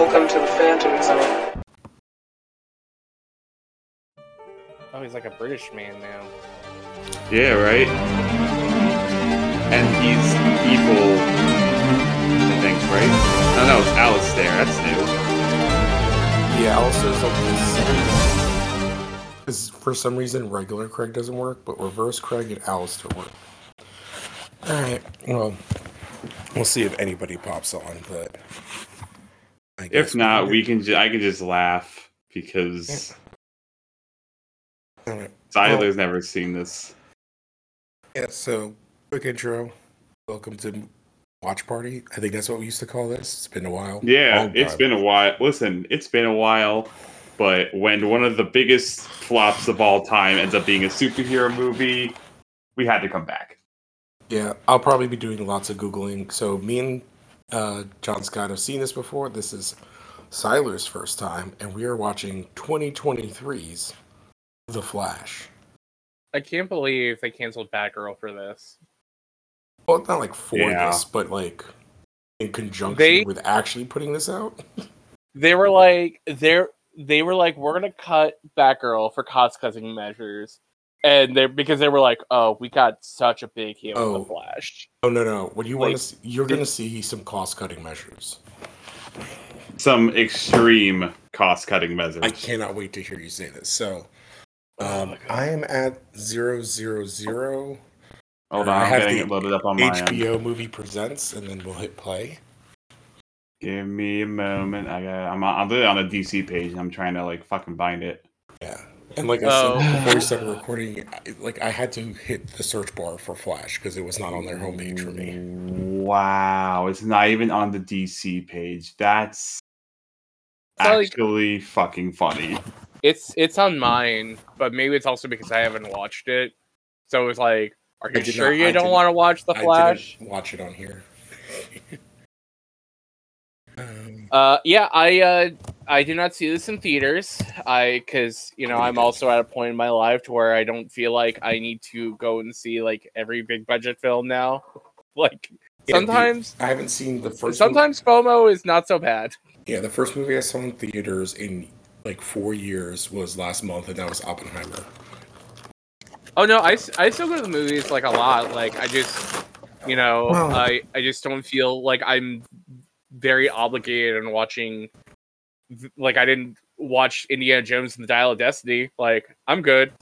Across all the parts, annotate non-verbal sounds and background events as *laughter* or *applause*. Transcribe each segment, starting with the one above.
Welcome to the Phantom Zone. Oh, he's like a British man now. Yeah, right. And he's evil. I think, right? No, no, it's Alistair. That's new. Yeah, Alistair's like this. Because for some reason, regular Craig doesn't work, but reverse Craig and Alistair work. Alright, well, we'll see if anybody pops on, but. If not, we can. Ju- I can just laugh because Alright, Tyler's never seen this. yeah, so, quick intro. Welcome to Watch Party. I think that's what we used to call this. It's been a while. Yeah, Long it's been a while. Listen, it's been a while, but when one of the biggest flops of all time ends up being a superhero movie, we had to come back. Yeah, I'll probably be doing lots of Googling. So, me and uh, John Scott have seen this before. This is Siler's first time, and we are watching 2023's The Flash. I can't believe they canceled Batgirl for this. Well, it's not like for Yeah. this, but like in conjunction They- with actually putting this out. *laughs* They were like, they're they were like, we're gonna cut Batgirl for cost cutting measures, and they because they were like, oh, we got such a big hit with Oh. the Flash. Oh no, no! What you want to see? You're going to see some cost-cutting measures. Some extreme cost-cutting measures. I cannot wait to hear you say this. So, Oh um, I am at zero zero zero. Hold I on, I'm have getting the it loaded up on my end. HBO movie presents, and then we'll hit play. Give me a moment. I got. I'm. on- I'm literally on a DC page. and I'm trying to like fucking find it. Yeah, and like I Oh. said before we started *laughs* recording, I- like I had to hit the search bar for Flash because it was not on their homepage for me. Wow, it's not even on the DC page. That's So, like- actually fucking funny. It's it's on mine, but maybe it's also because I haven't watched it. So it's like, are you sure not- you I don't want to watch the I Flash? didn't watch it on here. um, *laughs* Uh, yeah, I uh, I do not see this in theaters. I because you know oh, I'm also at a point in my life to where I don't feel like I need to go and see like every big budget film now. *laughs* Like yeah, the- sometimes, I haven't seen the first. sometimes FOMO is not so bad. yeah, the first movie I saw in theaters in like four years was last month, and that was Oppenheimer. Oh no, I, I still go to the movies like a lot. Like I just you know Well- I I just don't feel like I'm very obligated in watching. Like I didn't watch Indiana Jones and the Dial of Destiny. Like I'm good.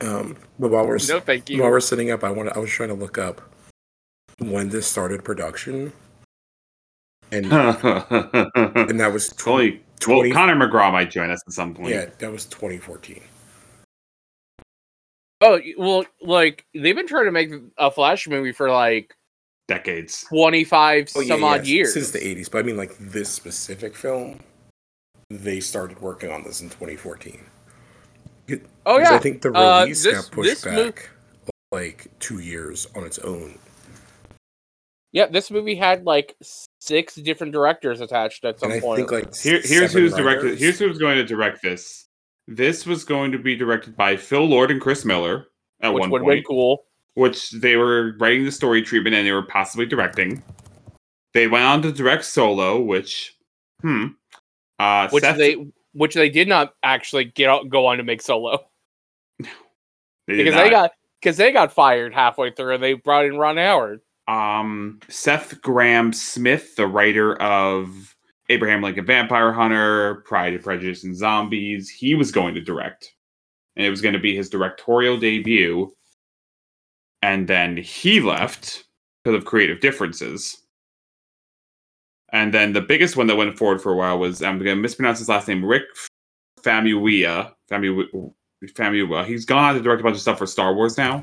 Um, but while we're No, thank you. while we're sitting up, I want I was trying to look up when this started production, and *laughs* and that was tw- Only well, 20 Connor McGraw might join us at some point. yeah, that was 2014. Oh well, like they've been trying to make a Flash movie for like Decades. twenty five Oh, yeah, some odd yeah, years. since the 80s. But I mean, like this specific film, they started working on this in 2014. It- oh 'cause yeah, I think the Uh, release this- got pushed this mo- back like two years on its own. yeah. This movie had like six different directors attached at some And I point. think like Here, here's who's directed. Here's who's going to direct this. This was going to be directed by Phil Lord and Chris Miller at which one would have been point, cool. Which they were writing the story treatment and they were possibly directing. They went on to direct Solo, which, hmm, uh, Which Seth- they which they did not actually get out, go on to make solo *laughs* they did because they got because they got fired halfway through and they brought in Ron Howard. um Seth Grahame-Smith, the writer of Abraham Lincoln Vampire Hunter, Pride and Prejudice and Zombies, he was going to direct. And it was going to be his directorial debut. And then he left because of creative differences. And then the biggest one that went forward for a while was I'm going to mispronounce his last name, Rick Famuyiwa. Famu Famuyiwa. He's gone on to direct a bunch of stuff for Star Wars now.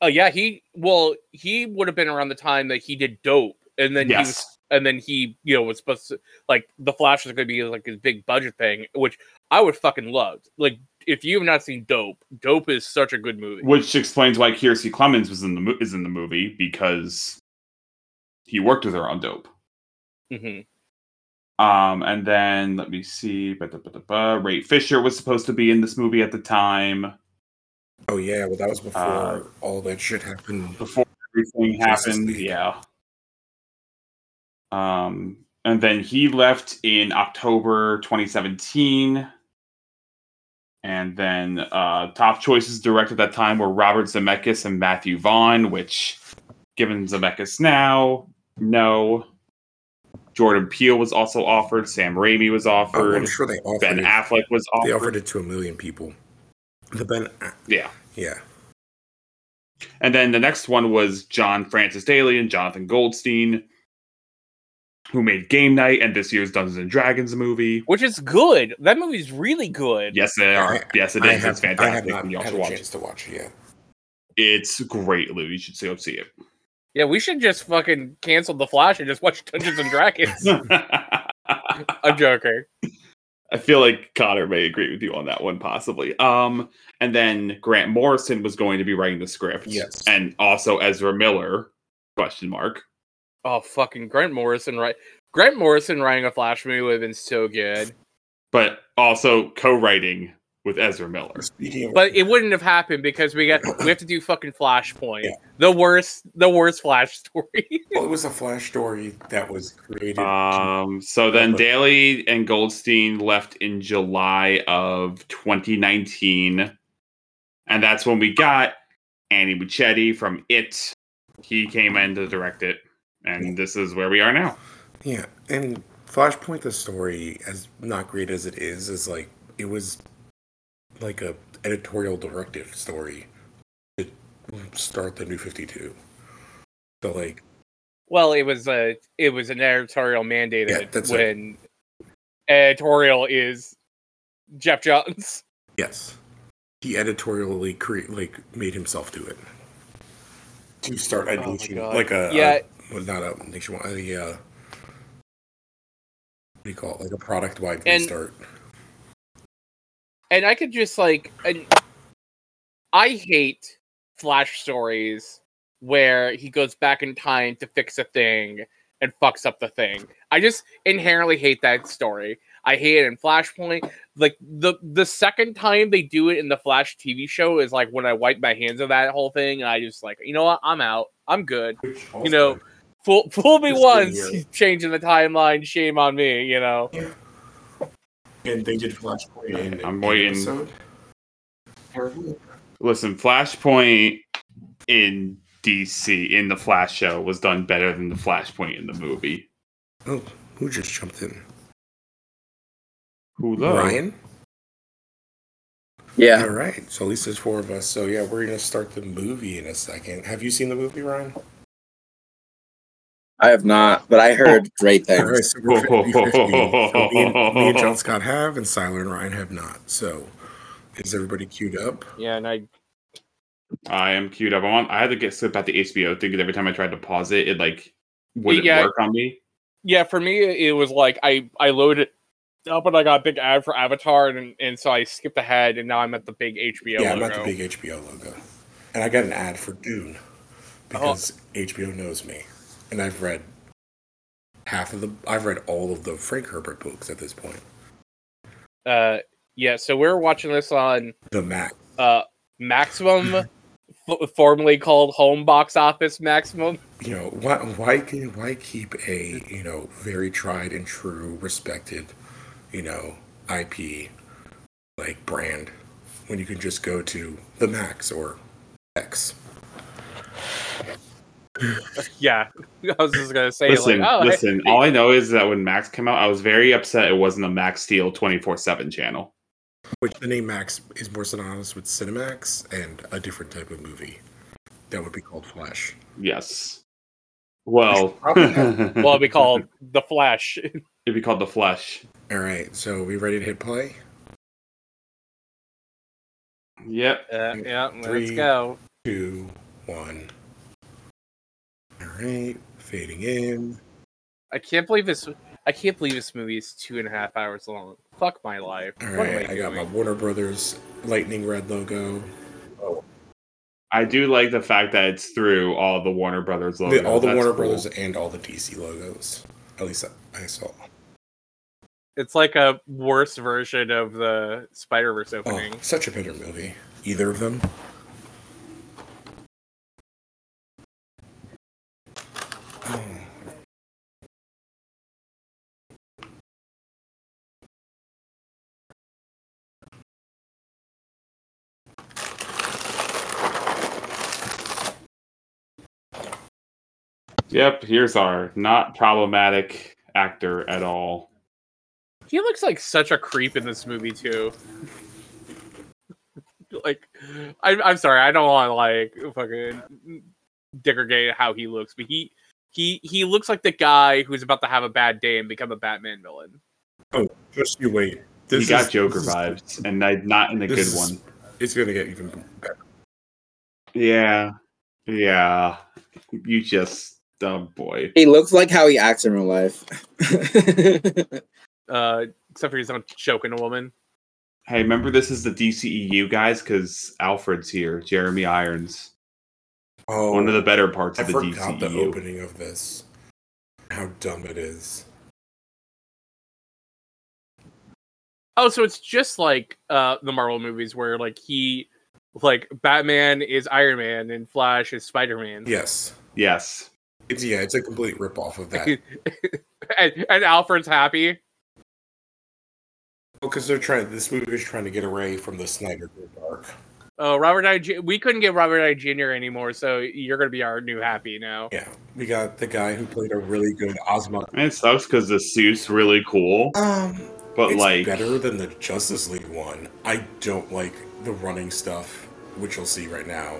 Oh yeah, he well he would have been around the time that he did Dope, and then he was and then he you know was supposed to like the Flash was going to be like his big budget thing, which I would fucking loved. Like if you have not seen Dope, Dope is such a good movie. which explains why Kiersey Clemons was in the mo- is in the movie because he worked with her on Dope. hmm Um, and then let me see, ba, da, ba, da, ba, Ray Fisher was supposed to be in this movie at the time Oh yeah, well that was before Uh, all that shit happened. before everything happened. League. Yeah. Um, and then he left in October 2017. And then uh, top choices direct at that time were Robert Zemeckis and Matthew Vaughn, which, given Zemeckis now, no. Jordan Peele was also offered. Sam Raimi was Oh, offered. I'm sure they offered ben it. Affleck was offered. They offered it to a million people. The Ben, Yeah. yeah, And then the next one was John Francis Daly and Jonathan Goldstein, who made Game Night and this year's Dungeons and Dragons movie. which is good. That movie's really good. Yes, they are. I- yes, it I is. have, It's I have fantastic. not and you had should a watch chance it. to watch it yet. It's great, Lou. You should go see it. Yeah, we should just fucking cancel the Flash and just watch *laughs* Dungeons and Dragons. *laughs* I'm joking. I feel like Connor may agree with you on that one, possibly. Um, and then Grant Morrison was going to be writing the script. Yes. And also Ezra Miller, question mark. Oh, fucking Grant Morrison, right? Grant Morrison writing a Flash movie would have been so good, But also co-writing with Ezra Miller. But it wouldn't have happened because we got we have to do fucking Flashpoint, Yeah. the worst, the worst Flash story. *laughs* well, it was a Flash story that was created. Um, so then but- Daly and Goldstein left in July of 2019. And that's when we got Andy Muschietti from It. He came in to direct it. And this is where we are now. Yeah, and Flashpoint, the story, as not great as it is, is like it was like a editorial directive story to start the New Fifty Two. So like, well, it was a it was an editorial mandated Yeah, that's it. when editorial is Geoff Johns. yes, he editorially create like made himself do it to start a Oh my like a Yeah. A, well, not a nationwide, a, uh, what do you call it, like a product wide And- restart. and I could just like, and I hate Flash stories where he goes back in time to fix a thing and fucks up the thing. I just inherently hate that story. I hate it in Flashpoint. Like the the second time they do it in the Flash TV show is like when I wipe my hands of that whole thing, and I just like, you know what, I'm out. I'm good. You know, fool fool me Just once, changing the timeline. Shame on me. You know. and they did Flashpoint in I'm waiting. episode. Listen, Flashpoint in DC in the Flash show was done better than the Flashpoint in the movie. Oh, who just jumped in? Who though? Ryan? Yeah. All right. So at least there's four of us. So yeah, we're gonna start the movie in a second. Have you seen the movie, Ryan? I have not, but I heard oh. great All right. things. So we're 50-50. So me, and, *laughs* me and John Scott have, and Siler and Ryan have not. So is everybody queued up? Yeah, and I I am queued up. I want. I had to get slip out the HBO thing because every time I tried to pause it, it like wouldn't Yeah. work on me. yeah, for me it was like I I loaded up and I got a big ad for Avatar and and so I skipped ahead and now I'm at the big HBO yeah, I'm at the big HBO logo, and I got an ad for Dune oh. because HBO knows me, and I've read half of the. I've read all of the Frank Herbert books at this point. Uh, yeah, so we're watching this on The Mac. uh Maximum, *laughs* f- formerly called Home Box Office Maximum. you know why why can why keep a you know very tried and true respected you know IP like brand when you can just go to the Max or X. *laughs* Yeah, *laughs* I was just gonna say Listen, like, oh, listen. All I know is that when Max came out, I was very upset it wasn't a Max Steel twenty four seven channel. Which the name Max is more synonymous with Cinemax and a different type of movie that would be called Flash. Yes. Well, *laughs* Probably it'd well, it'd be called The Flash. It'd be called the Flash. All right, so we ready to hit play? Yep. Uh, yeah, let's go. Two, one. All right, fading in. I can't believe this. I can't believe this movie is two and a half hours long. Fuck my life. All What am right, I got my? Warner Brothers lightning red logo. Oh. I do like the fact that it's through all the Warner Brothers logos. The- all the That's Warner cool. Brothers and all the DC logos. At least I, I saw. It's like a worse version of the Spider Verse Oh, opening. such a better movie. Either of them. Yep, here's our not problematic actor at all. He looks like such a creep in this movie too. *laughs* like, I'm I'm sorry, I don't want to like fucking degradate how he looks, but he he he looks like the guy who's about to have a bad day and become a Batman villain. Oh, just you wait. he got is- Joker this is- vibes, and I, not in the good is- one. It's gonna get even better. Yeah, yeah. You just, oh boy. He looks like how he acts in real life. *laughs* Uh, except for he's not choking a woman. Hey, remember this is the DCEU guys because Alfred's here, Jeremy Irons. Oh, One of the better parts I of the forgot the opening of this. How dumb it is. Oh, so it's just like uh the Marvel movies where like he like Batman is Iron Man and Flash is Spider Man. Yes, Yes. It's yeah, it's a complete rip off of that. *laughs* and, and Alfred's happy. Because they're trying. This movie is trying to get away from the Snyder Cut arc. Oh, Robert Downey. Jr. We couldn't get Robert I. Jr. anymore, so you're gonna be our new happy now. Yeah, we got the guy who played a really good Ozma. And it sucks because the suit's really cool, Um, but it's like, better than the Justice League one. I don't like the running stuff, which you'll see right now.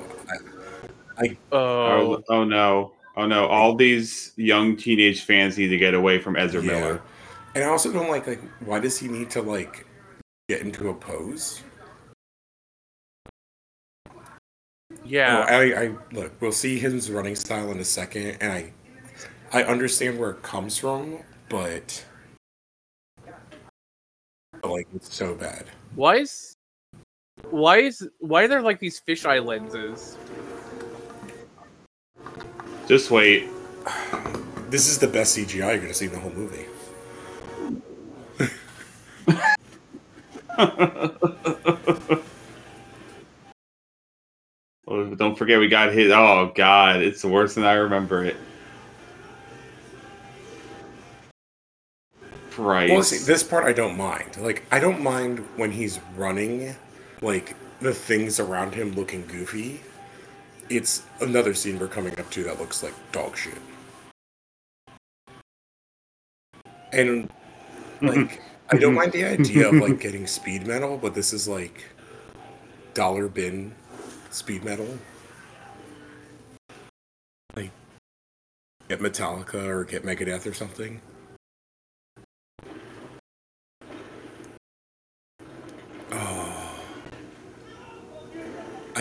I, Oh, oh, oh no, oh no! All these young teenage fans need to get away from Ezra Yeah. Miller. and I also don't like like why does he need to like get into a pose? yeah. Oh, I, I look. We'll see his running style in a second, and I, I understand where it comes from, but, but, like it's so bad. Why is why is why are there like these fisheye lenses? Just wait. This is the best CGI you're gonna see in the whole movie. *laughs* Oh, don't forget we got hit. Oh god, it's worse than I remember it. Right. Well, see, this part I don't mind. Like, I don't mind when he's running, like the things around him looking goofy. It's another scene we're coming up to that looks like dog shit. And mm-hmm. like, I don't mind the mm-hmm. idea of like *laughs* getting speed metal, but this is like dollar bin speed metal. Like, get Metallica or get Megadeth or something.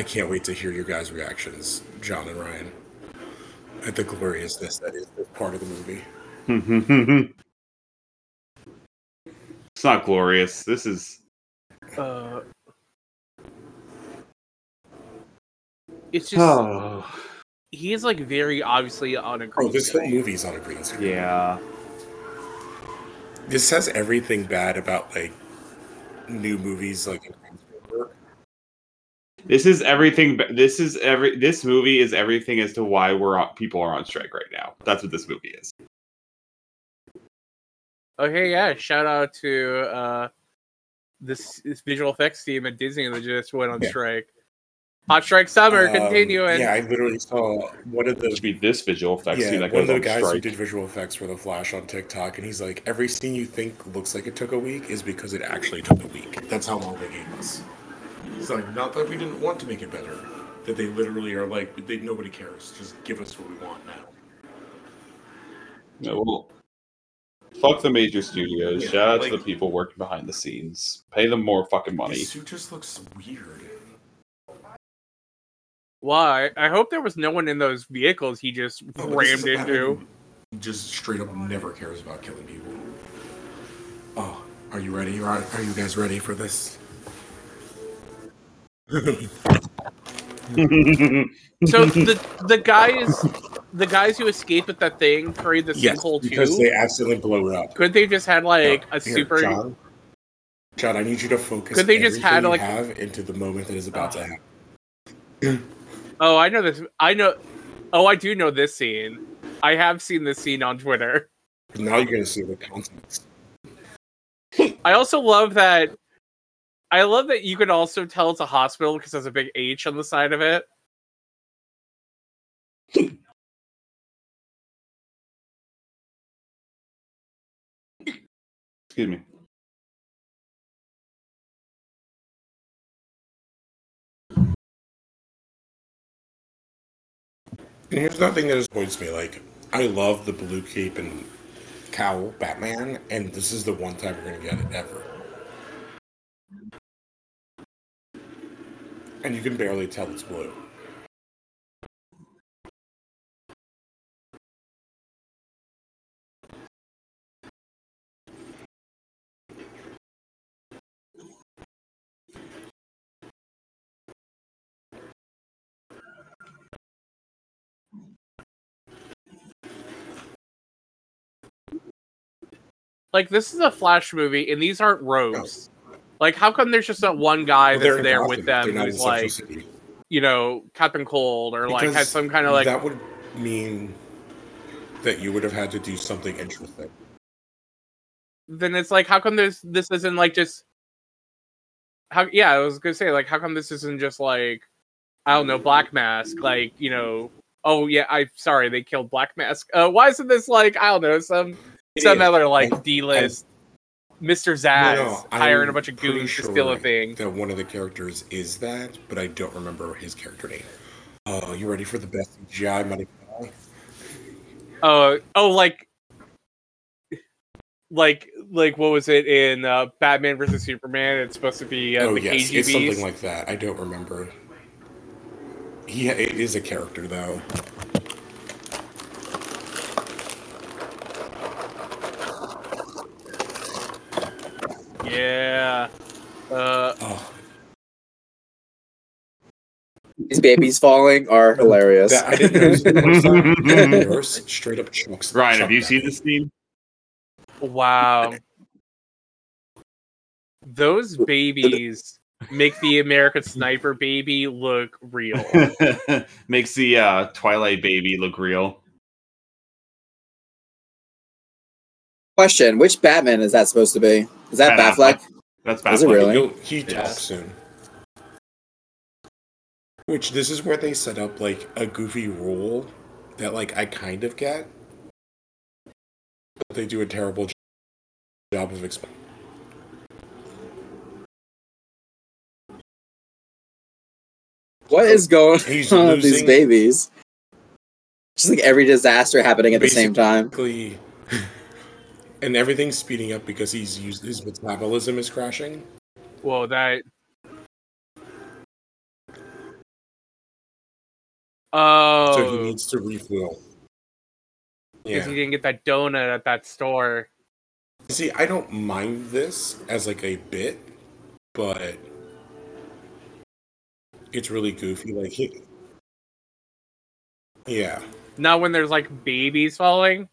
I can't wait to hear your guys' reactions, John and Ryan, at the gloriousness that is this part of the movie. *laughs* it's not glorious. This is Uh, it's just oh *sighs* he is like very obviously on a Oh, green this whole screen. movie's on a green screen. yeah. This has everything bad about like new movies, like in green screen work. This is everything. This is every. This movie is everything as to why we're on, people are on strike right now. That's what this movie is. Okay, yeah. Shout out to uh, this, this visual effects team at Disney that just went on Yeah. strike. Hot strike summer Um, continuing. Yeah, I literally saw one of the Which be this visual effects yeah, team one of the on guys who did visual effects for the Flash on TikTok, and he's like, every scene you think looks like it took a week is because it actually took a week. That's how long they gave us. It's like not that we didn't want to make it better, that they literally are like, they, nobody cares. Just give us what we want now. Yeah, well, fuck the major studios. Yeah, Shout out like- to the people working behind the scenes. Pay them more fucking money. His suit just looks weird. Why? I hope there was no one in those vehicles he just oh, No, rammed is a guy into. who Just straight up never cares about killing people. Oh, are you ready? Are, are you guys ready for this? So the the guys the guys who escaped with that thing created the yes, sinkhole because too. they accidentally blow it up. Could they just had like a Here, super? John, John, I need you to focus. Could they just had, like- have into the moment that is about to happen? *sighs* Oh, I know this. I know. Oh, I do know this scene. I have seen this scene on Twitter. Now you're gonna see the context. I also love that. I love that you can also tell it's a hospital because there's a big H on the side of it. Excuse me. And here's another thing that disappoints me. Like, I love the blue cape and cowl Batman, and this is the one time we're going to get it ever. And you can barely tell it's blue. Like this is a Flash movie, and these aren't oh. rogues. Like, how come there's just that one guy Well, that's there with them who's like, City. you know, Captain Cold or like Because has some kind of like that would mean that you would have had to do something interesting. then it's like how come this this isn't like just how yeah i was gonna say like how come this isn't just like i don't know black mask like you know oh yeah i sorry they killed black mask uh why isn't this like i don't know some some other like d-list mr zsasz No, no, hiring a bunch of goons to steal a thing That one of the characters is that, but I don't remember his character name. Uh, you ready for the best CGI money? oh oh like like like what was it in uh batman versus superman it's supposed to be uh, oh the yes, KGBs. it's something like that. I don't remember. He it is a character though. Yeah uh Oh, These babies falling are hilarious. that, I didn't notice *laughs* the first time. The nurse straight up chucks. Ryan, have you seen this scene? Wow. Those babies make the American Sniper baby look real. *laughs* Makes the uh, Twilight baby look real. Question: Which Batman is that supposed to be? Is that Ben Batfleck? That's Is it really? He'll- he talks Yes. soon. Which this is where they set up like a goofy rule that like I kind of get, but they do a terrible job of explaining. What is going He's on with these babies? Just like every disaster happening at the same time. *laughs* And everything's speeding up because he's used his metabolism is crashing. Whoa, that. Oh, So he oh. needs to refuel. because Yeah. he didn't get that donut at that store. See, I don't mind this as like a bit, but it's really goofy. Like, he, yeah, Not when there's like babies falling.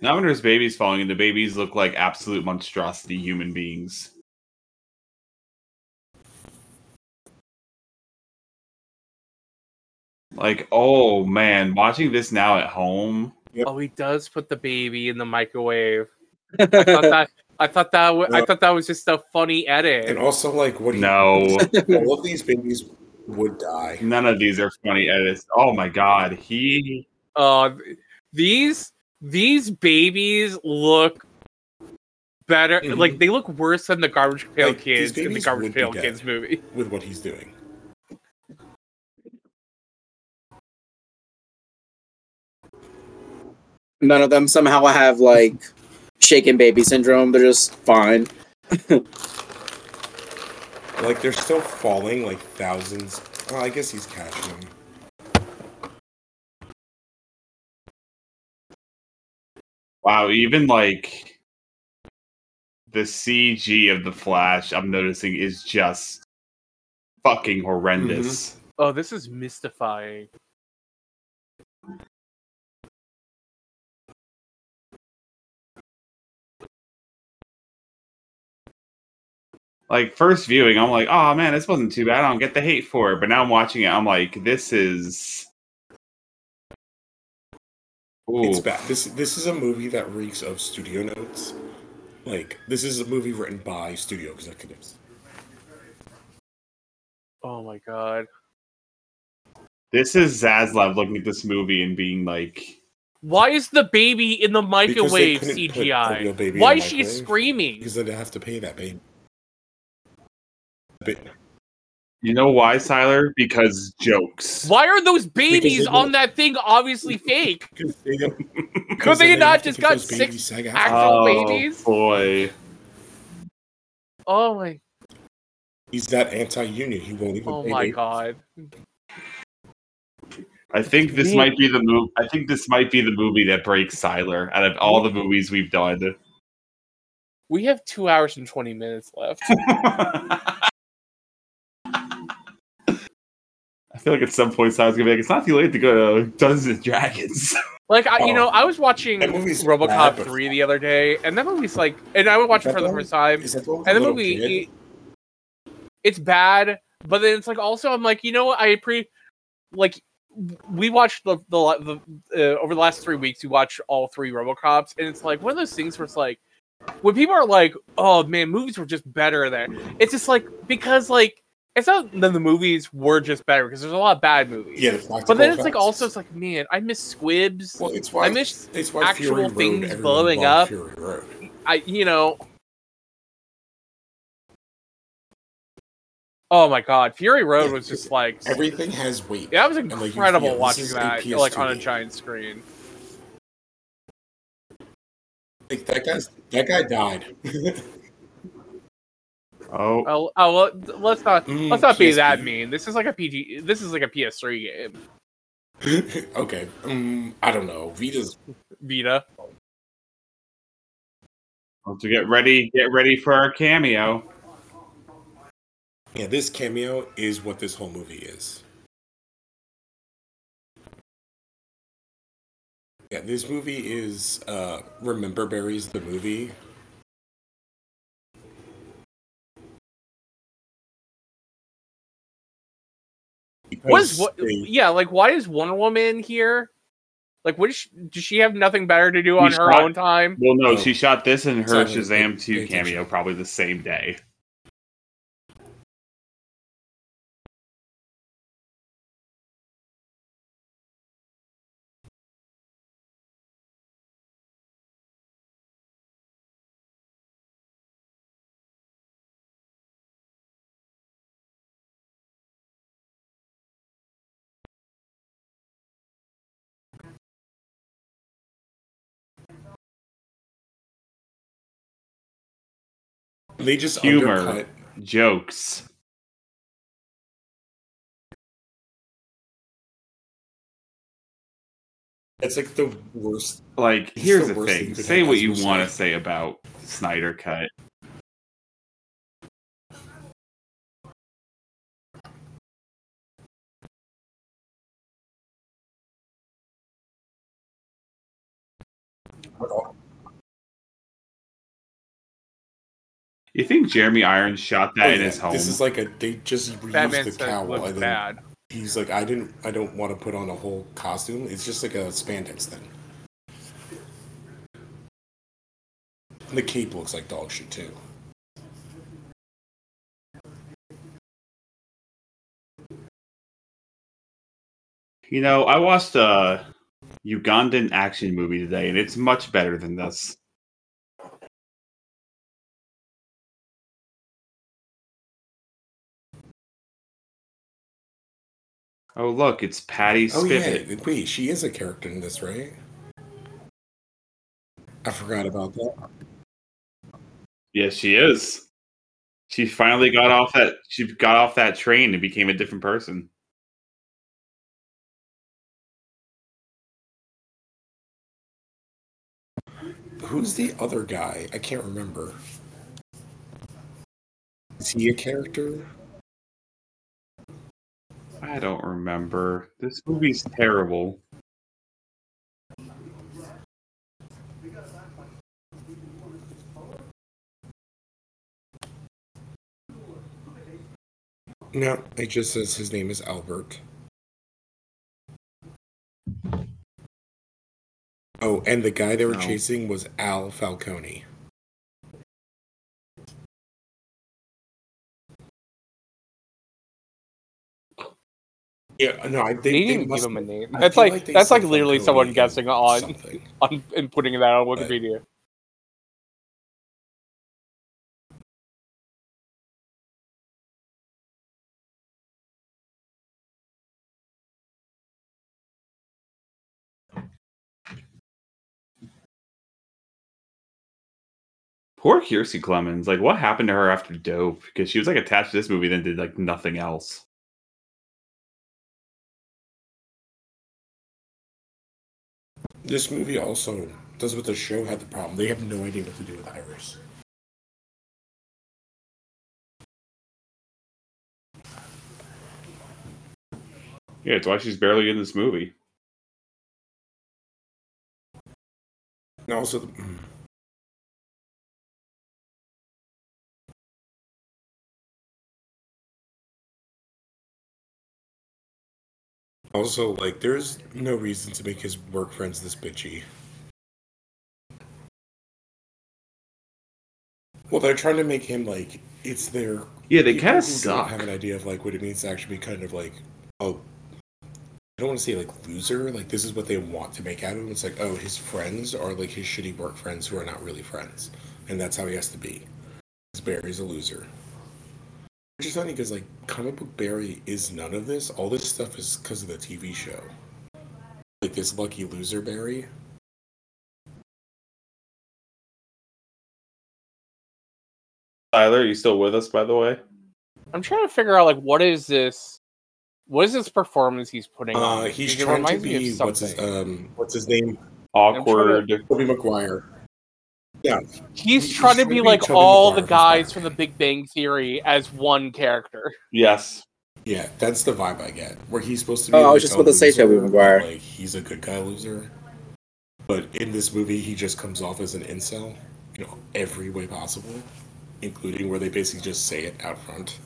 Now when there's babies falling and the babies look like absolute monstrosity human beings. Like, oh man, watching this now at home. Yep. Oh, he does put the baby in the microwave. *laughs* I thought that. I thought that. W- I Yep. thought that was just a funny edit. and also like what he, No, *laughs* all of these babies would die. none of these are funny edits. Oh my god, he Uh, these these babies look better. Mhm. Like they look worse than the Garbage Pail Like, Kids in the Garbage Pail. Kids movie. *laughs* with what he's doing. None of them somehow have like shaken baby syndrome. They're just fine. *laughs* Like they're still falling like thousands. Oh, I guess he's catching them. Wow, even like the CG of the Flash, I'm noticing is just fucking horrendous. Mm-hmm. Oh, this is mystifying. Like first viewing, I'm like, oh man, this wasn't too bad. I don't get the hate for it. But now I'm watching it, I'm like, this is. Ooh. It's bad. This this is a movie that reeks of studio notes. Like this is a movie written by studio executives. Oh my god. This is Zaslav looking at this movie and being like, Why is the baby in the microwave couldn't put a CGI? real baby in Why is she screaming? Because they'd have to pay that baby. But You know why, Siler? Because jokes. Why are those babies on that thing obviously *laughs* fake? because they don't- *laughs* Could because they not just got those babies six SAG-AFTRA. actual oh, babies? boy. Oh my! He's that anti-union. He won't even. Oh pay my babies. god! I think this Me- might be the move. I think this might be the movie that breaks Siler out of all the movies we've done. We have two hours and twenty minutes left. *laughs* I feel like at some point I was gonna be like, "It's not too late to go to Dungeons and Dragons." *laughs* Like I, you know, I was watching movie's RoboCop bad, three the other day, and that movie's like, and I would watch it for the first time, Is that the one with and the movie, kid? it- it's bad, but then it's like also I'm like, you know what? I pre like we watched the the, the uh, over the last three weeks. We watched all three RoboCops, and it's like one of those things where it's like when people are like, "Oh man, movies were just better there." It's just like because like it's not that the movies were just better because there's a lot of bad movies. Yeah, the but then it's like also it's like man, I miss Squibs. Well, it's why I miss it's why actual Fury things blowing up. Fury Road. I you know. Oh my god, Fury Road Yeah, was just like Everything has weight. Yeah, that was like, incredible yeah, watching that like on a PS2 giant screen. Like that guy's that guy died. *laughs* oh, Oh, oh well, let's not Mm, let's not be that mean. This is like a PG. This is like a PS3 game. *laughs* okay, um, I don't know. Vita's Vita. well, to get ready, get ready for our cameo. yeah. This cameo is what this whole movie is. Yeah, this movie is uh Remember Berries the movie. What is what? Yeah, like why is Wonder Woman here? Like, what is she, does she have nothing better to do on She's her not- own time? Well, no, Oh. she shot this and her Shazam 2 cameo probably the same day. They just Humor. undercut. Jokes. It's like the worst. Like, here's the the thing thing. Say what you want to say about Snyder Cut. You think Jeremy Irons shot that Oh, in yeah, his home? This is like a they just reused Batman the said cowl looks and then bad. he's like, I didn't, I don't want to put on a whole costume. It's just like a spandex thing. The cape looks like dog shit too. You know, I watched a Ugandan action movie today, and it's much better than this. Oh, look, it's Patty Oh Spivot. yeah, wait, she is a character in this, right? I forgot about that. Yes, she is. She finally got off that. She got off that train and became a different person. Who's the other guy? I can't remember. Is he a character? I don't remember. This movie's terrible. No, it just says his name is Albert. Oh, and the guy they were No. chasing was Al Falcone. Yeah, no, I They think they, didn't must- give him a name. I That's feel like, that's like literally someone guessing on, something. *laughs* on and putting that on But- Wikipedia. Poor Kiersey Clemons. Like, what happened to her after Dope? Because she was like attached to this movie, then did like nothing else. This movie also does what the show had the problem. They have no idea what to do with Iris. Yeah, it's why she's barely in this movie. And also, the, mm. Also like, there's no reason to make his work friends this bitchy. Well, they're trying to make him like it's their Yeah, they kind of suck. Have an idea of like what it means to actually be kind of like oh, I don't want to say like loser. Like this is what they want to make out of him. It's like oh, his friends are like his shitty work friends who are not really friends, and that's how he has to be. Because Barry's a loser. Which is funny because like comic book Barry is none of this. All this stuff is because of the TV show. Like this lucky loser Barry. Tyler, are you still with us, by the way? I'm trying to figure out like what is this? What is this performance he's putting Uh, on? he's Because trying to reminds me of be what's his um what's his name? Awkward. Tobey Maguire. Yeah, He's he's trying to be like all the Maguire, guys from the Big Bang Theory as one character. Yes. Yeah, that's the vibe I get. Where he's supposed to be. Oh, I was just a about to say loser, Tobey Maguire. Like he's a good guy loser. But in this movie, he just comes off as an incel, you know, every way possible, including where they basically just say it out front.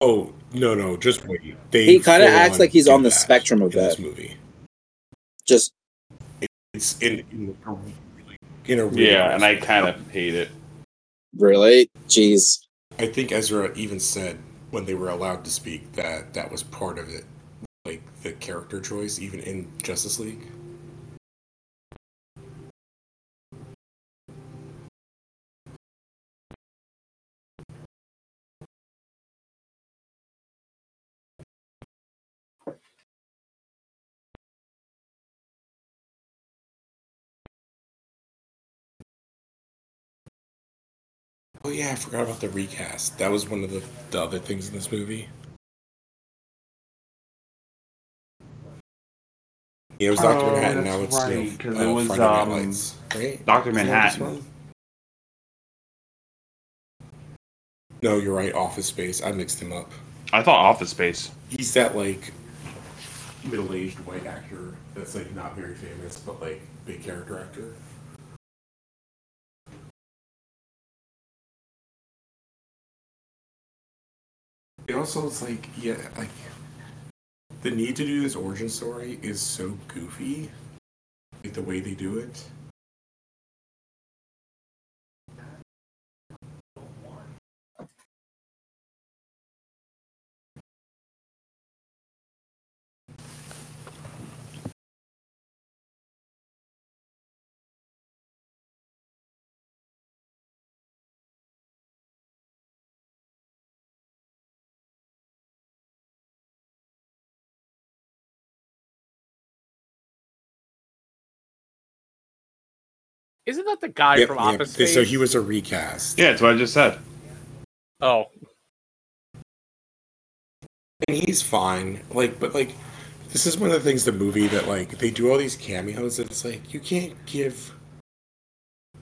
Oh no, no, just wait. They He kinda acts like he's on the spectrum of in this that. movie. Just It's in in a really, in a really Yeah, and I kind of hate it. really, jeez. I think Ezra even said when they were allowed to speak that that was part of it, like the character choice, even in Justice League. Oh yeah, I forgot about the recast. That was one of the, the other things in this movie. Yeah, it was Doctor Oh, Manhattan. Now that's it's right, you know, 'cause uh, it was, Friday Night um, Lights, right? Dr. Isn't that this Manhattan. No, you're right. Office Space. I mixed him up. I thought Office Space. He's that like middle-aged white actor that's like not very famous, but like big character actor. It also it's like yeah, like the need to do this origin story is so goofy, like the way they do it. Isn't that the guy Yep, from yep. Office Space? So he was a recast. Yeah, that's what I just said. Oh, and he's fine. Like, but like, this is one of the things the movie that like they do all these cameos that it's like you can't give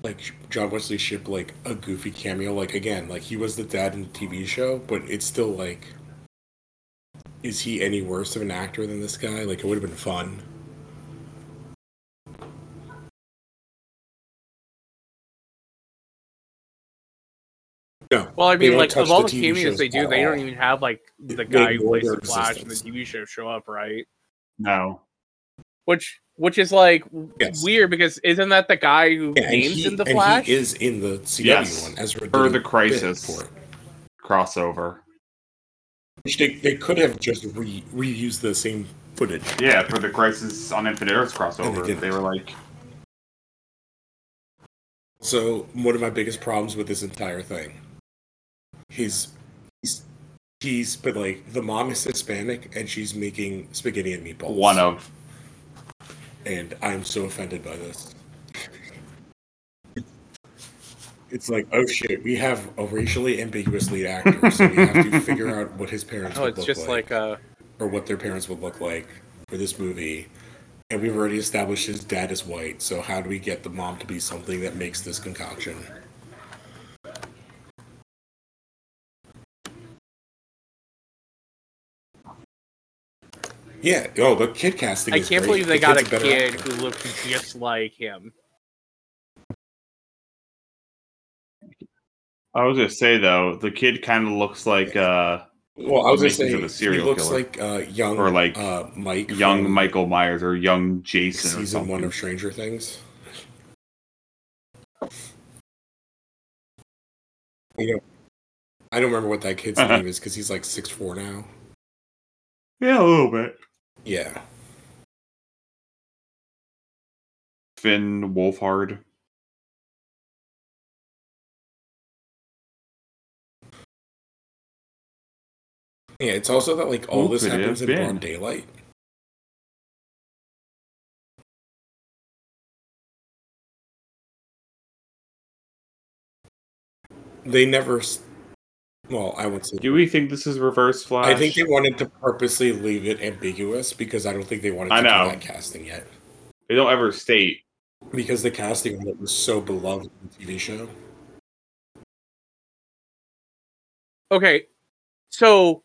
like John Wesley Shipp like a goofy cameo. Like again, like he was the dad in the TV show, but it's still like, is he any worse of an actor than this guy? Like, it would have been fun. No, well, I mean, like of all the the TV cameos shows they do, at they don't even have like the They guy who plays the Flash in the. TV show show up, right? No. Which which is like Yes. weird because isn't that the guy who Yeah, and names he, in the and Flash? he is in the CW Yes. one as For the Crisis. for crossover. Which they, they could have just re, reused the same footage. Yeah, for the Crisis on Infinite Earths crossover, didn't. they were like, So one of my biggest problems with this entire thing, he's he's he's but like the mom is Hispanic and she's making spaghetti and meatballs. one of. and I'm so offended by this. It's like, oh shit, we have a racially ambiguous lead actor, so we have to figure out what his parents oh, would it's look just like uh or what their parents would look like for this movie. And we've already established his dad is white, so how do we get the mom to be something that makes this concoction? Yeah, oh, the kid casting. I is can't great. believe they The got a kid actor. who looked just like him. I was gonna say though, the kid kind of looks like uh, Well, I was gonna say of a serial he looks killer. like uh, young Or like uh, Mike, young Michael Myers or young Jason or season something. one of Stranger Things. You know, I don't remember what that kid's *laughs* name is because he's like six four now. yeah, a little bit. Yeah, Finn Wolfhard. yeah. It's also that like all Who this happens in been? broad daylight. They never. S- Well, I would say. Do we think this is Reverse Flash? I think they wanted to purposely leave it ambiguous because I don't think they wanted to I know. do that casting yet. they don't ever state. Because the casting on it was so beloved in the TV show. Okay, so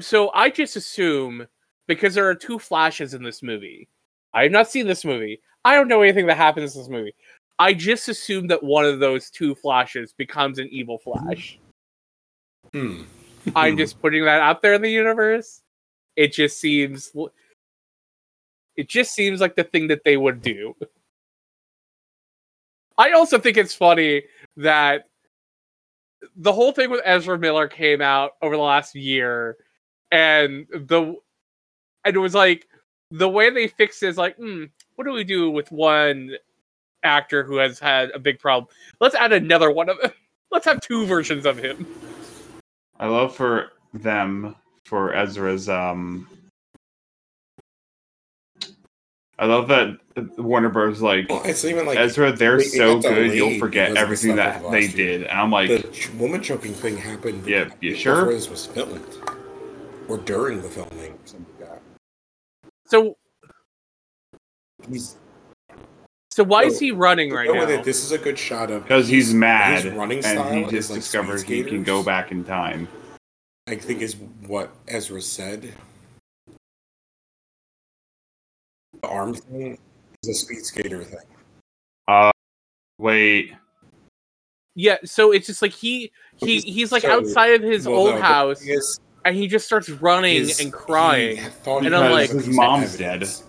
so I just assume because there are two flashes in this movie. I have not seen this movie. I don't know anything that happens in this movie. I just assume that one of those two flashes becomes an evil flash. Hmm. I'm just putting that out there in the universe. It just seems it just seems like the thing that they would do. I also think it's funny that the whole thing with Ezra Miller came out over the last year and the and it was like the way they fixed it is like, hmm, what do we do with one actor who has had a big problem? Let's add another one of them. *laughs* Let's have two versions of him. I love for them for Ezra's. um I love that Warner Bros. like Well, it's even like Ezra. They're they- so got good, you'll forget because of the everything that they year. did. And I'm like, the ch- woman choking thing happened. Yeah, you before sure? This was filmed, or during the filming, something like that. So He's so why is he running right now? it. This is a good shot of because he's mad His running and he just like discovered he can go back in time. I think is what Ezra said. The arm thing is a speed skater thing. Uh, wait, Yeah, so it's just like he he he's like So- outside of his Well, old no, house is, and he just starts running is and crying. he And I'm like- His evidence mom's that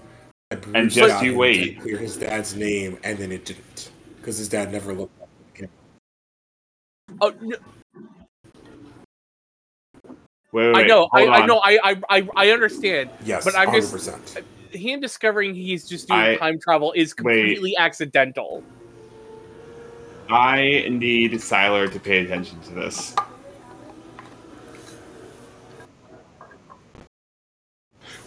And just you wait. to Clear his dad's name, and then it didn't because his dad never looked up. at the Oh, no, wait, wait, I know, I, I know, I, I I I understand. Yes, But I'm hundred just- Him uh, discovering he's just doing I- time travel is completely accidental. I need Siler to pay attention to this.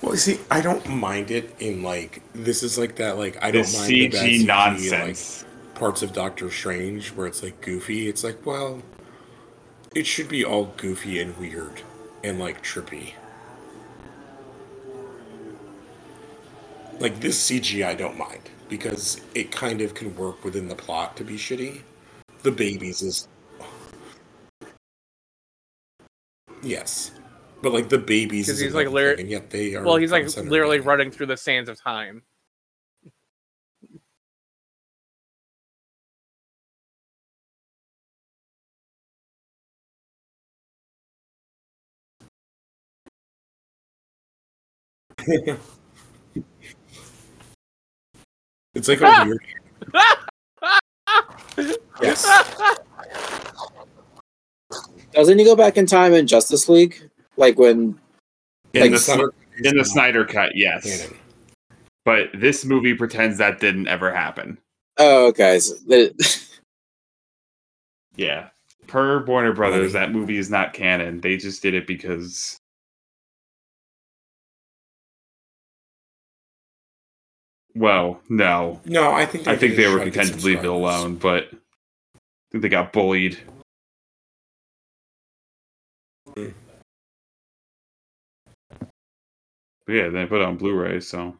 Well, see, I don't mind it in like this is like that like I don't mind the bad CG CG, nonsense. like parts of Doctor Strange where it's like goofy. It's like well, it should be all goofy and weird and like trippy. Like this CG, I don't mind because it kind of can work within the plot to be shitty. The babies is *sighs* yes, but like the babies 'Cause is he's, like, lir- thing, and yet they are. Well, he's like literally now. running through the sands of time. *laughs* It's like a ah! weird. *laughs* Yes. Doesn't he go back in time in Justice League? Like when In Like the Snyder- in the Snyder cut, yes. But this movie pretends that didn't ever happen. Oh, okay. So the- *laughs* Yeah. Per Warner Brothers, that movie is not canon. They just did it because Well, no. No, I think I think they were try content to leave it alone, but I think they got bullied. But yeah, they put it on Blu-ray, so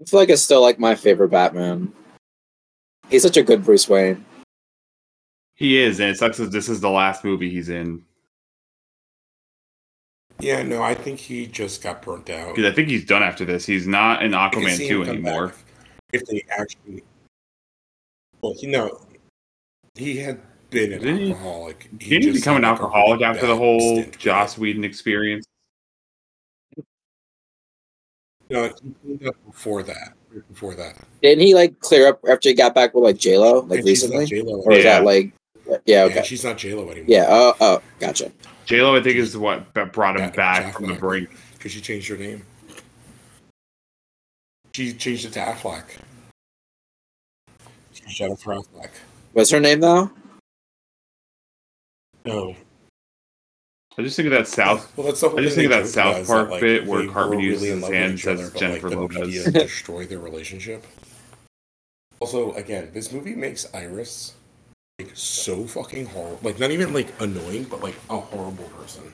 I feel like it's still like my favorite Batman. He's such a good Bruce Wayne. he is, and it sucks that this is the last movie he's in. Yeah, no, I think he just got burnt out. Because I think he's done after this. He's not in I can Aquaman see 2 anymore. If they actually, well, you know, he had been an Didn't he- alcoholic. Didn't he just become an had, like, a alcoholic really after the whole Joss it. Whedon experience? No, he cleaned up before that. Before that, Didn't he like clear up after he got back with like J Lo like And she's not recently? J-Lo Or is Yeah. that like yeah, Yeah, okay. she's not J Lo anymore. Yeah, oh oh gotcha. J Lo, I think, is what brought him Yeah, back Jack from the brink. because she changed her name. She changed it to Affleck. She shut up for Affleck. What's her name now? No. I just think of that South. Well, that's the whole I just think of that South about Park that, like, bit where they Cartman uses really his hand and each other, says but, Jennifer like, Lopez. media *laughs* destroyed their relationship. Also, again, this movie makes Iris like so fucking horrible. Like, not even like annoying, but like a horrible person.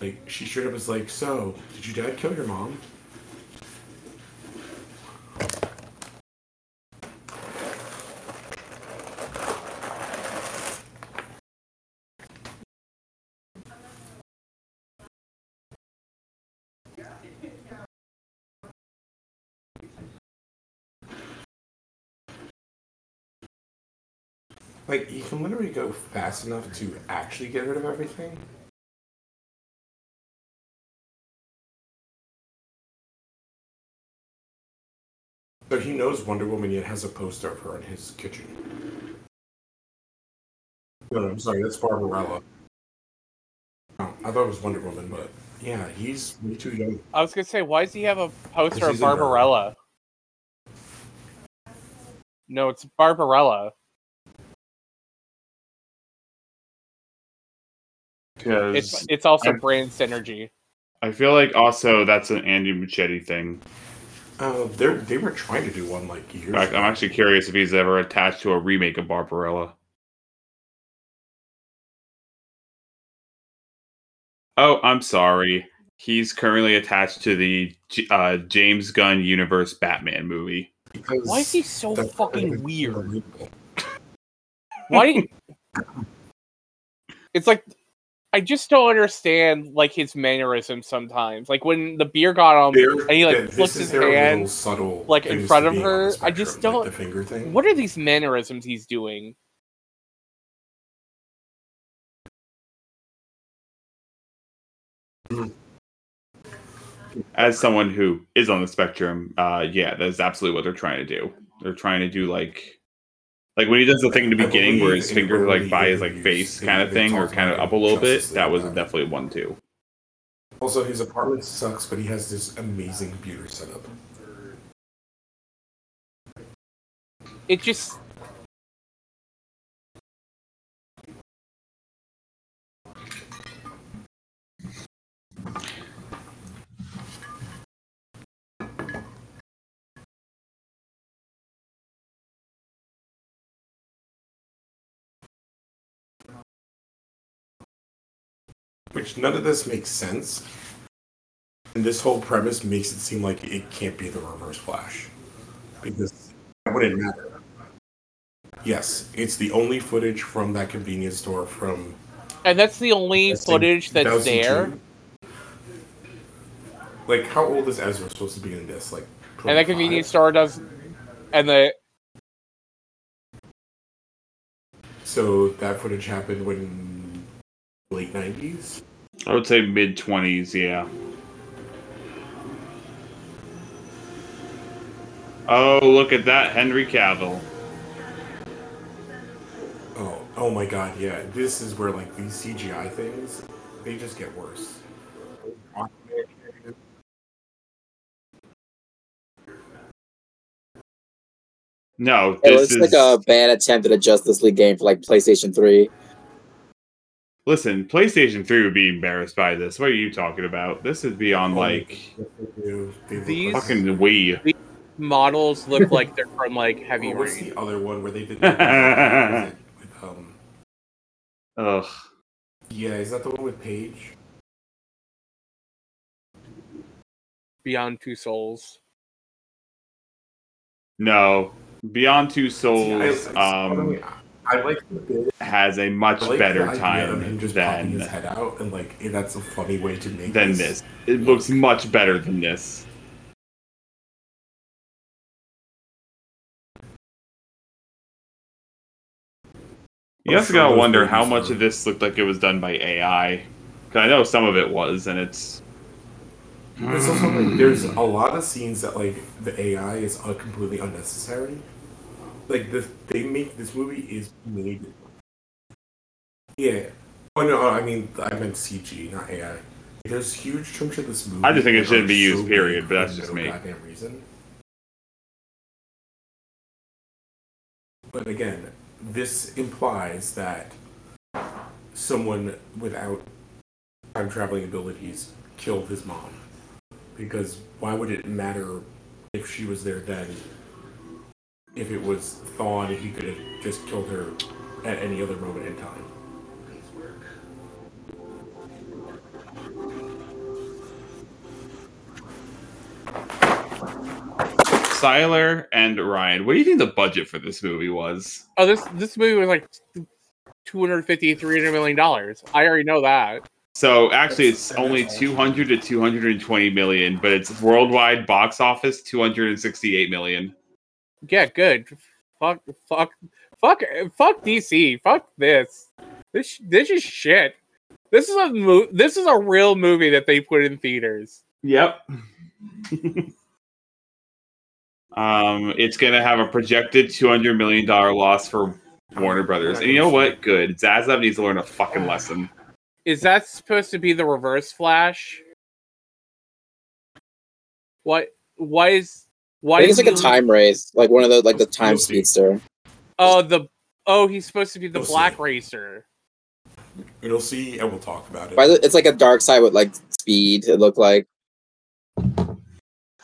Like, she straight up is like, "So, did your dad kill your mom?" Like, you can literally go fast enough to actually get rid of everything. But he knows Wonder Woman yet has a poster of her in his kitchen. No, no, I'm sorry, that's Barbarella. Oh, I thought it was Wonder Woman, but yeah, he's way too young. I was gonna say, why does he have a poster of Because he's a nerd. Barbarella? No, it's Barbarella. Because It's it's also I- brain synergy. I feel like also that's an Andy Muschietti thing. Uh, they they were trying to do one like years In fact, I'm actually curious if he's ever attached to a remake of Barbarella. Oh, I'm sorry. He's currently attached to the uh, James Gunn universe Batman movie. Because Why is he so fucking weird? unbelievable. Why? *laughs* it's like I just don't understand like his mannerisms sometimes. Like when the beer got on, They're- and he like th- flips his their little hand. subtle like, in front of her. the I just don't- like the finger thing. What are these mannerisms he's doing? As someone who is on the spectrum, uh, yeah, that's absolutely what they're trying to do. They're trying to do like, like when he does the thing in the beginning where his in finger like by his like face kind of thing, or talked kind of up a little bit. That was definitely one too. Also, his apartment sucks, but he has this amazing computer setup. It just Which none of this makes sense. And this whole premise makes it seem like it can't be the Reverse Flash. Because it wouldn't matter. Yes, it's the only footage from that convenience store from and that's the only footage that's there. Like, how old is Ezra supposed to be in this? Like, and that convenience store does, and the So that footage happened when late nineties. I would say mid twenties. Yeah. Oh, look at that, Henry Cavill. Oh, oh my God! Yeah, this is where like these CGI things, they just get worse. No, It looks is like a bad attempt at a Justice League game for like PlayStation 3. Listen. PlayStation Three would be embarrassed by this. What are you talking about? This is beyond Oh, like they do. They look These- fucking Wii. models look *laughs* like they're from like Heavy Oh, what's Rain. the other one where they did? *laughs* with, um, Ugh. yeah, is that the one with Paige? Beyond Two Souls. No, Beyond Two See, Souls I, um, I like the bit. has a much like better of him time just popping his than head out, and like eh, that's a funny way to make than this. this. It looks much better than this. You also gotta wonder how much of this looked like it was done by AI. Because I know some of it was, and it's. There's also like there's a lot of scenes that like the AI is completely unnecessary. Like the they make this movie is made. Yeah. Oh no, I mean I meant CG, not AI. There's huge chunks of this movie. I just think it shouldn't be used, so period, but that's just no me. Goddamn reason. But again, this implies that someone without time traveling abilities killed his mom. Because why would it matter if she was there then? If it was Thawne, he could have just killed her at any other moment in time. Siler and Ryan, what do you think the budget for this movie was? Oh, this this movie was like 250 300 million dollars. I already know that. So actually, it's only 200 to 220 million, but it's worldwide box office 268 million. Yeah, good. Fuck, fuck, fuck, fuck DC. Fuck this. This this is shit. This is a mo- This is a real movie that they put in theaters. Yep. *laughs* um, it's gonna have a projected 200 million dollar loss for Warner Brothers, and you know what? Good. Zaslav needs to learn a fucking lesson. Is that supposed to be the Reverse Flash? What? Why is? Why I think it's like a he- time race, like one of the like the time We'll speedster. Oh, the. Oh, he's supposed to be the We'll see. Black Racer. We'll see, and we'll talk about it. By the- It's like a Darkseid with like speed. It looked like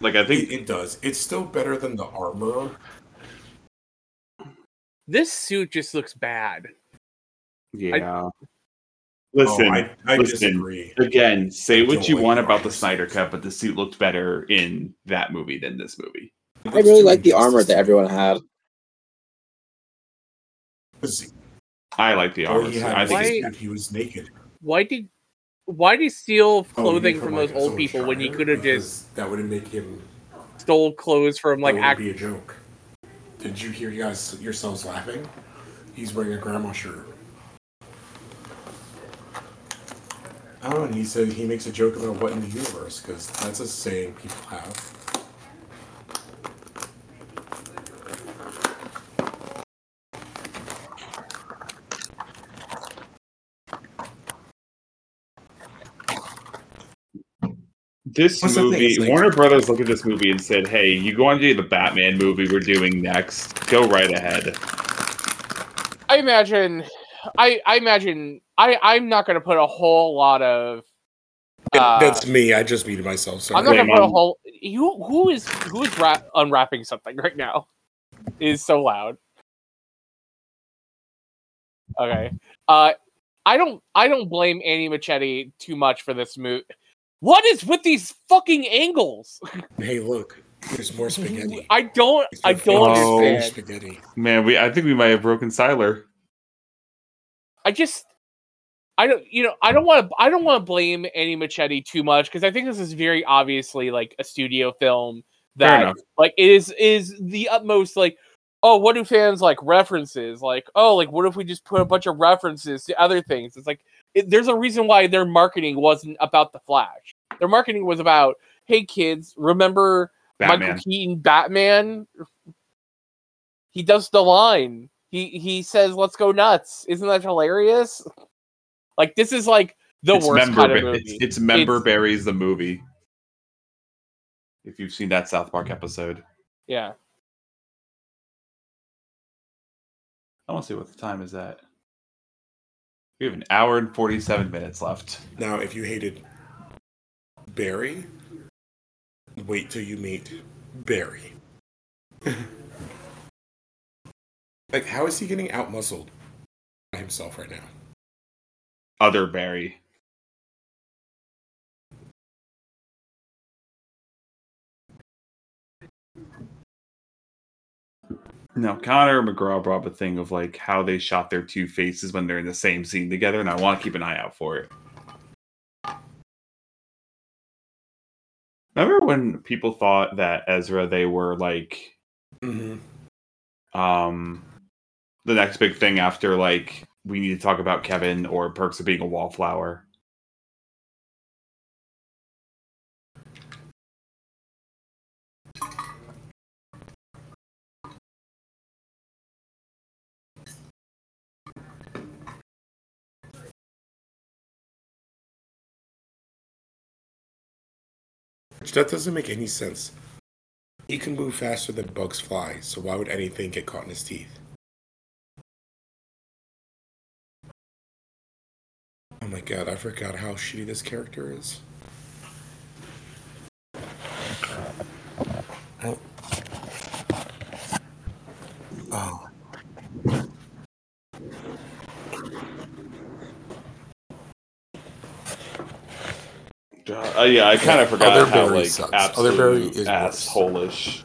Like I think it does. It's still better than the armor. This suit just looks bad. yeah. Listen, oh, I, I listen. disagree. again, say I what you want about the Snyder. Cut, but the suit looked better in that movie than this movie. I really like the armor that everyone had. I like the armor. he suit. had I think Why- he was naked. Why did? Why did he steal Oh, clothing mean from like those old someone people when he could have just that wouldn't make him stole clothes from like that act? be a joke. Did you hear you guys yourselves laughing? He's wearing a grandma shirt. Oh, and he said he makes a joke about what in the universe because that's a saying people have. This What's movie, like- Warner Brothers looked at this movie and said, "Hey, you go on to do the Batman movie we're doing next. Go right ahead." I imagine. I I imagine. I I'm not going to put a whole lot of. Uh, that's me. I just muted myself. Sorry. I'm not going to put a whole. You who is who is ra- unwrapping something right now? Is so loud. Okay. Uh, I don't. I don't blame Andy Muschietti too much for this move. What is with these fucking angles? *laughs* Hey, look. There's more spaghetti. I don't. I don't Oh. understand. Spaghetti. Man, we I think we might have broken Siler. I just. I don't, you know, I don't want to, I don't want to blame Andy Muschietti too much because I think this is very obviously like a studio film that, like, it is is the utmost like, oh, what do fans like references? Like, oh, like what if we just put a bunch of references to other things? It's like it, there's a reason why their marketing wasn't about the Flash. Their marketing was about, hey kids, remember Batman. Michael Keaton Batman? He does the line. He he says, "Let's go nuts." Isn't that hilarious? Like this is like the it's worst member, kind of movie. It's, it's member It's- berries the movie. If you've seen that South Park episode, yeah. I want to see what the time is at. We have an hour and forty-seven minutes left. Now, if you hated Barry, wait till you meet Barry. *laughs* like, how is he getting out muscled by himself right now? Other Barry. Now, Connor McGraw brought up a thing of like how they shot their two faces when they're in the same scene together, and I want to keep an eye out for it. Remember when people thought that Ezra they were like Mm-hmm. um the next big thing after like we need to talk about Kevin or Perks of being a wallflower. That doesn't make any sense. He can move faster than bugs fly, so why would anything get caught in his teeth? Oh my god, I forgot how shitty this character is. Oh. Oh. Uh, yeah, I kind of forgot Other how like sucks. absolute is worse. assholish.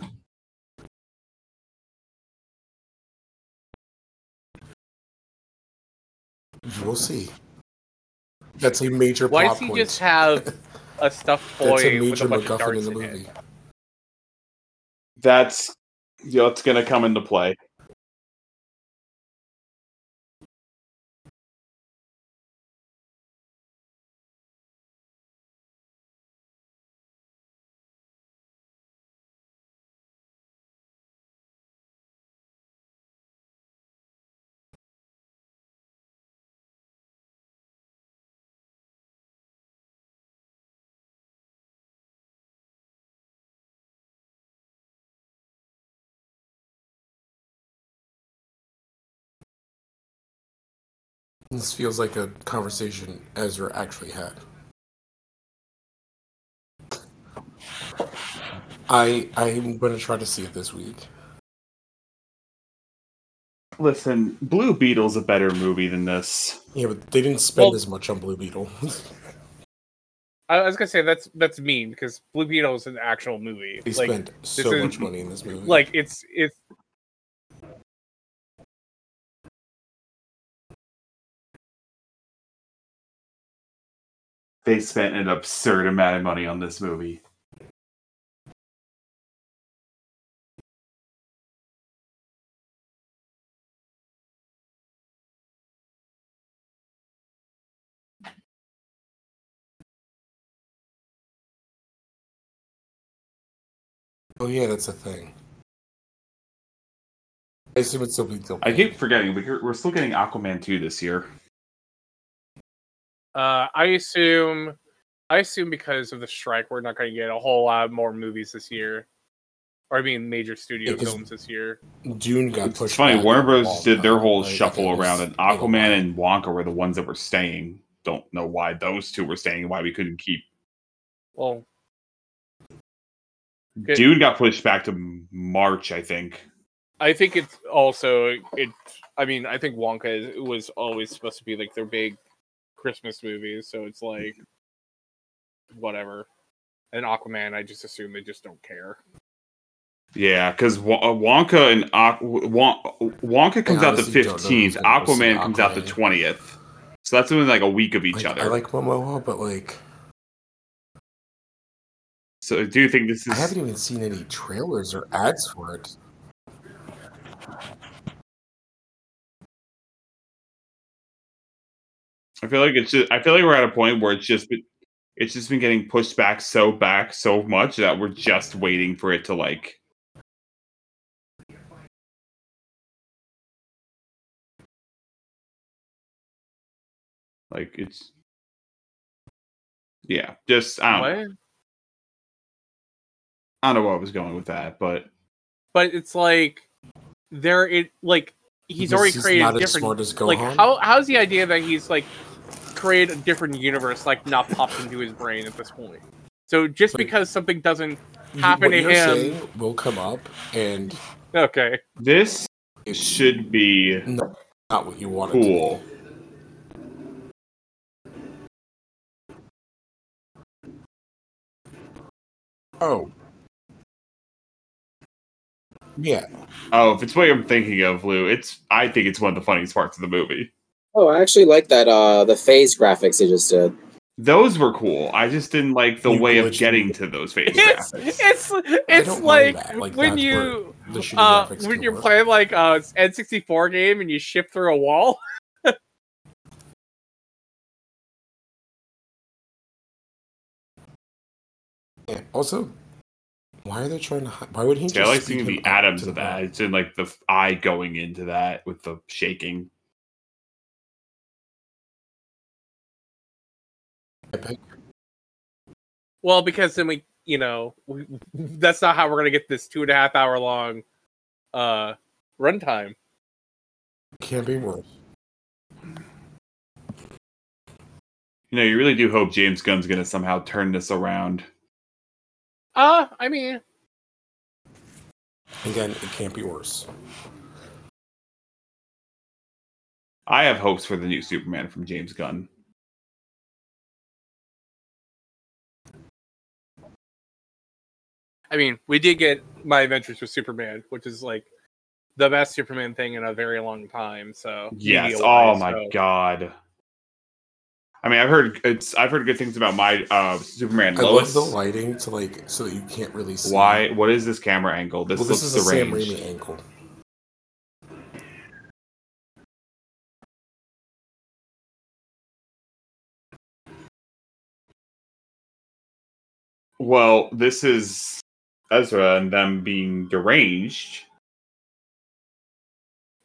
We'll see. That's a major Why plot does he point. just have *laughs* a stuffed toy That's a with a major bunch of MacGuffin darts in the in movie. it? That's you know, it's gonna come into play. This feels like a conversation Ezra actually had. I I'm gonna try to see it this week. Listen, Blue Beetle's a better movie than this. Yeah, but they didn't spend Well- as much on Blue Beetle. I was gonna say that's that's mean because Blue Beetle is an actual movie. they like, spent so much money in this movie. like it's it's They spent an absurd amount of money on this movie. oh yeah, that's a thing. I assume it's still Blue Beetle. I keep forgetting we're we're still getting Aquaman 2 this year. Uh I assume I assume because of the strike we're not gonna get a whole lot more movies this year. Or I mean major studio Yeah, 'cause- films this year. Dune got pushed. It's funny, back Warner Bros. long did their whole Like, shuffle around, and Aquaman and Wonka were the ones that were staying. Don't know why those two were staying, why we couldn't keep. Well Good. Dune got pushed back to March, I think. I think it's also it. I mean, I think Wonka is, was always supposed to be like their big Christmas movies, so it's like whatever. And Aquaman, I just assume they just don't care. Yeah, because uh, Wonka and Aqu- Wonka comes out the honestly don't know who's fifteenth. gonna go see Aquaman comes out the twentieth. So that's within like a week of each Like, other. I like Momoa, but like so I do you think this is I haven't even seen any trailers or ads for it. I feel like it's just I feel like we're at a point where it's just been, it's just been getting pushed back so back so much that we're just waiting for it to like like it's yeah, just I don't, What? I don't know where I was going with that, but But it's like there it like he's Because already created not different smart as like how how's the idea that he's like created a different universe like not popped into his brain at this point. So just Like- because something doesn't happen what to you're him- will come up, and okay. this it should be not, not what you want cool. to be. Oh. Yeah, Oh, if it's what I'm thinking of, Lou, it's I think it's one of the funniest parts of the movie. Oh, I actually like that. Uh, the phase graphics they just did. Those were cool. I just didn't like the You way of getting me. to those face It's graphics. it's it's like. Like, when you uh when you're work. playing like uh N64 game and you ship through a wall. *laughs* Yeah. Also, why are they trying to? hi- Why would he? Yeah, I like seeing the atoms of the that. It's in like the eye going into that with the shaking. Well, because then we you know we, *laughs* that's not how we're gonna get this two and a half hour long uh runtime. Can't be worse. You know, you really do hope James Gunn's gonna somehow turn this around. Uh I mean Again, it can't be worse. I have hopes for the new Superman from James Gunn. I mean we did get my adventures with Superman, which is like the best Superman thing in a very long time. So Yes. Oh my so- god. I mean, I've heard it's. I've heard good things about my uh, Superman I love the lighting to like so that you can't really see. Why? What is this camera angle? This Well, this looks is a Sam. Raimi angle. Well, this is Ezra and them being deranged.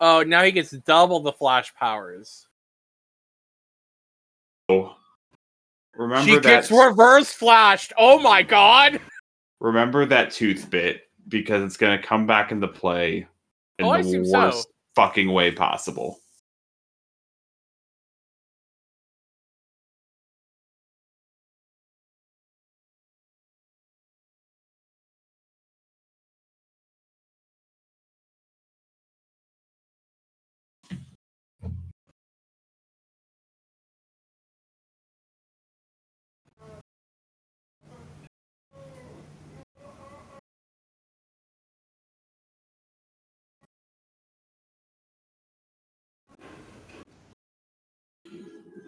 Oh, now he gets double the Flash powers. Oh. remember she that. gets reverse flashed. Oh my god! remember that tooth bit because it's going to come back into play in Oh, the assume so. worst fucking way possible.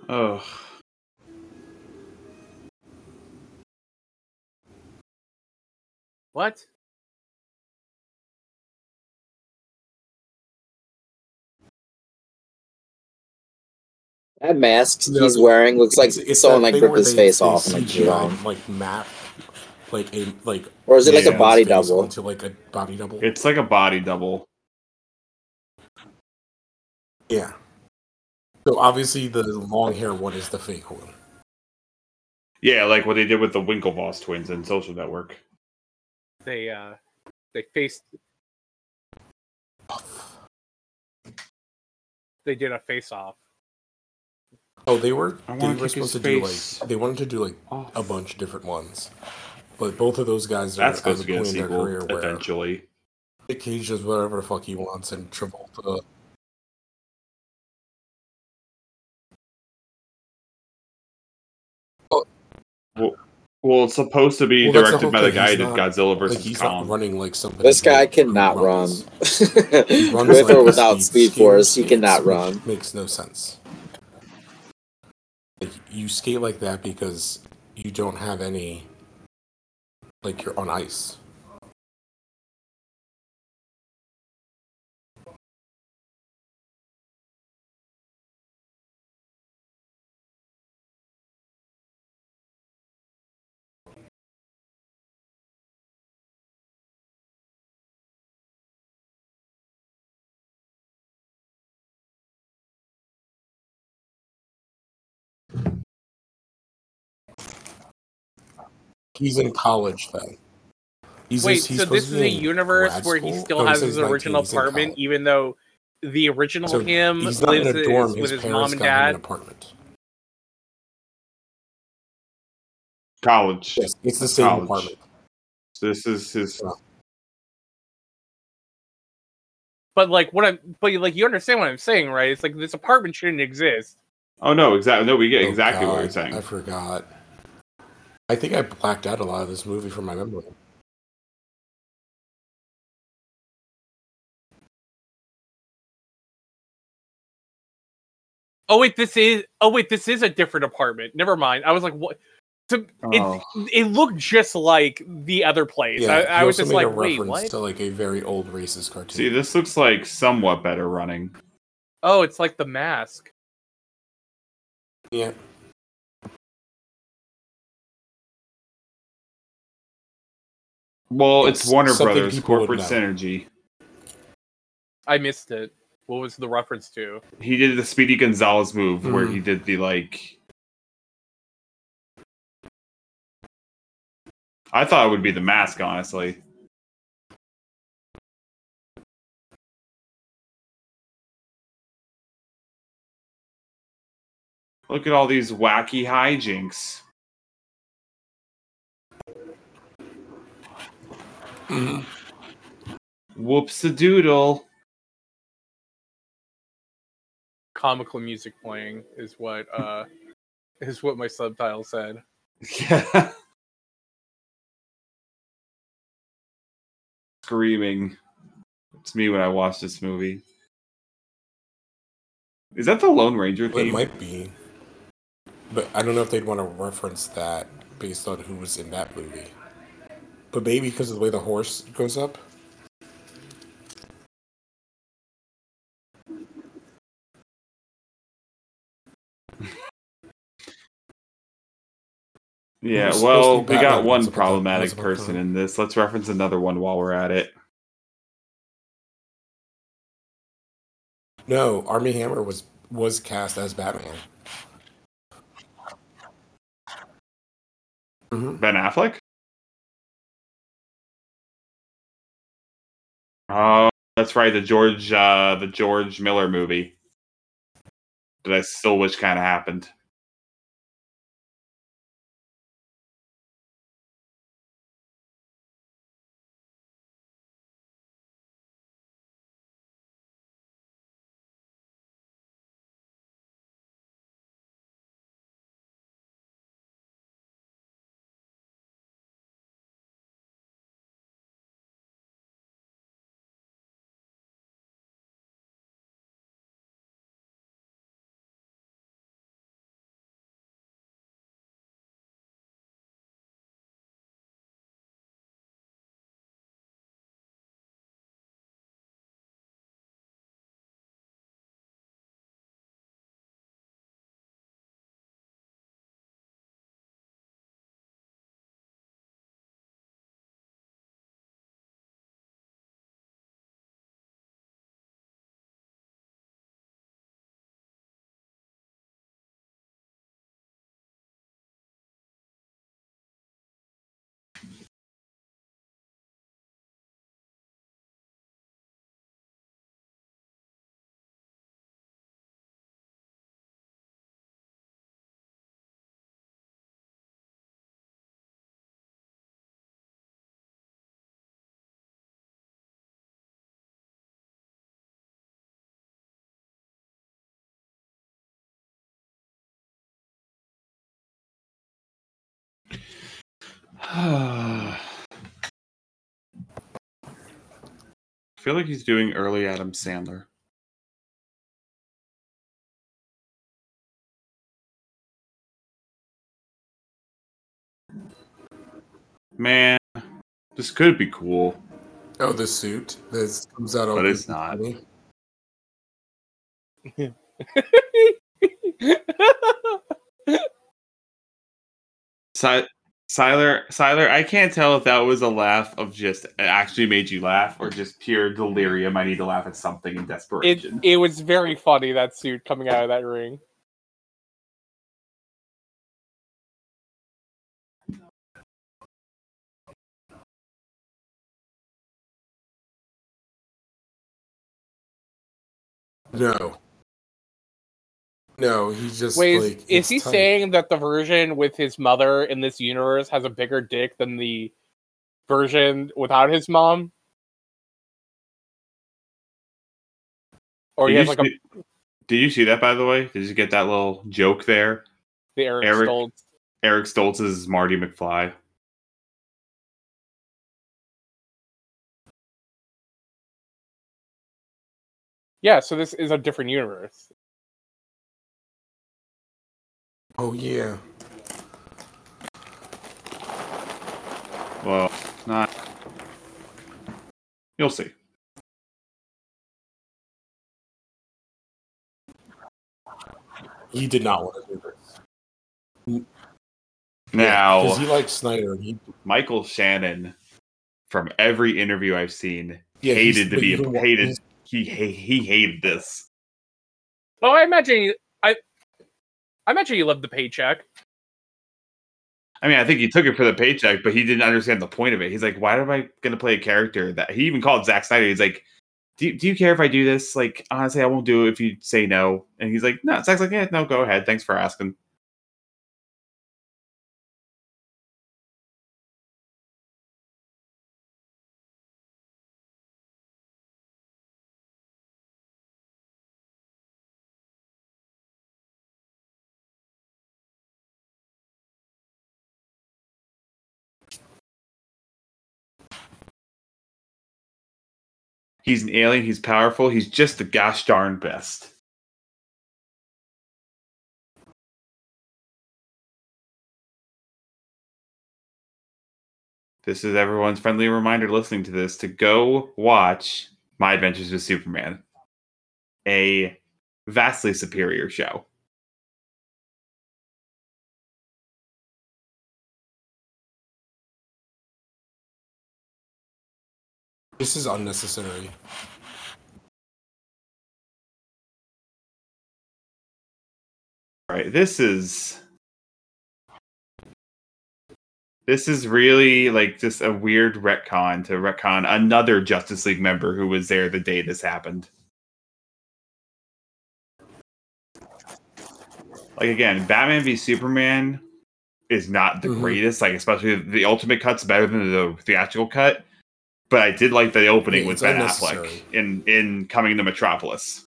Oh, What? That mask No, he's wearing looks like It's- it's someone like ripped his they- face they off and like drew like map, like a like. Or is it like a body double? Onto like a body double. it's like a body double. yeah. So obviously the long hair one is the fake one. Yeah, like what they did with the Winklevoss twins in Social Network. They uh they faced they did a face off. Oh, they were they were supposed to do like they wanted to do like Oh, a bunch of different ones, but both of those guys are that's at supposed the to get a point in their sequel career where eventually. Nick Cage does whatever the fuck he wants, and Travolta. Well, it's supposed to be Well, that's the directed by the guy He's who did not- Godzilla Like versus he's not Kong. running like somebody. This guy who- who cannot run. *laughs* runs. With He runs or without Speed skater Force, he skates, cannot which run. Makes no sense. like you skate like that because you don't have any like you're on ice. He's in college then. He's Wait, he's so this is a universe grad where he still oh, No, has his original he's in apartment, even though the original So him he's not in lives a dorm. His with his parents mom and got him an dad. apartment. College. Yes, it's the same College. apartment. This is his. But like what I'm, but like you understand what I'm saying, right? It's like this apartment shouldn't exist. Oh no, exactly. No, we get Oh, exactly what you're saying. I forgot. I think I blacked out a lot of this movie from my memory. Oh wait, this is. Oh wait, this is a different apartment. Never mind. I was like, what? So Oh. it it looked just like the other place. Yeah, I, I was just like, a wait, reference what? to like a very old racist cartoon. See, this looks like somewhat better running. Oh, it's like the mask. yeah, Well, Yes, it's Warner Brothers corporate synergy. I missed it. What was the reference to? He did the Speedy Gonzales move where Mhm. he did the like. I thought it would be the mask, honestly. Look at all these wacky hijinks. *clears throat* Whoops a doodle. Comical music playing is what uh *laughs* is what my subtitle said. Yeah. *laughs* Screaming. It's me when I watch this movie. Is that the Lone Ranger well, it might be, but I don't know if they'd want to reference that based on who was in that movie. But maybe because of the way the horse goes up. Yeah, well, we got one once upon a- problematic once upon a person in this. Let's reference another one while we're at it. No, Armie Hammer was was cast as Batman. hmm Ben Affleck? Oh, that's right, the George uh the George Miller movie. That I still wish kind of happened. I feel like he's doing early Adam Sandler. Man, this could be cool. Oh, the suit that comes out. But it's not. *laughs* Side, Si- Siler, Siler, I can't tell if that was a laugh of just it actually made you laugh or just pure delirium. I need to laugh at something in it desperation. it was very funny that suit coming out of that ring. No. No, he's just Wait, like is, is he tight. saying that the version with his mother in this universe has a bigger dick than the version without his mom? Or he did, has you like a see, did you see that by the way? Did you get that little joke there? the Eric, Eric- Stoltz. Eric Stoltz is Marty McFly. Yeah, so this is a different universe. Oh yeah. Well, not. You'll see. He did not want to do this. Now, because he likes Snyder. He Michael Shannon, from every interview I've seen, yeah, hated to be you know what? hated. He's- He he he hated this. Oh, I imagine he, I imagine he loved the paycheck. I mean, I think he took it for the paycheck, but he didn't understand the point of it. He's like, "Why am I going to play a character that?" He even called Zack Snyder. He's like, "Do do you care if I do this? Like, honestly, I won't do it if you say no." And he's like, "No." Zack's like, "Yeah, no, go ahead. Thanks for asking." He's an alien. He's powerful. He's just the gosh darn best. This is everyone's friendly reminder listening to this to go watch My Adventures with Superman, a vastly superior show. This is unnecessary. Right. This is this is really like just a weird retcon to retcon another Justice League member who was there the day this happened. Like again, Batman v Superman is not the Mhm. greatest, like especially the ultimate cut's better than the theatrical cut. But I did like the opening Yeah, with Ben. Affleck in in coming to Metropolis.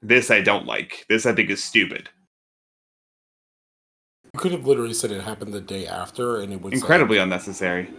This I don't like. This I think is stupid. You could have literally said it happened the day after, and it was like- Incredibly unnecessary.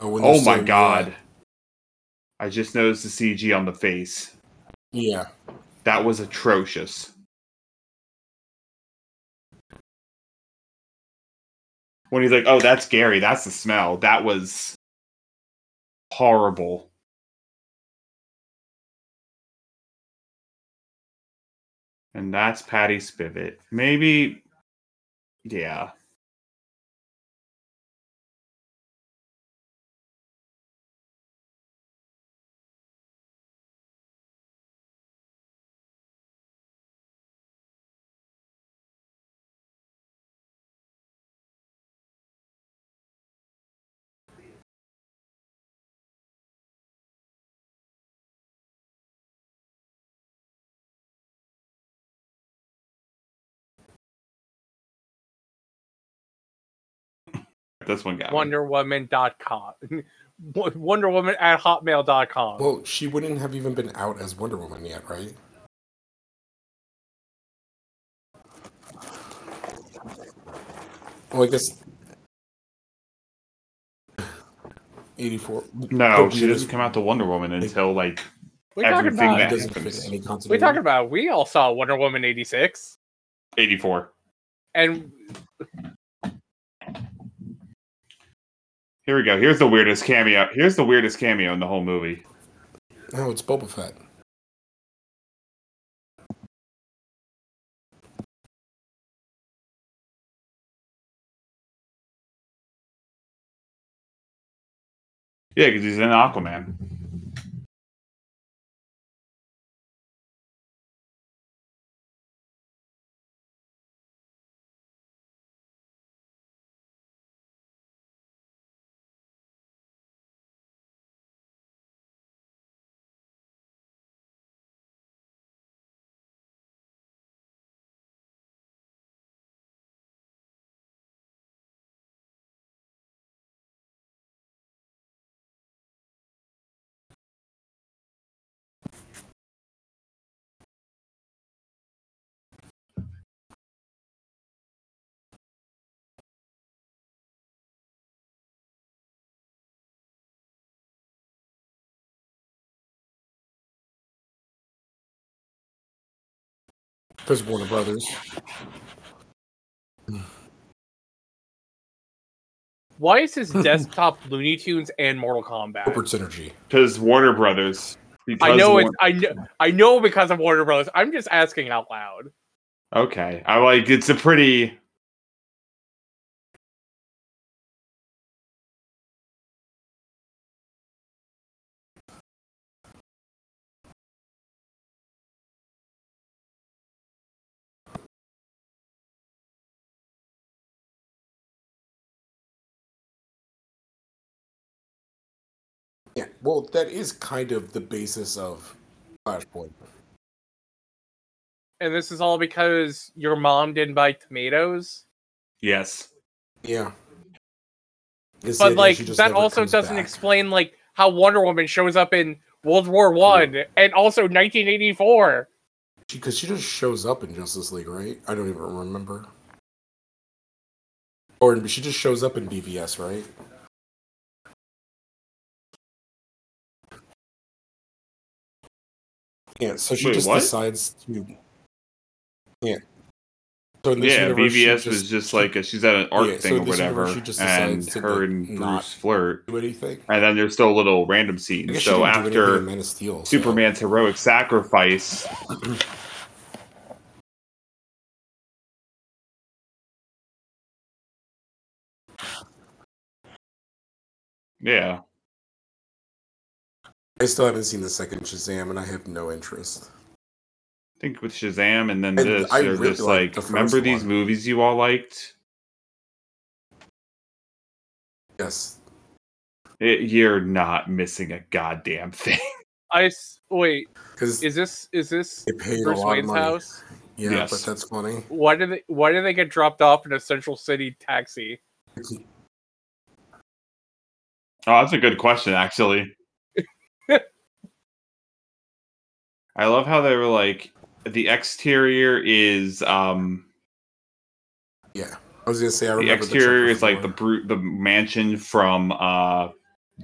Oh, Oh my god. I just noticed the CG on the face. Yeah. That was atrocious. When he's like, "Oh, that's Gary. That's the smell." That was horrible. And that's Patty Spivot. Maybe yeah. This one got me. WonderWoman.com. *laughs* Wonder Woman at hotmail.com. Well, she wouldn't have even been out as Wonder Woman yet, right? Well, I guess. 84. No, The she doesn't come out to Wonder Woman until like we talking everything about? that It doesn't fit happens. any continuity. We talking about? We all saw Wonder Woman eighty six, 84. and Here we go. Here's the weirdest cameo. Here's the weirdest cameo in the whole movie. Oh, it's Boba Fett. Yeah, because he's in Aquaman. There's Warner Brothers. why is his *laughs* desktop Looney Tunes and Mortal Kombat? Corporate synergy. Because Warner Brothers. Because I know War- it's I know I know because of Warner Bros. I'm just asking out loud. Okay. I like it's a pretty well, that is kind of the basis of Flashpoint. And this is all because your mom didn't buy tomatoes. yes. Yeah. It's But like that also doesn't back. explain like how Wonder Woman shows up in World War One and also 1984. because she, just shows up in Justice League, right? I don't even remember. Or she just shows up in BVS, right? Yeah, so she Wait, just what? decides to. Yeah. So in this Yeah, she was just she like a, she's at an art Yeah, so thing or whatever, just and her and Bruce flirt, do anything. and then there's still a little random I scenes. guess she So didn't do anything after in Man of Steel, so- Superman's heroic sacrifice, *clears throat* yeah, I still haven't seen the second Shazam, and I have no interest. I think with Shazam and then And this, I they're really just like, the first remember these one. movies you all liked? Yes, It, you're not missing a goddamn thing. *laughs* I s- wait. because Is this is this they paid a Bruce lot of Wayne's money. house? Yeah, Yes. but that's funny. Why did they Why did they get dropped off in a Central City taxi? *laughs* Oh, that's a good question, actually. *laughs* I love how they were like the exterior is um Yeah, I was gonna say I the remember exterior the is like the brute the mansion from uh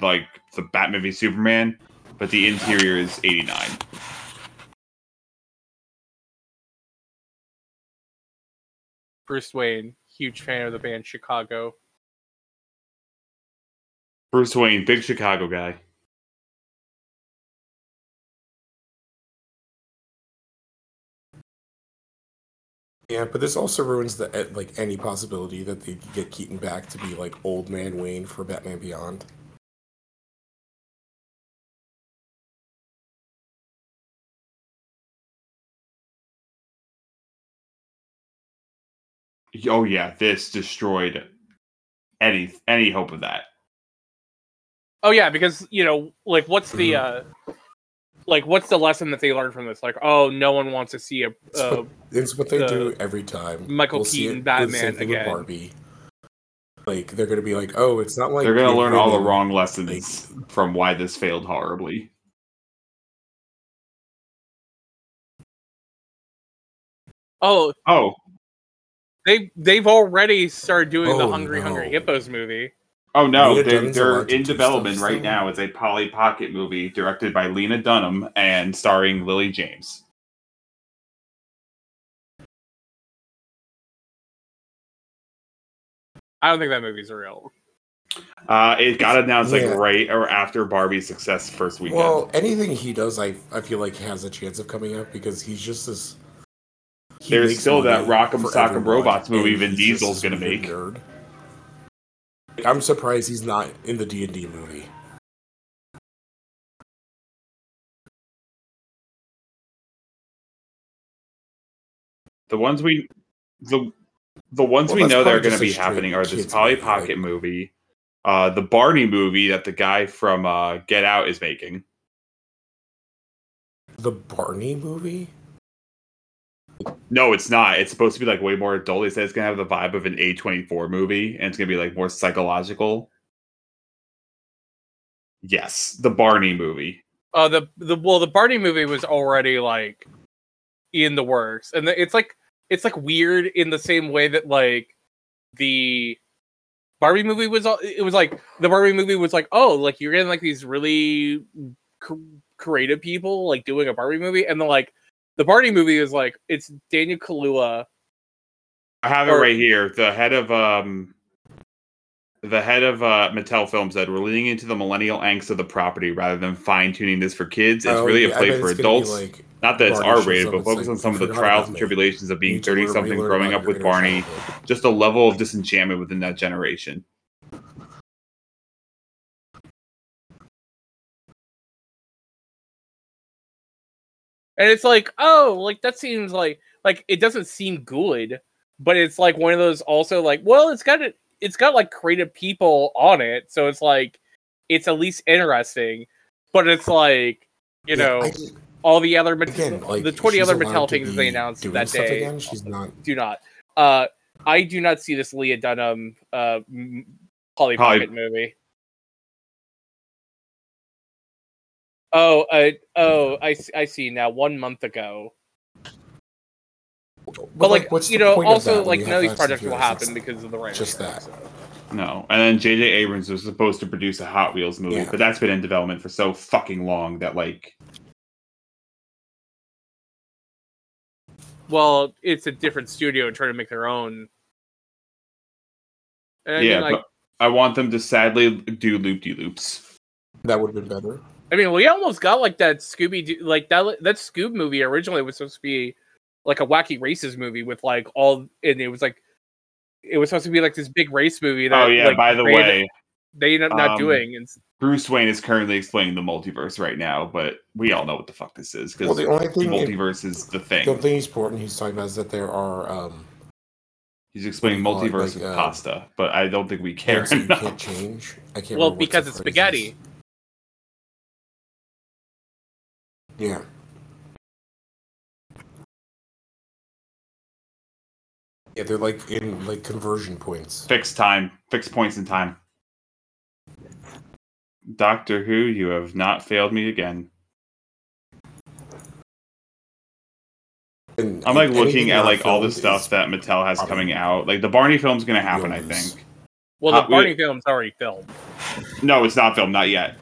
like the Bat movie Superman, but the interior is 89. Bruce Wayne, huge fan of the band Chicago. Bruce Wayne, big Chicago guy. Yeah, but this also ruins the eh, like any possibility that they could get Keaton back to be like old man Wayne for Batman Beyond. Oh yeah, this destroyed any any hope of that. Oh yeah, because you know, like, what's the uh, like, what's the lesson that they learned from this? Like, oh, no one wants to see a. It's Uh, what, it's what they the do every time. Michael see Keaton it- Batman the same thing with again. Barbie. Like they're gonna be like, oh, it's not like They're gonna Big learn all the wrong lessons from why this failed horribly. Oh, Oh, they they've already started doing the Oh, Hungry Hungry no. Hippos movie. Oh no, Lena they're, they're in development stuff right still? now. It's a Polly Pocket movie directed by Lena Dunham and starring Lily James. I don't think that movie's real. Uh, it got announced like Yeah. right or after Barbie's success first weekend. Well, anything he does, I I feel like has a chance of coming up because he's just this. he There's still that money Rock'em for Sock'em Robots movie and Vin Diesel's gonna make. Nerd. I'm surprised he's not in the D and D movie. the ones we the the ones Well, we know that are going to be happening are this Polly Pocket like- movie, uh, the Barney movie that the guy from uh, Get Out is making. The Barney movie. No, it's not. It's supposed to be like way more adult. They said it's gonna have the vibe of an A twenty four movie, and it's gonna be like more psychological. Yes, the Barney movie. Uh, the the well, the Barney movie was already like in the works, and the, it's like it's like weird in the same way that like the Barbie movie was. It was like the Barbie movie was like, oh, like you're getting like these really cr- creative people like doing a Barbie movie, and then like the Barney movie is like it's Daniel Kaluuya. I have it Or- right here. The head of um, the head of uh, Mattel Films said we're leaning into the millennial angst of the property rather than fine tuning this for kids. It's Oh, really yeah, a I play for it's gonna be adults. Like, Not that it's Barney R rated, but focus like, on some of the trials and tribulations of being you told her 30 something growing up with Barney. Just a level of disenchantment within that generation. And it's like oh like that seems like like it doesn't seem good but it's like one of those also like well it's got it it's got like creative people on it so it's like it's at least interesting but it's like you Yeah, know I just- all the other Mat- again, like the 20 other allowed mattel things they announced doing that day Again. She's not. do not uh i do not see this lena dunham uh polly Polly- pocket movie oh uh, oh I, s- I see now one month ago but, like, what's you know, also like you none of these projects will happen It's- because of the writing. just that. so. No. And then J.J. Abrams was supposed to produce a Hot Wheels movie, Yeah. but that's been in development for so fucking long that, like, Well, it's a different studio trying to make their own. And I yeah, mean, like, but I want them to sadly do loop de loops. That would have been better. I mean, we almost got like that Scooby, Doo like that that Scoob movie originally was supposed to be like a wacky races movie with like all, and it was like it was supposed to be like this big race movie. That, Oh, yeah, like, by the they way, they ended up not um, doing. And Bruce Wayne is currently explaining the multiverse right now, but we all know what the fuck this is Well, because the only thing the thing, multiverse is the the thing. only thing he's important he's talking about is that there are um, He's explaining what do you call it, multiverse like, with uh, pasta, but I don't think we care things you enough. can't change. I can't. well, because it's spaghetti. is. Yeah. Yeah, they're like in like conversion points. Fixed time, fixed points in time. Doctor Who, you have not failed me again. And I'm like looking at like all the stuff that Mattel has probably coming out. Like the Barney film's gonna happen, I think. Well, the Hot Wheel- Barney film's already filmed. No, it's not filmed, not yet.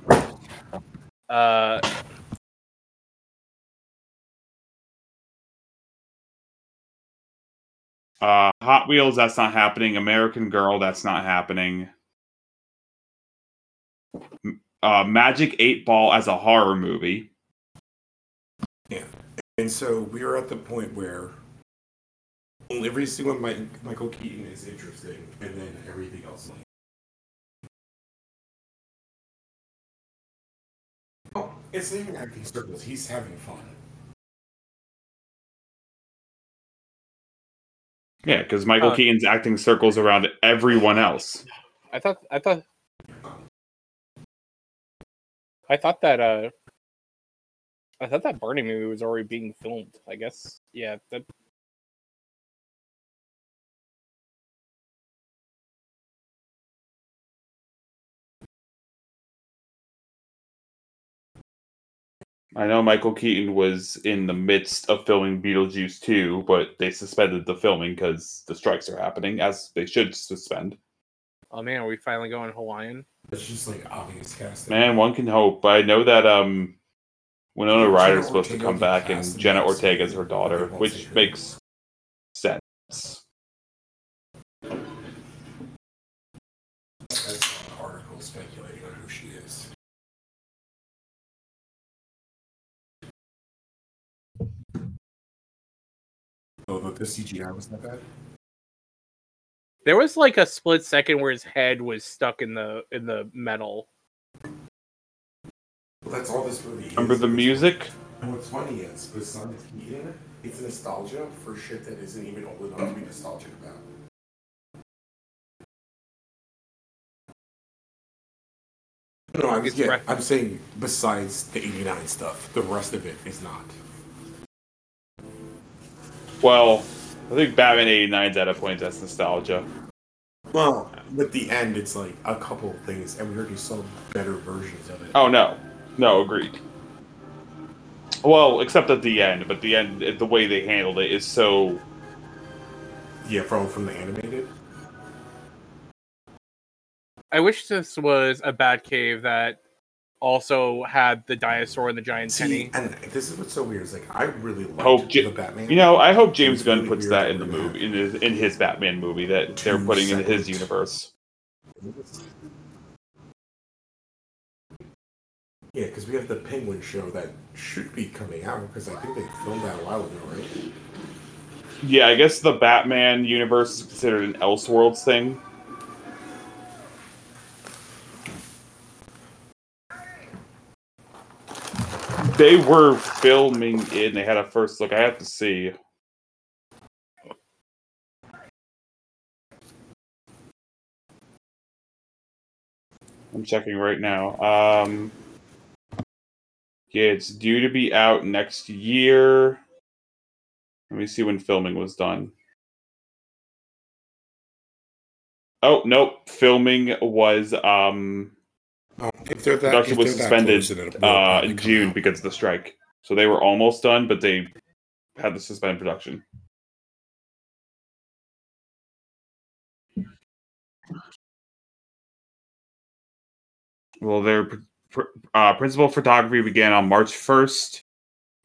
Uh, Uh, Hot Wheels, that's not happening. American Girl, that's not happening. Uh, Magic Eight Ball as a horror movie. Yeah, and so we are at the point where every single Mike, Michael Keaton is interesting, and then everything else. Oh, it's even acting circles. He's having fun. Yeah, because Michael Uh, Keaton's acting circles around everyone else. I thought I thought I thought that uh I thought that Barney movie was already being filmed. I guess yeah, that I know Michael Keaton was in the midst of filming Beetlejuice 2, but they suspended the filming because the strikes are happening, as they should suspend. Oh man, are we finally going Hawaiian? It's just like obvious casting. Man, one can hope. But I know that um, Winona Jenna is supposed to come back, and Jenna Ortega is her daughter, they won't say which makes sense. That's an article speculating on who she is. Oh, but the CGI was that bad? There was like a split second where his head was stuck in the in the metal. Well, that's all this movie is. Remember the music? And what's funny is, besides Keaton, it's nostalgia for shit that isn't even old enough to be nostalgic about. No, I'm, yeah. I'm saying besides the 89 stuff, the rest of it is not. Well, I think Batman 89's at a point that's nostalgia. Well, with the end, it's like a couple of things, and we already saw better versions of it. Oh no, no, agreed. Well, except at the end, but the end, the way they handled it is so. Yeah, from from the animated. I wish this was a Batcave that also had the dinosaur and the giant See, penny. and this is what's so weird. Is like I really liked Hope Ja- the Batman. You know, I hope James Gunn really puts that that in the we're movie, in his, in his Batman movie that they're Two putting in his universe. Yeah, because we have the Penguin show that should be coming out because I think they filmed that a while ago, right? Yeah, I guess the Batman universe is considered an Elseworlds thing. They were filming it and they had a first look. I have to see. I'm checking right now. Um, yeah, it's due to be out next year. Let me see when filming was done. Oh nope, filming was um Um, if they're that, production if was they're suspended uh in June out. because of the strike. So they were almost done, but they had to suspend production. Well, their uh, principal photography began on March 1st.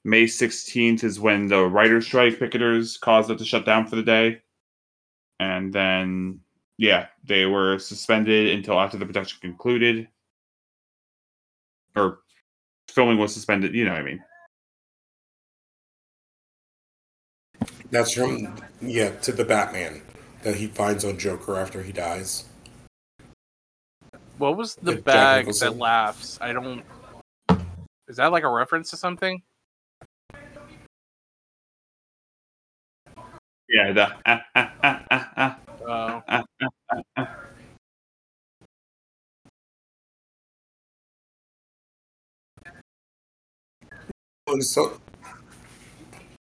May 16th is when the writer's strike picketers caused it to shut down for the day. And then, yeah, they were suspended until after the production concluded. Or filming was suspended, you know what I mean. That's from yeah to the Batman that he finds on Joker after he dies. What was the Jack bag that laughs? I don't. Is that like a reference to something? Yeah, the ah, ah, ah, ah, ah. Uh, so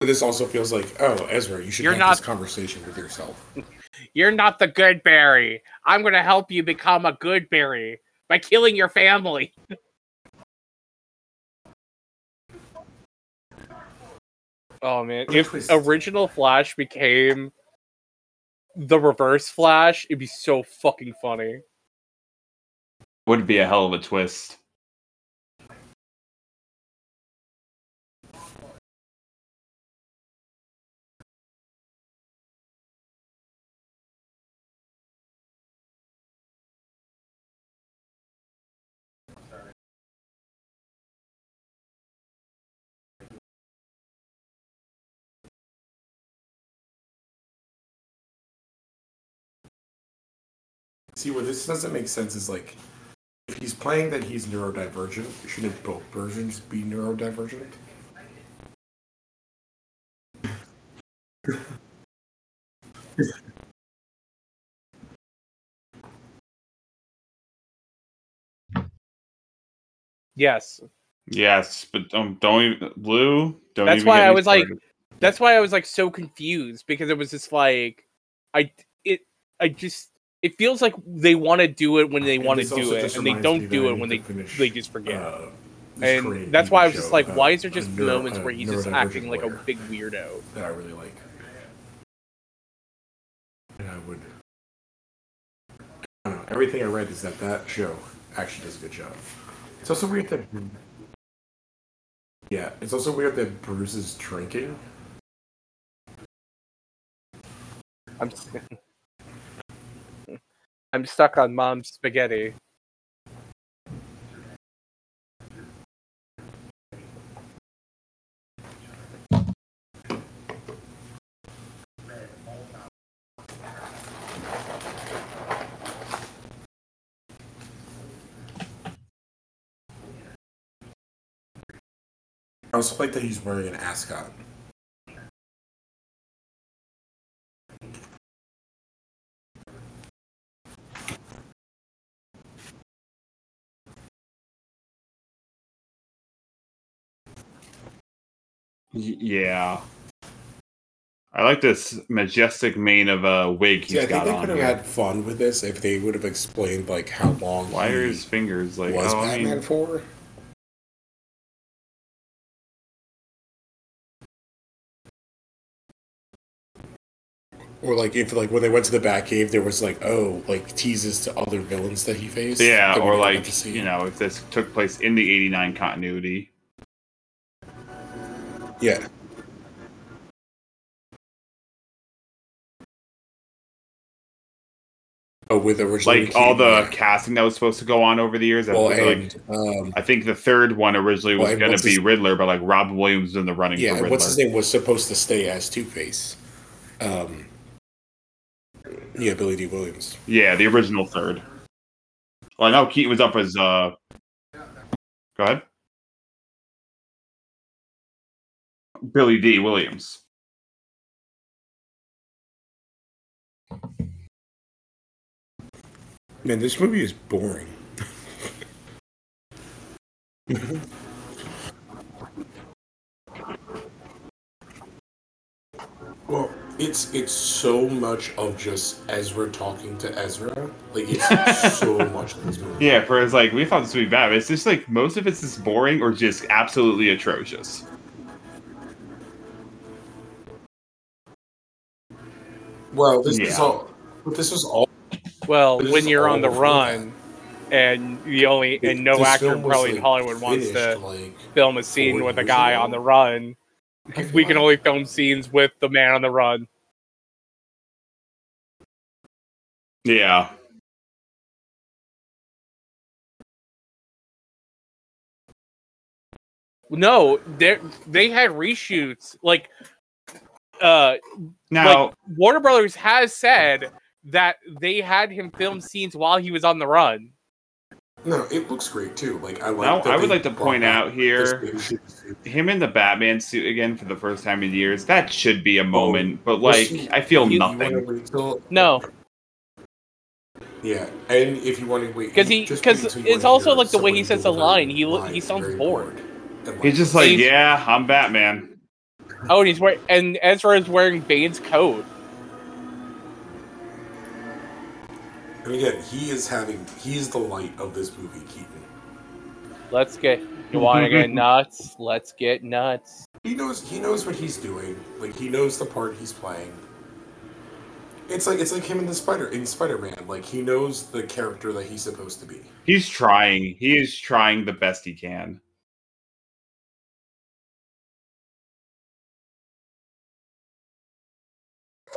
this also feels like oh Ezra, you should You're have not- this conversation with yourself. *laughs* you're not the good berry. I'm gonna help you become a good berry by killing your family. *laughs* oh man, if Twist. original Flash became the reverse Flash, it'd be so fucking funny. Would be a hell of a twist. See where this doesn't make sense is like if he's playing that he's neurodivergent, shouldn't both versions be neurodivergent? Yes, Yes, but don't don't even Blue. Don't That's even why I me was like- that's why I was like so confused because it was just like I it I just it feels like they want to do it when they want to do it and they don't do it when they finish, they just forget. uh, and that's why I was just like, why is there just neuro- moments where he's just acting like a big weirdo? that I really like. And I would. I don't know, everything I read is that that show actually does a good job. It's also weird that. Yeah, it's also weird that Bruce is drinking. I'm *laughs* I'm stuck on mom's spaghetti. I was like that he's wearing an ascot. Yeah. I like this majestic mane of a wig he's See, I think got they on could have had fun with this if they would have explained like how long Why are his fingers like? was oh, I Batman mean, for. Or like if like when they went to the Batcave, there was like oh like teases to other villains that he faced. yeah, or like you know, if this took place in the '89 continuity. Yeah. Oh, with originally like all the casting that was supposed to go on over the years. I well, think, and like, um, I think the third one originally was and going to be his- Riddler, but like Robin Williams was in the running yeah, for and Riddler. what's his name was supposed to stay as Two Face. Um, yeah, Billy Dee Williams. Yeah, the original third. Well, I know Keaton was up as. uh Go ahead. Billy Dee Williams. Man, this movie is boring. well, it's it's so much of just Ezra talking to Ezra. Like it's *laughs* so much of this movie. Yeah, for it's like we thought this would be bad. But it's just like most of it's just boring or just absolutely atrocious. Well, this is all. But this was all. Well, This when is you're on the run, and the only and no this actor film was, probably in like, Hollywood wants to like, film a scene with a guy ago. on the run. I feel We can only film scenes with the man on the run. Yeah. No, they they had reshoots. Like, uh, Now, like Warner Brothers has said that they had him film scenes while he was on the run. No, it looks great too. Like I like. now I would like to point out here big shit suit. him in the Batman suit again for the first time in years. That should be a moment, but like see, I feel you- you nothing. wanna wait till- No, Yeah, and if you want to wait, because he just because wait till you it's also like the way he says the line. He lo- he sounds very bored. He's just like, He's- yeah, I'm Batman. Oh, and he's wearing and Ezra is wearing Bane's coat. and again, he is having he's the light of this movie, Keaton. Let's get. You want to get nuts? Let's get nuts. He knows he knows what he's doing. Like he knows the part he's playing. It's like it's like him in the Spider in Spider Man. Like he knows the character that he's supposed to be. He's trying. He is trying the best he can.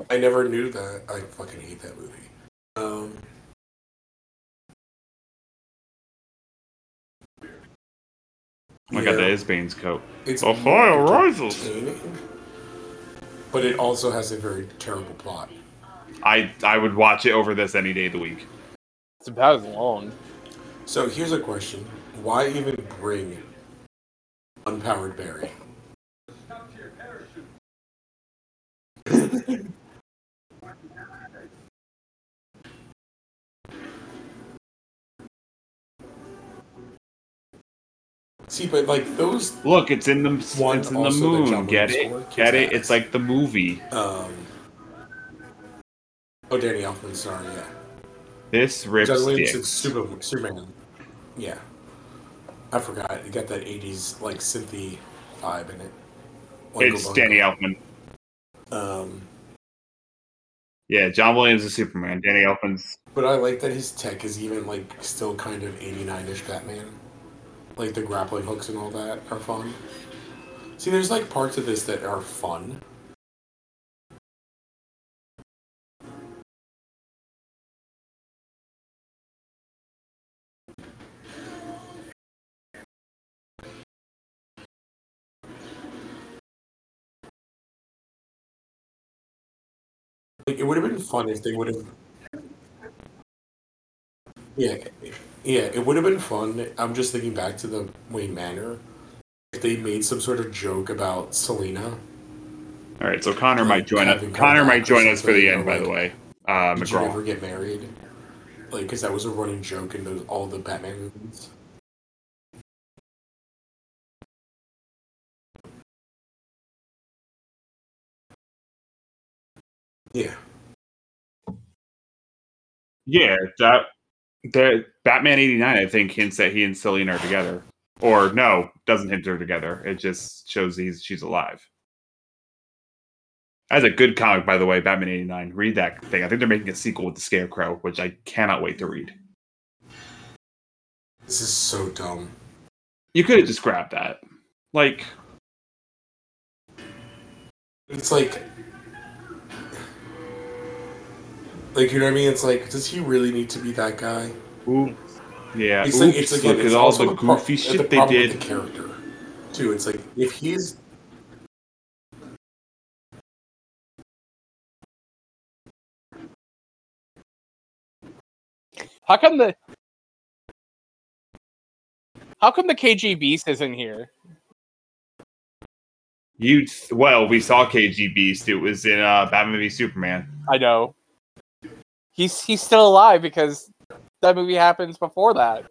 I never knew that. I fucking hate that movie. Um, Oh my god, yeah, that is Bane's coat. It's The fire more rises. but it also has a very terrible plot. I I would watch it over this any day of the week. It's about as long. So here's a question: Why even bring unpowered Barry? *laughs* See, but like those, Look, it's in the One it's in the moon. Get it? Get it? It's like the movie. um, oh, Danny Elfman, sorry, yeah, This rips John Williams Super, Superman, yeah. I forgot. It got that '80s like synthy vibe in it. Oingo It's. Danny Elfman. Um, Yeah, John Williams is Superman. Danny Elfman's. but I like that his tech is even like still kind of '89ish Batman. Like the grappling hooks and all that are fun. See, there's like parts of this that are fun. Like, it would have been fun if they would have. Yeah, yeah, it would have been fun. I'm just thinking back to the Wayne Manor. If they made some sort of joke about Selina, All right, so Connor might join us. Connor might join us for the end, by the way. Uh, did you ever get married? Like, because that was a running joke in those, all the Batman movies. Yeah, Yeah, that the Batman '89. I think hints that he and Selina are together, or no, doesn't hint they're together. It just shows he's she's alive. That's a good comic, by the way. Batman '89. Read that thing. I think they're making a sequel with the Scarecrow, which I cannot wait to read. this is so dumb. You could have just grabbed that, like It's like, like you know what I mean? It's like, does he really need to be that guy? Ooh. Yeah. It's Oops, like it's again, look it's at all also the pro- goofy the shit they problem with did. The character, too. It's like if he's How come the How come the KG Beast isn't here? You well, we saw KG Beast. It was in uh, Batman v Superman. I know. He's he's still alive because that movie happens before that.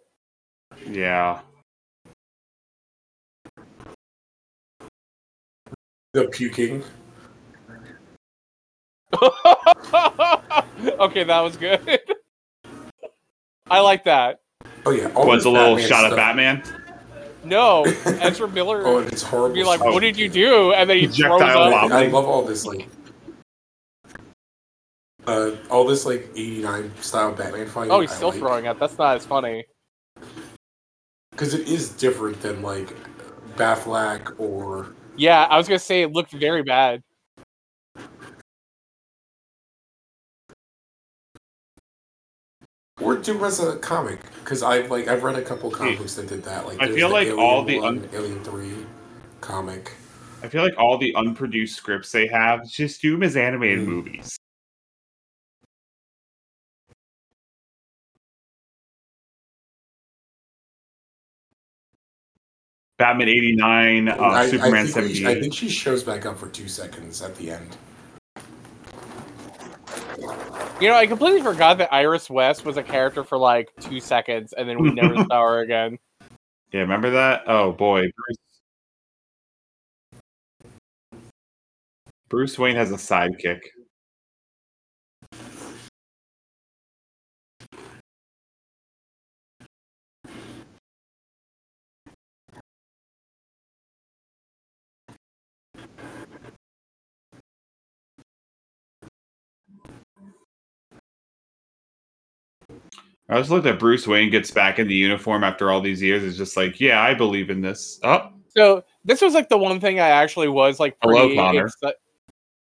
Yeah. the puking. *laughs* okay, that was good. *laughs* I like that. Oh yeah, all Was a little Batman shot stuff- of Batman. No, *laughs* Ezra Miller Oh, and it's horrible. be like, Oh. "What did you do?" And then he throws Projectile up. I love all this like, uh, all this like '89 style Batman fighting. Oh, he's still throwing up. That's not as funny. because it is different than like Batfleck or Yeah, I was gonna say it looked very bad. or do as a comic. Because I've like I've read a couple comics that did that. Like I feel like Alien all the one, un- Alien Three comic. I feel like all the unproduced scripts they have just do them as animated Mm. movies. Batman '89, uh, I, Superman I '78. I think she shows back up for two seconds at the end. You know, I completely forgot that Iris West was a character for like two seconds, and then we never *laughs* saw her again. Yeah, remember that? Oh boy, Bruce. Bruce Wayne has a sidekick. I just looked at Bruce Wayne gets back in the uniform after all these years. It's just like, yeah, I believe in this. Oh, So this was like the one thing I actually was like Hello, Connor. exci-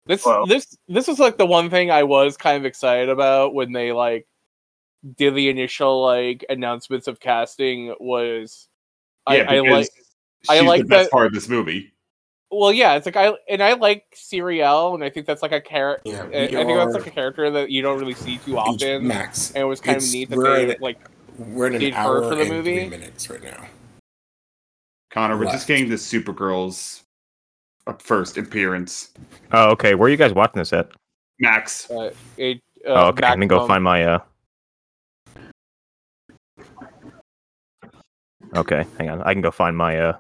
This Hello. this this was like the one thing I was kind of excited about when they like did the initial like announcements of casting was yeah, I, I like I like the best that- part of this movie. Well yeah it's like I and I like Serial and I think that's like a character Yeah, I think that's like a character that you don't really see too each- often Max. and it was kind of neat that we're they at- like We're at an did her hour for the and movie? three minutes right now. Connor, we're just getting the Supergirls first appearance. Oh, okay. Where are you guys watching this at? Max, uh, it, uh, oh, okay. Let me go Maximum- find my. uh Okay, hang on. I can go find my uh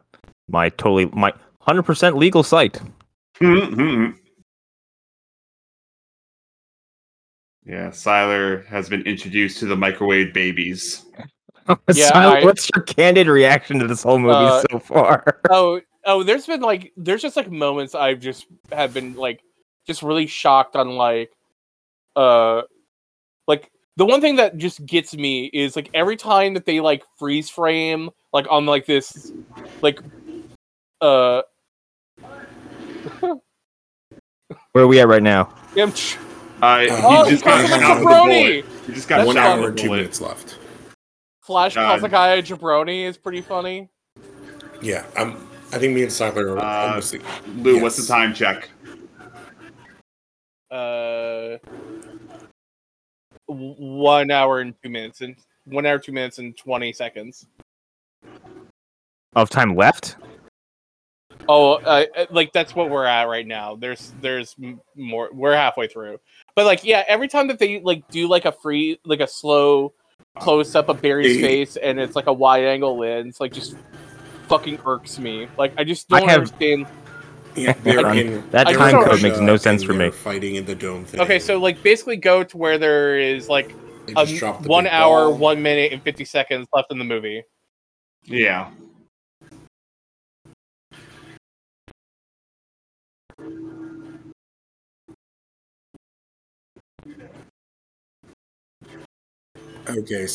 my totally my hundred percent legal site. yeah, Siler has been introduced to the microwave babies. *laughs* Yeah, Silent, I- what's your candid reaction to this whole movie Uh, so far? *laughs* oh oh there's been like there's just like moments i've just have been like just really shocked on like uh like the one thing that just gets me is like every time that they like freeze frame like on like this like uh Where are we at right now? I'm Uh, he oh just got him a shot with a bullet. He just got That's One hour with and a two bullet. minutes left. flash calls God. a guy jabroni is pretty funny Yeah, I'm. I think me and Siler are Uh, almost. Lou, what's the time check? uh one hour and two minutes and one hour two minutes and 20 seconds Of time left? Oh, uh, uh, like that's what we're at right now. There's there's more. We're halfway through, but like yeah, every time that they like do like a free like a slow close up of Barry's They- face and it's like a wide angle lens, like just fucking irks me. Like I just don't I have- understand. Yeah, *laughs* they're in. That time code makes no sense for me. Fighting in the dome thing. Okay, so like basically go to where there is like a, just dropped the one hour, ball. one minute, and fifty seconds left in the movie. Yeah. Okay.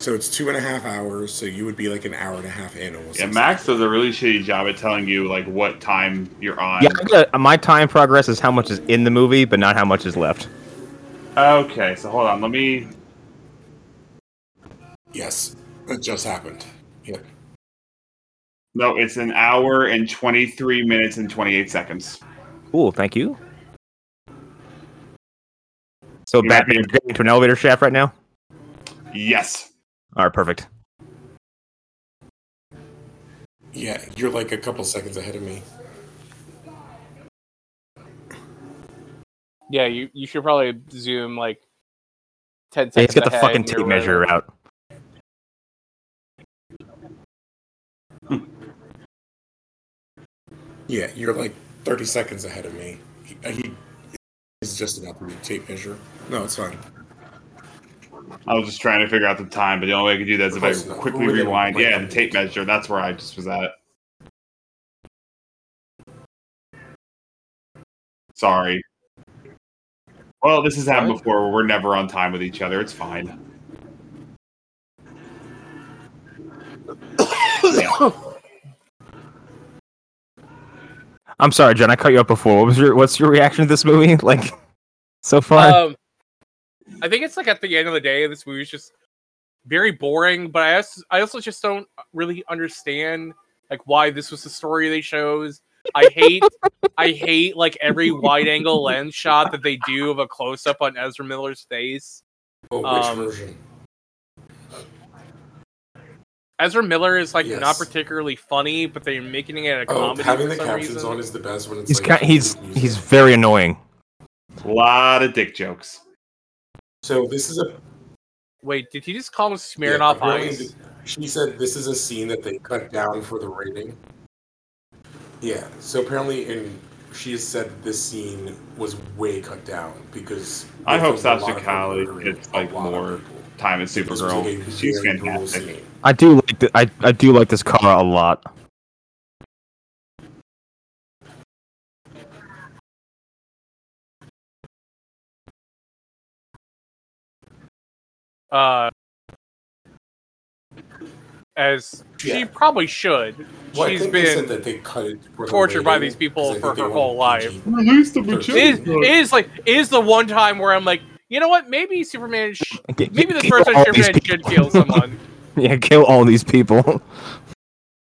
So it's two and a half hours. So you would be like an hour and a half in almost. Yeah, Max does a really shitty job at telling you like what time you're on. Yeah, I got- my time progress is how much is in the movie, but not how much is left. Okay, so hold on. Let me. Yes, it just happened. Yeah. No, it's an hour and 23 minutes and 28 seconds. Cool, thank you. So You might Batman's getting into an elevator shaft right now? Yes. All right, perfect. Yeah, you're like a couple seconds ahead of me. Yeah, you you should probably zoom like ten Yeah, seconds. he's got the ahead, fucking tape measure right. out. *laughs* Yeah, you're like 30 seconds ahead of me. He, he is just about do tape measure. No, it's fine. I was just trying to figure out the time, but the only way I could do that is if I enough. Uh, quickly rewind. Yeah, the tape measure. That's where I just was at. Sorry. Well, this has happened before. We're never on time with each other. It's fine. *coughs* I'm sorry, Jen, I cut you up before. What was your what's your reaction to this movie? *laughs* Like so far? Um, I think it's like at the end of the day, this movie is just very boring. But I also, I also just don't really understand like why this was the story they chose. I hate, I hate like every wide angle lens shot that they do of a close up on Ezra Miller's face. Oh, which Um, version? Ezra Miller is like not particularly funny, but they're making it a comedy. Oh, comedy having for the some captions reason. on is the best when it's he's like ki- he's music. he's very annoying. A lot of dick jokes. So this is a Wait, did he just call him yeah, smearing off ice? She said this is a scene that they cut down for the rating. Yeah. So apparently, in she has said this scene was way cut down because I hope Sasha lot of her Calle murdering gets like more time as Supergirl. like She's very brutal fantastic. Scene. I do like the, I I do like this car a lot. Uh, as she Yeah. probably should. Well, I She's think they said been that they cut it for the tortured by rating, these people 'cause I for think they her wanted whole life. PG. Release the Thirteen. is is like is the one time where I'm like, you know what? Maybe Superman. Sh- Get- maybe this kill person all these Superman should people. kill someone. *laughs* yeah, kill all these people.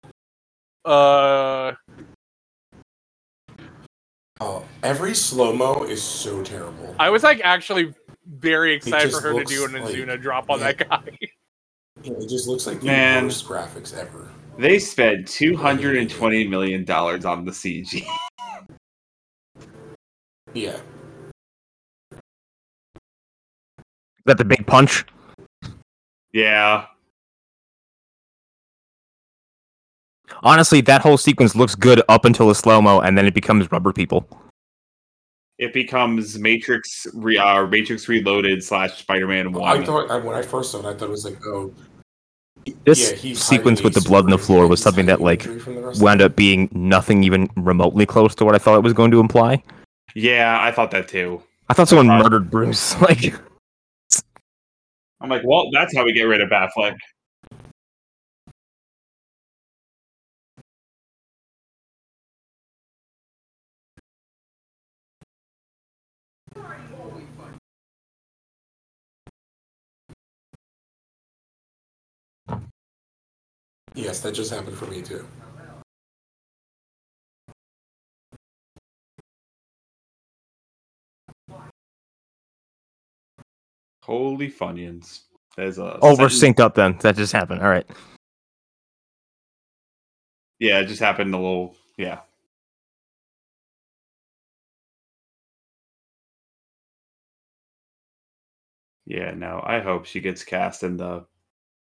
*laughs* uh, Oh, every slow mo is so terrible. I was like actually very excited for her to do an like- Azuna drop on yeah. that guy. *laughs* Yeah, it just looks like the Man. worst graphics ever. They spent 220 million dollars on the CG. Yeah. Is that the big punch? Yeah. Honestly, that whole sequence looks good up until the slow mo, and then it becomes rubber people. it becomes Matrix re, uh, Matrix Reloaded slash Spider Man One. I thought I, when I first saw it, I thought it was like, oh, This yeah, sequence with the blood on the floor was something that like imagery from the rest of wound up being nothing even remotely close to what I thought it was going to imply. Yeah, I thought that too. I thought someone Uh, murdered Bruce. *laughs* Like, I'm like, well, that's how we get rid of Batfleck. Yes, that just happened for me too. Holy funions. There's a oh, we're synced up then. That just happened. All right. Yeah, it just happened a little. Yeah. Yeah, no, I hope she gets cast in the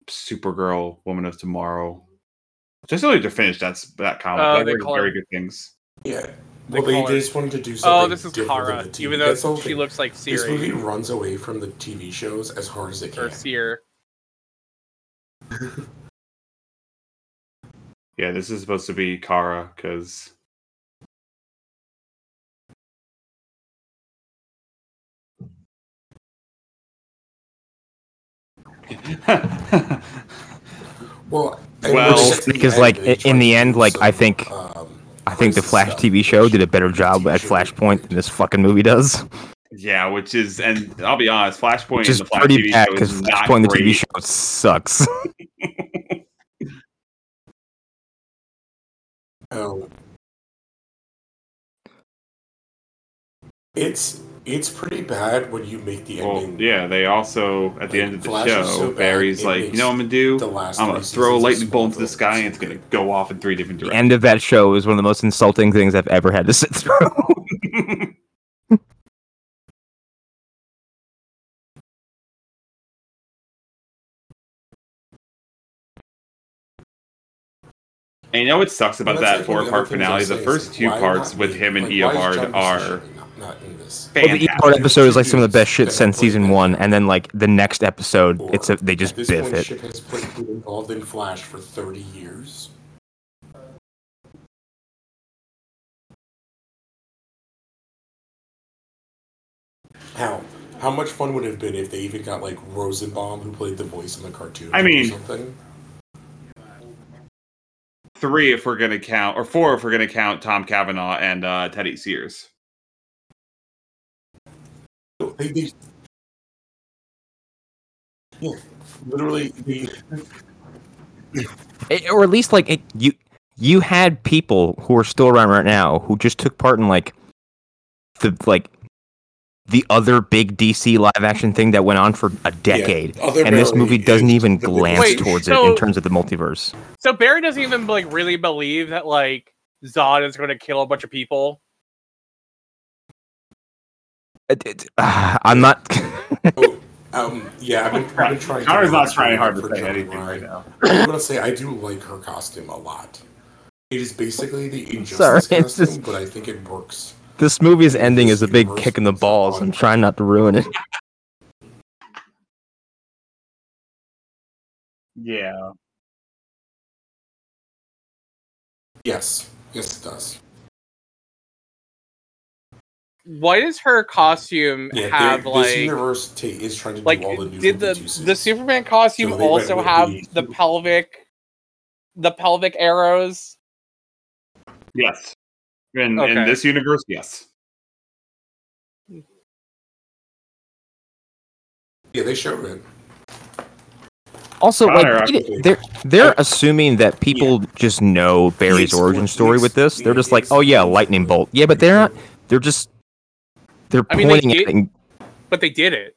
Supergirl Woman of Tomorrow. Just only to finish that's that comic. Uh, oh, They've call very her- good things. Yeah. Well, they call her- just wanted to do oh, something. Oh, this is different Kara, even though That's the she looks like This movie runs away from the TV shows as hard as it can. or can. Seer. *laughs* Yeah, this is supposed to be Kara because Well, Well, just at because, like, in the end, do like, I think- um, I think the Flash. TV show did a better job at Flashpoint than this fucking movie does. yeah, which is and I'll be honest, Flashpoint Which and is the Flash pretty TV bad show because is not Flashpoint, the TV show, sucks. Oh. *laughs* It's it's pretty bad when you make the Well, ending. yeah, they also at the Like, end of the Flash show, so Barry's like, you know what I'm gonna do? The last I'm gonna throw a lightning bolt into the sky and it's gonna go off in three different the directions. end of that show is one of the most insulting things I've ever had to sit *laughs* through. And you know what sucks about Well, that four part finale? The first two parts with him and Like, why Eobard are Fisher not, not in this? Well, the fantastic. Eobard episode is like some of the best shit since season one, and then like the next episode, Or, it's a they just this biff point, it. Shipp has played- been involved in Flash for 30 years. How? How much fun would it have been if they even got like Rosenbaum, who played the voice in the cartoon? I or mean- something. Three if we're gonna count, or four if we're gonna count Tom Cavanagh and uh, Teddy Sears. They, they, yeah, literally, the, It- eh, or at least like it, you you had people who are still around right now who just took part in like the like the other big DC live action thing that went on for a decade, other and this movie doesn't even glance Wait, towards it in terms of the multiverse. So Barry doesn't even like really believe that like Zod is going to kill a bunch of people. It- it- ah, I'm not. *laughs* Oh, um, yeah, I've been, I've been trying. Connor's not trying hard to for say Johnny anything Ryan. right now. *coughs* I'm gonna say I do like her costume a lot. It is basically the injustice Sorry, *laughs* costume, just- but I think it works. this movie's ending is a big kick in the balls. I'm trying not to ruin it. *laughs* Yeah. Yes, yes, it does. Why does her costume Yeah, have they- like this universe ta- is trying to like do all the new did the the. Superman costume So also with have the- the pelvic the pelvic arrows? Yes. In in this universe, yes. Yeah, they showed it. Also, Connor, like I- they- they're they're assuming that people just know Barry's He origin story he with this. They're just like, oh yeah, lightning bolt. Yeah, but they're not. They're just they're I mean, they pointing at did- it and But they did it.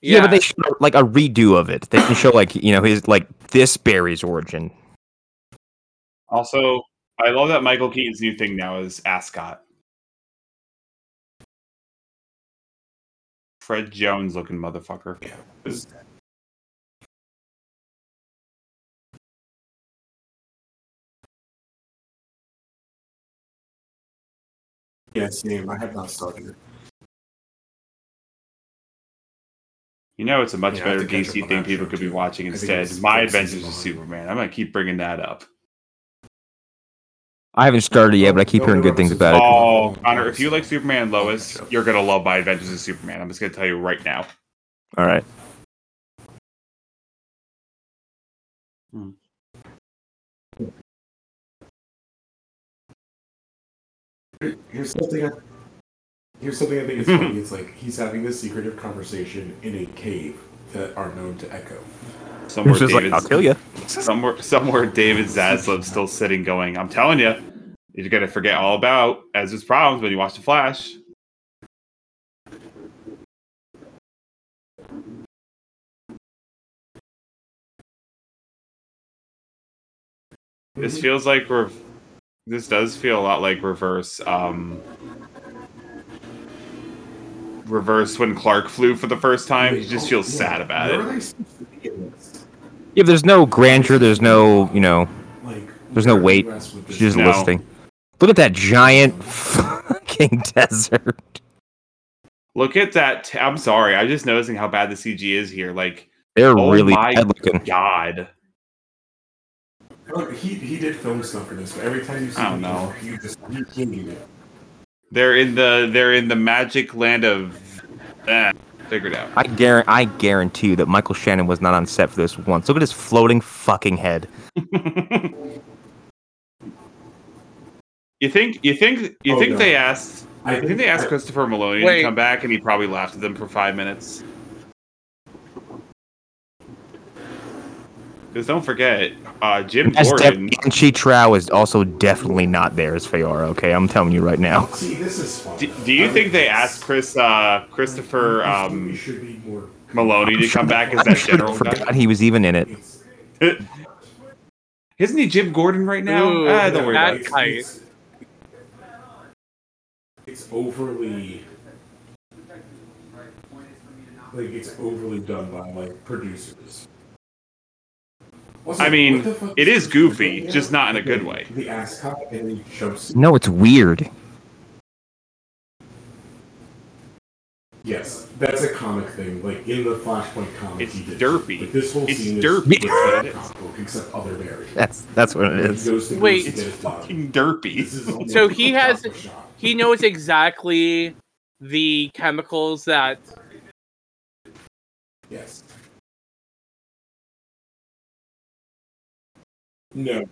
Yeah, but they showed like a redo of it. They can show like you know his like this Barry's origin. Also, I love that Michael Keaton's new thing now is Ascot. Fred Jones looking motherfucker. Yeah. Yeah, same. I have not started. it. You know, it's a much Yeah, better to catch up DC thing people show, could be watching instead. My Adventures of. Superman. I'm gonna keep bringing that up. I haven't started yet, but I keep No, hearing no good things episodes. about it. Oh, Connor, if you like Superman and Lois, you're gonna love My Adventures of Superman. I'm just gonna tell you right now. All right. Hmm. Here's something. I, here's something I think is funny. It's like he's having this secretive conversation in a cave that are known to echo. Somewhere It's just like, David's, I'll kill you. somewhere somewhere David Zaslav's still sitting going, I'm telling you, you're gonna forget all about Ezra's problems when you watch the Flash. This feels like we're this does feel a lot like reverse um reverse when Clark flew for the first time. He just feels sad about it. are they supposed to be in this? Yeah, there's no grandeur. There's no, you know, Like, There's no weight. you at with this? she's just No. listing. Look at that giant *laughs* fucking desert. Look at that. T- I'm sorry. I'm just noticing how bad the CG is here. Like, They're Oh really my bad looking. God. Look, He he did film stuff for this, but every time you see I don't him, know. you just you can't do it. They're in the they're in the magic land of. Eh, figured out. I guarantee, I guarantee you that Michael Shannon was not on set for this once. Look at his floating fucking head. *laughs* you think you think you Oh, think no. they asked? I I think they asked Christopher Meloni Wait. to come back, and he probably laughed at them for five minutes. Because don't forget, uh, Jim That's def- Gordon. and Chi Trow is also definitely not there as Faora. Okay, I'm telling you right now. See, this is fun. Do, do you think they asked Chris uh, Christopher um, should be more Meloni to come back as I that should have general guy? forgot he was even in. It's, *laughs* Isn't he Jim Gordon right now? Ooh, ah, don't worry that- about it. it's, tight. it's, it's overly like it's overly done by like producers. Also, I mean, the it is goofy, doing? just not in a good way. The ascot and the. No, it's weird. Yes, that's a comic thing. Like in the Flashpoint comic, It's he did. derpy. Like this whole It's scene derpy. is That's what with it that is. *laughs* comic book, except other Barry. That's that's what it Like, he is. goes to Wait. Bruce It's fucking derpy. *laughs* So he has- shot for shot. He knows exactly the chemicals that Yes. No.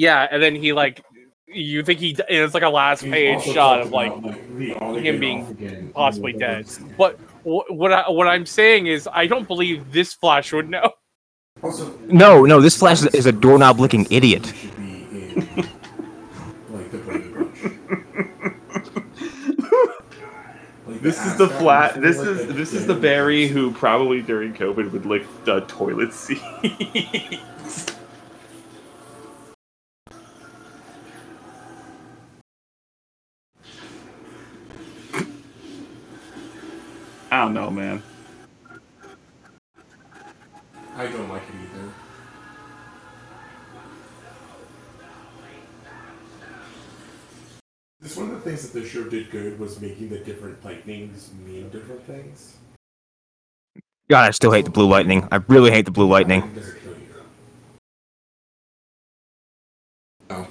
yeah, and then he like you think he it's like a last He's page shot of like about, him being possibly dead. But what I, what I'm saying is I don't believe this Flash would know. No, no, this Flash is, is a doorknob licking idiot. Should be in, like the Brady Bunch. Like, This is the flat. This is this is the Barry who probably during COVID would lick the toilet seat. *laughs* I don't know, man. I don't like it either. This one of the things that the show did good was making the different lightnings mean different things. God, I still hate the blue lightning. I really hate the blue lightning. Does it kill you? Oh.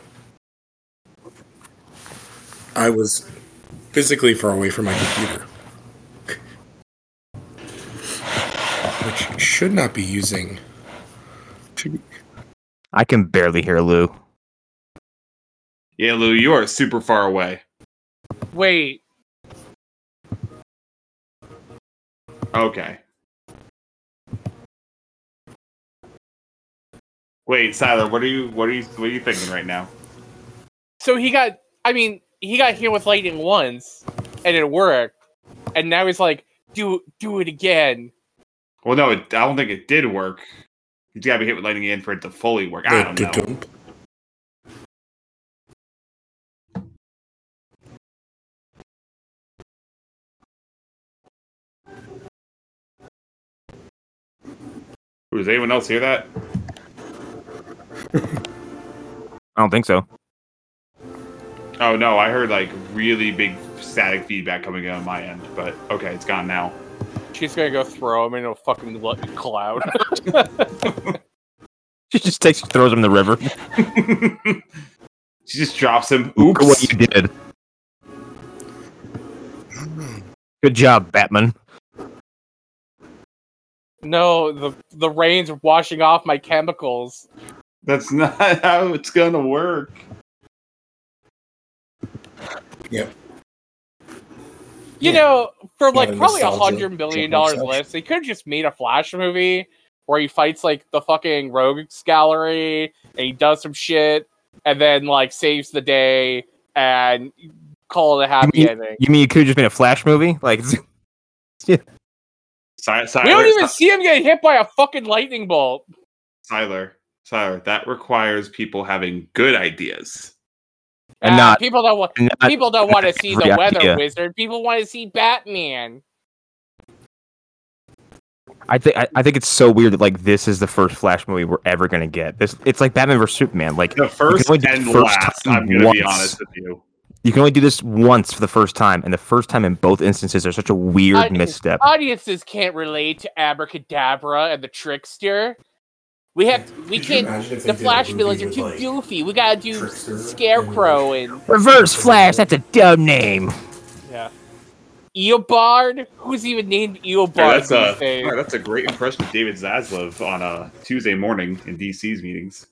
I was physically far away from my computer. Which should not be using. I can barely hear Lou. Yeah, Lou, you are super far away. Wait, Okay. Wait, Siler, what are you what are you what are you thinking right now? so he got I mean he got hit with lightning once and it worked, and now he's like do do it again. Well, no, it, I don't think it did work. You gotta be hit with lightning again for it to fully work. I uh, don't know. Does anyone else hear that? I don't think so. Oh no, I heard like really big static feedback coming in on my end, but okay, it's gone now. She's gonna go throw him in a fucking cloud. *laughs* She just takes, throws him in the river. *laughs* she just drops him. Look at what Oops. you did. Good job, Batman. No, the the rain's washing off my chemicals. That's *laughs* not how it's gonna work. Yep. You Yeah. know, for Not like a probably a nostalgia hundred million dollars myself. less, they could have just made a Flash movie where he fights like the fucking rogues gallery and he does some shit and then like saves the day and call it a happy mean- ending. You mean you could have just made a Flash movie? Like, *laughs* Si- We don't Siler, even see him get hit by a fucking lightning bolt. Tyler, Siler, that requires people having good ideas. and Ah, not, people don't want not people don't want to see the every weather idea. wizard. People want to see Batman. I think I, I think it's so weird that like this is the first Flash movie we're ever gonna get. This it's like Batman vs Superman. Like The first and the first last. time I'm gonna be honest with you. You can only do this once for the first time, and the first time in both instances are such a weird I- misstep. Audiences can't relate to Abracadabra and the Trickster. We have we Could can't. The they did a Flash villains are too like, goofy. We gotta do Trickster and- Scarecrow and Reverse Flash, that's a dumb name. yeah. Eobard? Who's even named Eobard Alright, that's, a, days? alright, that's a great impression of David Zaslav on a Tuesday morning in DC's meetings.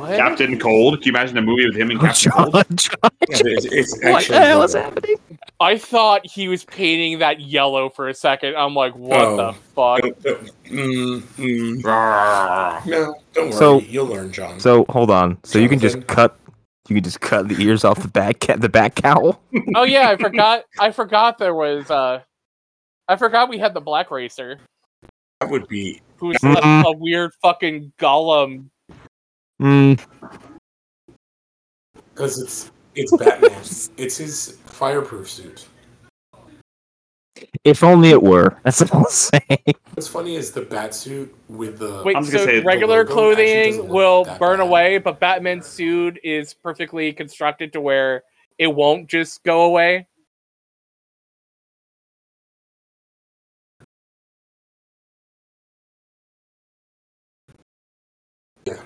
What? Captain Cold. Can you imagine a movie with him and Captain John, Cold? John, Yeah, it's, it's what the hell is happening? I thought he was painting that yellow for a second. I'm like, what Oh. the fuck? don't- don't- mm, mm. No, don't worry. So- You'll learn, John. So hold on. So you can just Jonathan? cut. You can just cut the ears off the back ca- the back cowl. *laughs* Oh yeah, I forgot. I forgot there was. uh I forgot we had the Black Racer, that would be who's Mhm. a, a weird fucking golem. Mm, because it's it's Batman. *laughs* it's his fireproof suit. if only it were. That's what I'll say. What's funny is the bat suit with the Wait, I'm just gonna so say regular clothing will burn bad. away, but Batman's suit is perfectly constructed to where it won't just go away. Yeah.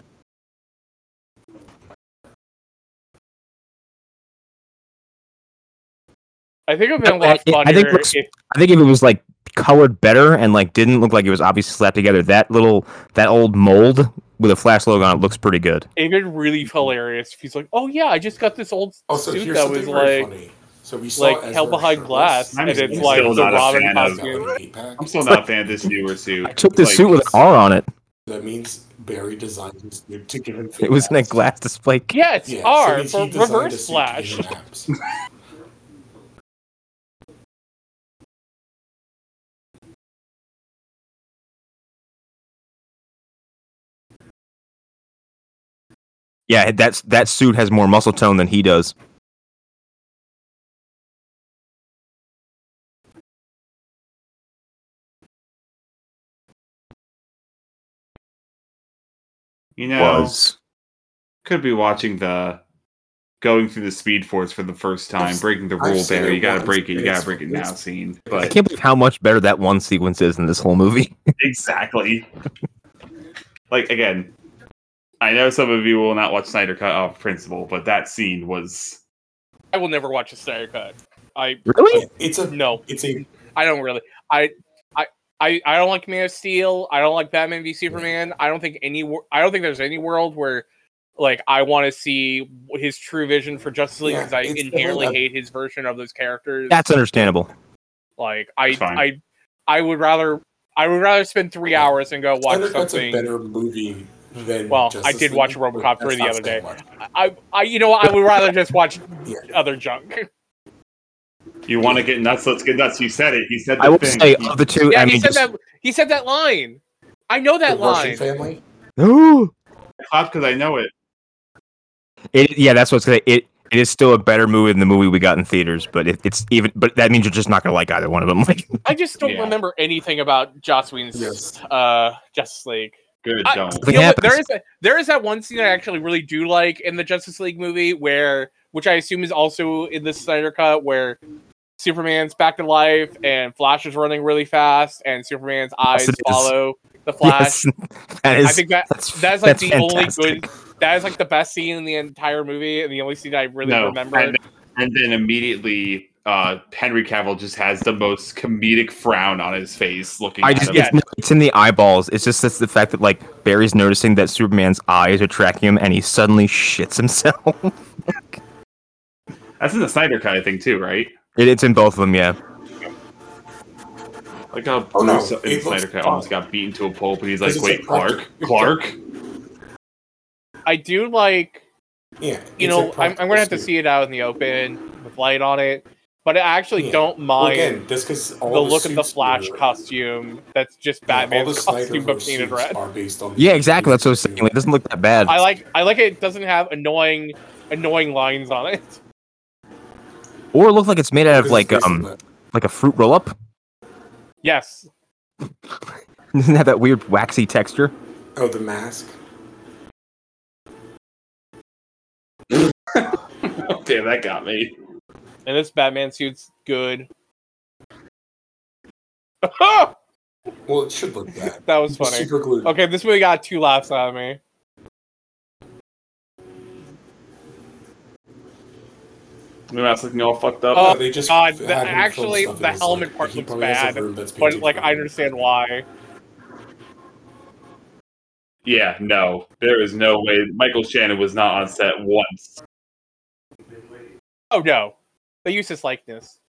I think it would have been a I- lot I- I funnier think looks- if I think if it was like colored better and like didn't look like it was obviously slapped together, that little that old mold with a flash logo on it looks pretty good. it'd been really hilarious if he's like, "Oh yeah, I just got this old oh, Also, suit that was like." funny. So we saw like, Ezra held behind shirtless, glass, I'm and it's still like not the a Robin fan of- costume. Eight pack. I'm still not a fan of this newer suit. I took this Like, suit with an R on it. That means Barry designed his suit to give him. It was in a glass display. case. Yeah, it's Yeah, R it means for he designed a reverse flash. *laughs* Yeah, that's that suit has more muscle tone than he does. You know, Was could be watching the going through the Speed Force for the first time, breaking the rule, seen Barry. it You gotta break it. You gotta break it now. it's- Scene, I can't believe how much better that one sequence is than this whole movie. *laughs* exactly. like again, I know some of you will not watch Snyder Cut off principle, but that scene was I will never watch a Snyder cut. I Really? It's a no, it's a I don't really. I I I, I don't like Man of Steel. I don't like Batman v Superman. I don't think any. I don't think there's any world where like I want to see his true vision for Justice League Yeah, because I inherently hate his version of those characters. That's understandable. like I, I, I would rather I would rather spend three hours and go watch Snyder Cut's a something. better movie than. Well, I did League, watch but RoboCop 3 the other day. much. I, I you know I would rather just watch *laughs* Yeah. other junk. you want to get nuts. Let's get nuts. You said it. He said. The I will thing. say of the two, yeah, I he said just, that. He said that line. I know that the Russian line. family. *gasps* Ooh. clapped because I know it. It, yeah, that's what's gonna. It it is still a better movie than the movie we got in theaters, but it, it's even. But that means you're just not gonna like either one of them. Like, *laughs* I just don't Yeah. remember anything about Joss Whedon's Yes. uh, Justice League. Good, I- don't. Something You know what, there happens. is a, there is that one scene I actually really do like in the Justice League movie where, which I assume is also in the Snyder cut, where Superman's back to life and Flash is running really fast and Superman's eyes it is. follow the Flash. yes, *laughs* that is. I think that that's that is like that's the fantastic. only good. That is like the best scene in the entire movie and the only scene I really no, remember. And, and then immediately, uh, Henry Cavill just has the most comedic frown on his face, looking I at just him. Yeah. it's, it's in the eyeballs. It's just that's the fact that like Barry's noticing that Superman's eyes are tracking him, and he suddenly shits himself. *laughs* That's in the Snyder Cut, I think, too, right? it, it's in both of them, yeah. Like how Oh, no, Bruce in the Snyder Cut almost got beaten to a pulp, and he's like, "Wait, Clark, Clark." I do like Yeah. you know a I'm, I'm gonna have to see it out in the open with light on it, but I actually Yeah. don't Well, mind again, just because all the look of the Flash were- costume that's just yeah, all Batman's costume but painted red. Are based on Yeah, exactly. That's what I was saying. It doesn't look that bad. I like I like it. it doesn't have annoying annoying lines on it. or it looked like it's made out of like it's based on um like a fruit roll up. *laughs* Yes. Doesn't have that weird waxy texture. Oh, the mask. *laughs* Damn, that got me. And this Batman suit's good. *laughs* Well, it should look bad. That was funny. Super glued. Okay, this movie got two laughs out of me. The mask looking all fucked up. Oh, Yeah, they just God, the- actually, the helmet like- part he looks probably has a bad, But like, I understand why. yeah, no, there is no way. Michael Shannon was not on set once. Oh no, they use his likeness.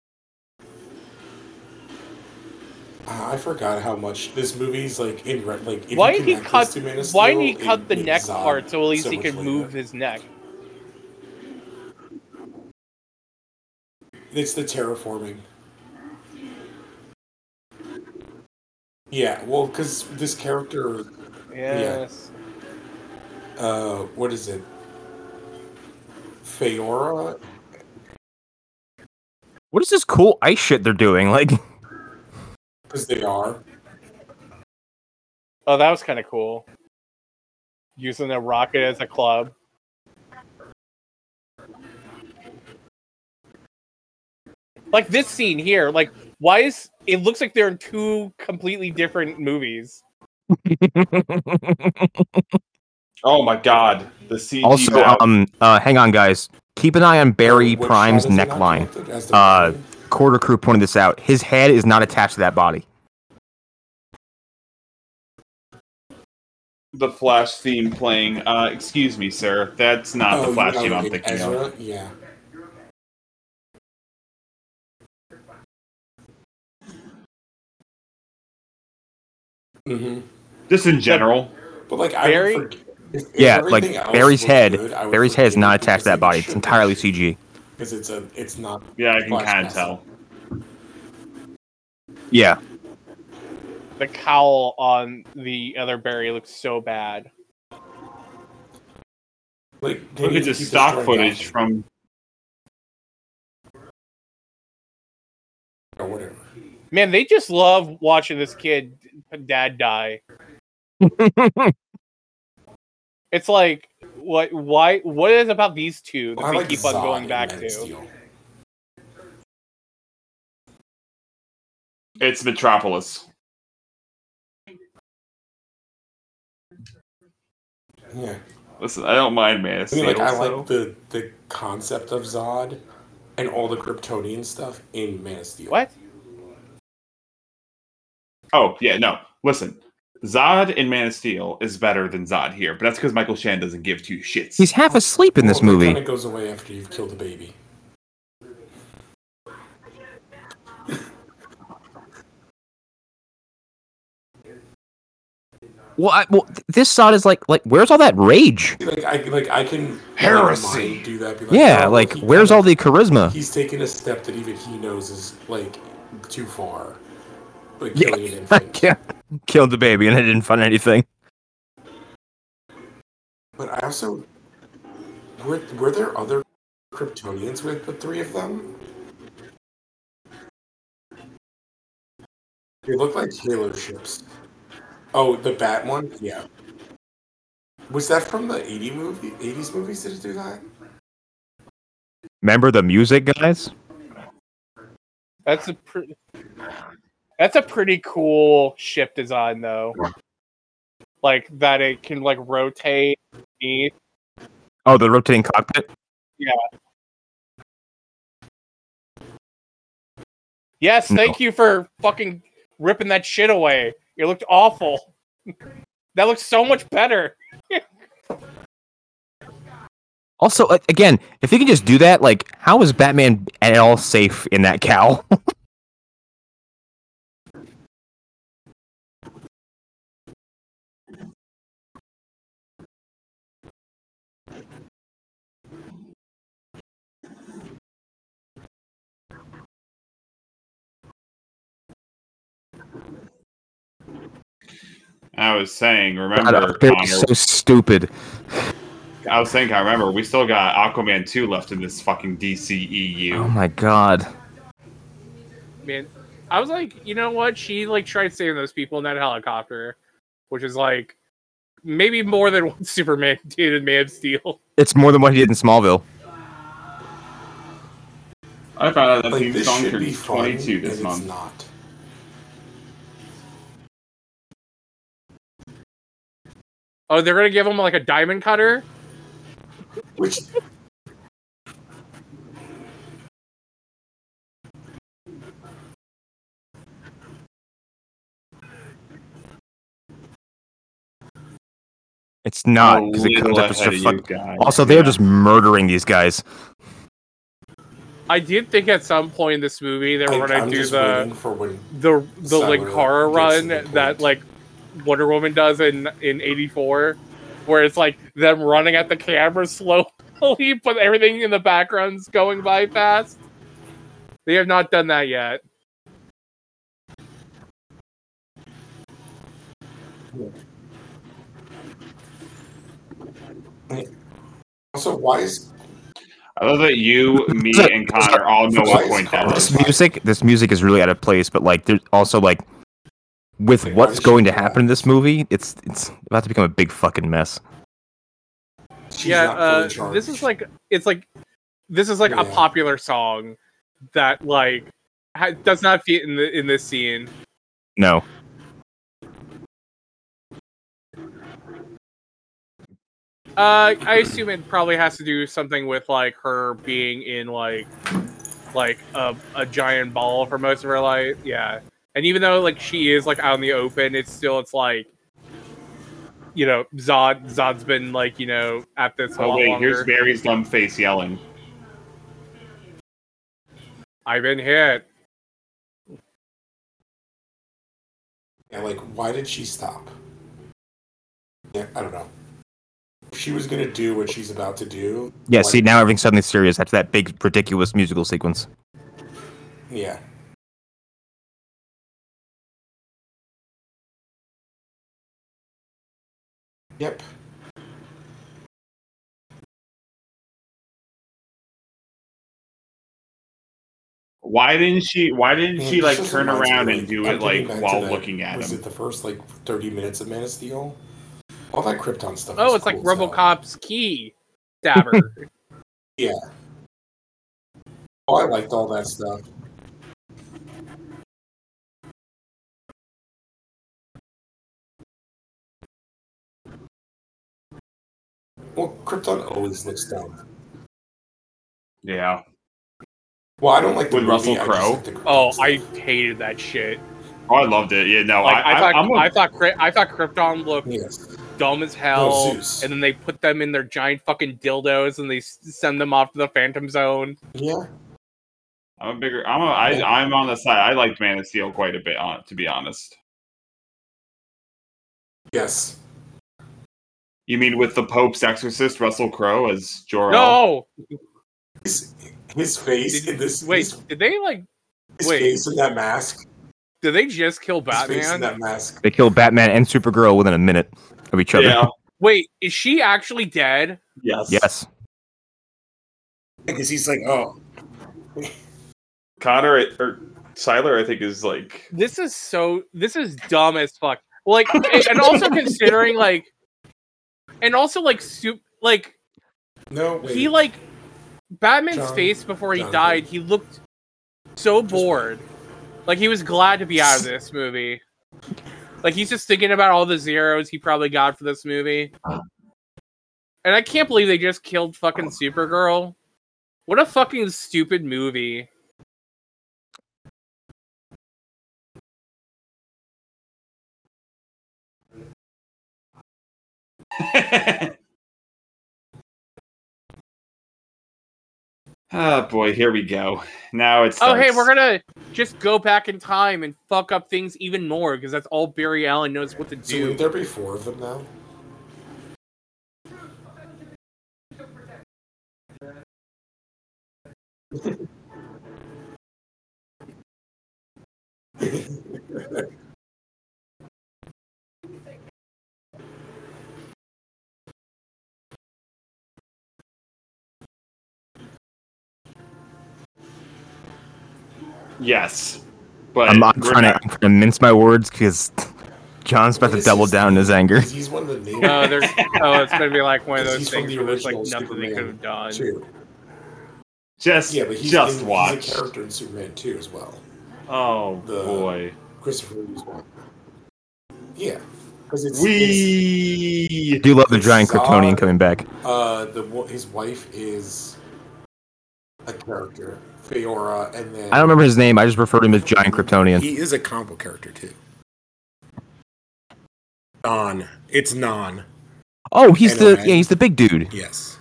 I forgot how much this movie's like in re- like. If Why did he cut? this to Man of Why did he cut the neck part so at least so he could move his neck? It's the terraforming. Yeah, well, because this character, Yes. uh, what is it? Faora? What is this cool ice shit they're doing? *laughs* Like, Because they are. Oh, that was kind of cool. Using a rocket as a club. Like this scene here, like why is it looks like they're in two completely different movies. *laughs* *laughs* Oh my god, the CG. also, mouth. um, uh, hang on, guys. Keep an eye on Barry Oh, what Prime's shot is it not neckline. connected as the Uh. Corridor Crew pointed this out. His head is not attached to that body. the Flash theme playing. Uh, excuse me, sir, that's not Oh, the Flash theme I'm thinking Ezra? of. Yeah. hmm Just in general. But like, I Barry- would forg- if- if Yeah, like Barry's head. good, Barry's head is not attached to that body. It's entirely be, CG. Because it's a, it's not. Yeah, I can kind of tell. Yeah. The cowl on the other Barry looks so bad. Like, Look at the stock footage going, from. or whatever. Man, they just love watching this kid dad die. *laughs* It's like what why what is it about these two that I they like keep on going back to? Steel. It's Metropolis. Yeah. Listen, I don't mind Man of I mean, Steel. like, I so- like the the concept of Zod and all the Kryptonian stuff in Man of Steel. What? Oh yeah, no. Listen, Zod in Man of Steel is better than Zod here, but that's because Michael Shannon doesn't give two shits. He's half asleep in this Well, that movie. kind of goes away after you've killed the baby. Well, I, well, this Zod is like, like, where's all that rage? Like I like I can Heresy. do that. Like, Yeah, oh, like, where's all the charisma? He's taken a step that even he knows is like too far. Like Yeah. killing an infant. yeah, killed the baby, and I didn't find anything. But I also were were there other Kryptonians with the three of them? They look like Halo ships. Oh, the Bat one? Yeah. Was that from the 80 movie 80s movies did it do that? Remember the music, guys? That's a pretty. That's a pretty cool ship design, though. Like that, it can like rotate. beneath. Oh, the rotating cockpit. Yeah. Yes, No. thank you for fucking ripping that shit away. It looked awful. *laughs* that looks so much better. *laughs* Also, again, if he can just do that, like, how is Batman at all safe in that cow? *laughs* I was saying, remember, they're Connor, so stupid. I was saying, I remember, we still got Aquaman 2 left in this fucking DCEU. Oh my god. Man, I was like, you know what? She like tried saving those people in that helicopter, which is like maybe more than *laughs* what Superman did in Man of Steel. It's more than what he did in Smallville. I found out that Like theme this song should be 22 this and month. It's not. Oh, they're gonna give him like a diamond cutter. Which It's not because it comes up with ahead such fuck- Also, they're just murdering these guys. I did think at some point in this movie they were I, gonna I'm do just the for when the the Cyber Linkara run that like Wonder Woman does in in '84, where it's like them running at the camera *laughs* slowly, but everything in the background's going by fast. They have not done that yet. also why is I love that you, me, and Connor all know what point that This music, this music is really out of place. But like, there's also like, with Wait, what's going to happen in this movie, it's it's about to become a big fucking mess. she's yeah, uh, this is like it's like this is like a popular song that like ha- does not fit in the in this scene. No, Uh, I assume it probably has to do something with like her being in like like a, a giant ball for most of her life. Yeah, and even though like she is like out in the open, it's still it's like you know Zod Zod's been like you know at this a Oh wait, longer. here's Barry's dumb face yelling. I've been hit. Yeah, like why did she stop? Yeah, I don't know. She was gonna do what she's about to do. yeah. why See, now everything's suddenly serious after that big ridiculous musical sequence. Yeah. Yep. Why didn't she? Why didn't Man, she like turn around and do it like getting back to while that- looking at Was him? it the first like 30 minutes of Man of Steel? All that Krypton stuff. Oh, is it's like cool as hell. RoboCop's key stabber. *laughs* Yeah. Oh, I liked all that stuff. Well, Krypton always looks dumb. Yeah. Well, I don't like the With movie, Russell Crowe? like the oh, stuff. I hated that shit. Oh, I loved it. Yeah, no, Like I, I, thought, I, I'm a, I thought, Kry- I thought Krypton looked Yes. dumb as hell, Zeus. and then they put them in their giant fucking dildos, and they send them off to the Phantom Zone. Yeah. I'm a bigger. I'm a. I, I'm on the side. I liked Man of Steel quite a bit. On to be honest. Yes. You mean with the Pope's exorcist, Russell Crowe as Jor El? No, His, his face Did- in this. wait, His, did they like? his wait. face in that mask. Did they just kill His face in Batman? that mask. They kill Batman and Supergirl within a minute of each other. Yeah. Wait, is she actually dead? Yes. Yes. Because he's like, oh, Connor or Siler, I think, is like This is so. This is dumb as fuck. Like, and- and also *laughs* considering like, and also like, soup like no, wait. he like Batman's John- face before he Jonathan. died. He looked so bored. Like he was glad to be out of *laughs* this movie. Like he's just thinking about all the zeros he probably got for this movie. And I can't believe they just killed fucking Supergirl. What a fucking stupid movie. *laughs* Oh boy, here we go. Now it's Oh, hey, we're gonna just go back in time and fuck up things even more because that's all Barry Allen knows what to So do. would there be four of them now? *laughs* *laughs* yes, but I'm, I'm we're trying to not- I'm trying to mince my words because John's about to double down in his anger. *laughs* He's one of the *laughs* main. Oh, *laughs* oh, it's gonna be like one of Because those he's from things the where there's like original nothing they could have done. too. just Yeah, but he's, just in, watch. he's a character in Superman 2 as well. Oh The- boy, Christopher Reeve's one. Yeah, because it's, it's we do love the giant Saw- Kryptonian coming back. uh the his wife is a character, Faora, and then I don't remember his name. I just referred to him as giant Kryptonian. He is a comic book character too. Non, it's non. Oh, he's the Anyway. yeah, he's the big dude. Yes,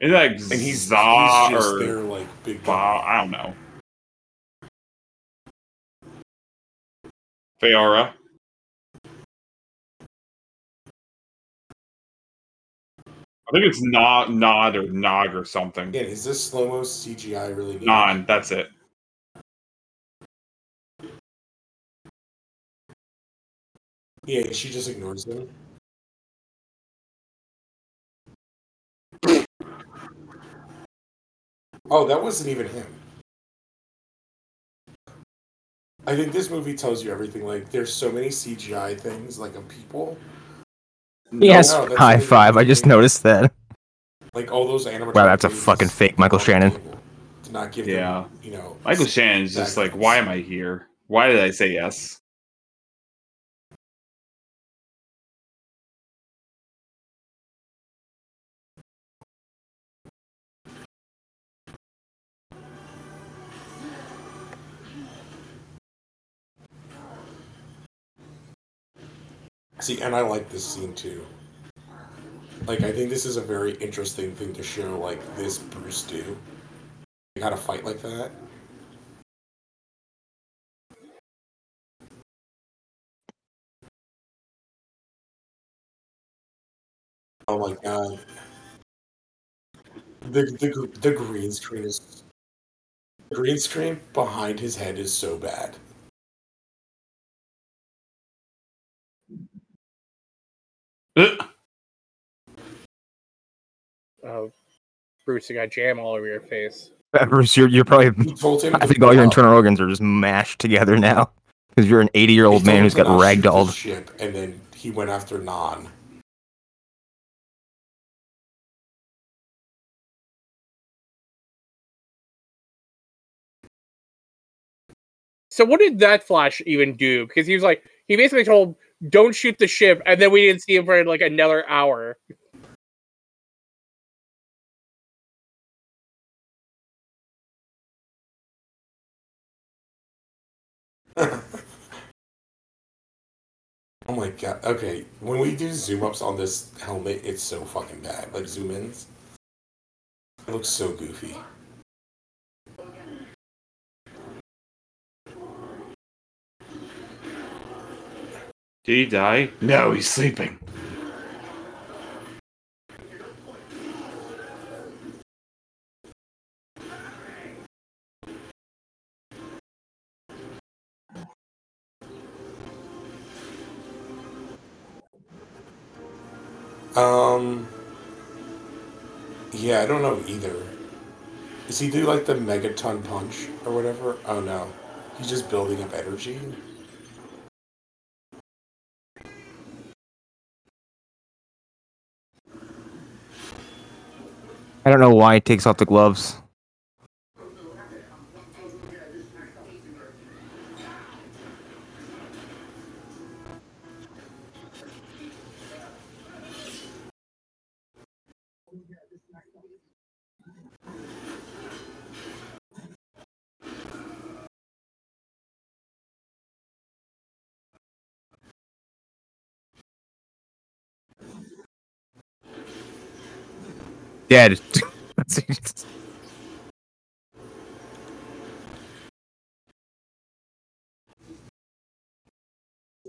is that and he's, Za he's just or their like big. Ba? I don't know. Faora. I think it's Nod, Nod or Nog or something. Again, is this slow mo CGI really? needed? Non, that's it. Yeah, she just ignores him. Oh, that wasn't even him. I think this movie tells you everything. Like, there's so many CGI things, like of people. Yes, No, high not five. I just noticed that. Like all those animatronic. Wow, that's a fucking fake Michael on the Shannon. table To not give Yeah. them, you know. Michael Shannon's just like, why am I here? Why did I say yes? See, and I like this scene too. Like, I think this is a very interesting thing to show, like, this Bruce do. Like, how to fight like that. Oh my god. The, the, the green screen is. The green screen behind his head is so bad. Oh, Bruce, you got jam all over your face. *laughs* Uh, Bruce, you're you're probably. He told him. I think all your out. internal organs are just mashed together now because you're an 80 year old man who's got to not shoot the ragdolled. Ship, and then he went after Non. So what did that Flash even do? Because he was like, he basically told, "Don't shoot the ship," and then we didn't see him for like another hour. Oh my god. Okay, when we do zoom ups on this helmet, it's so fucking bad. Like zoom ins. It looks so goofy. Did he die? No, he's sleeping. Um. Yeah, I don't know either. Is he do like the megaton punch or whatever? Oh no, he's just building up energy. I don't know why he takes off the gloves. Dead.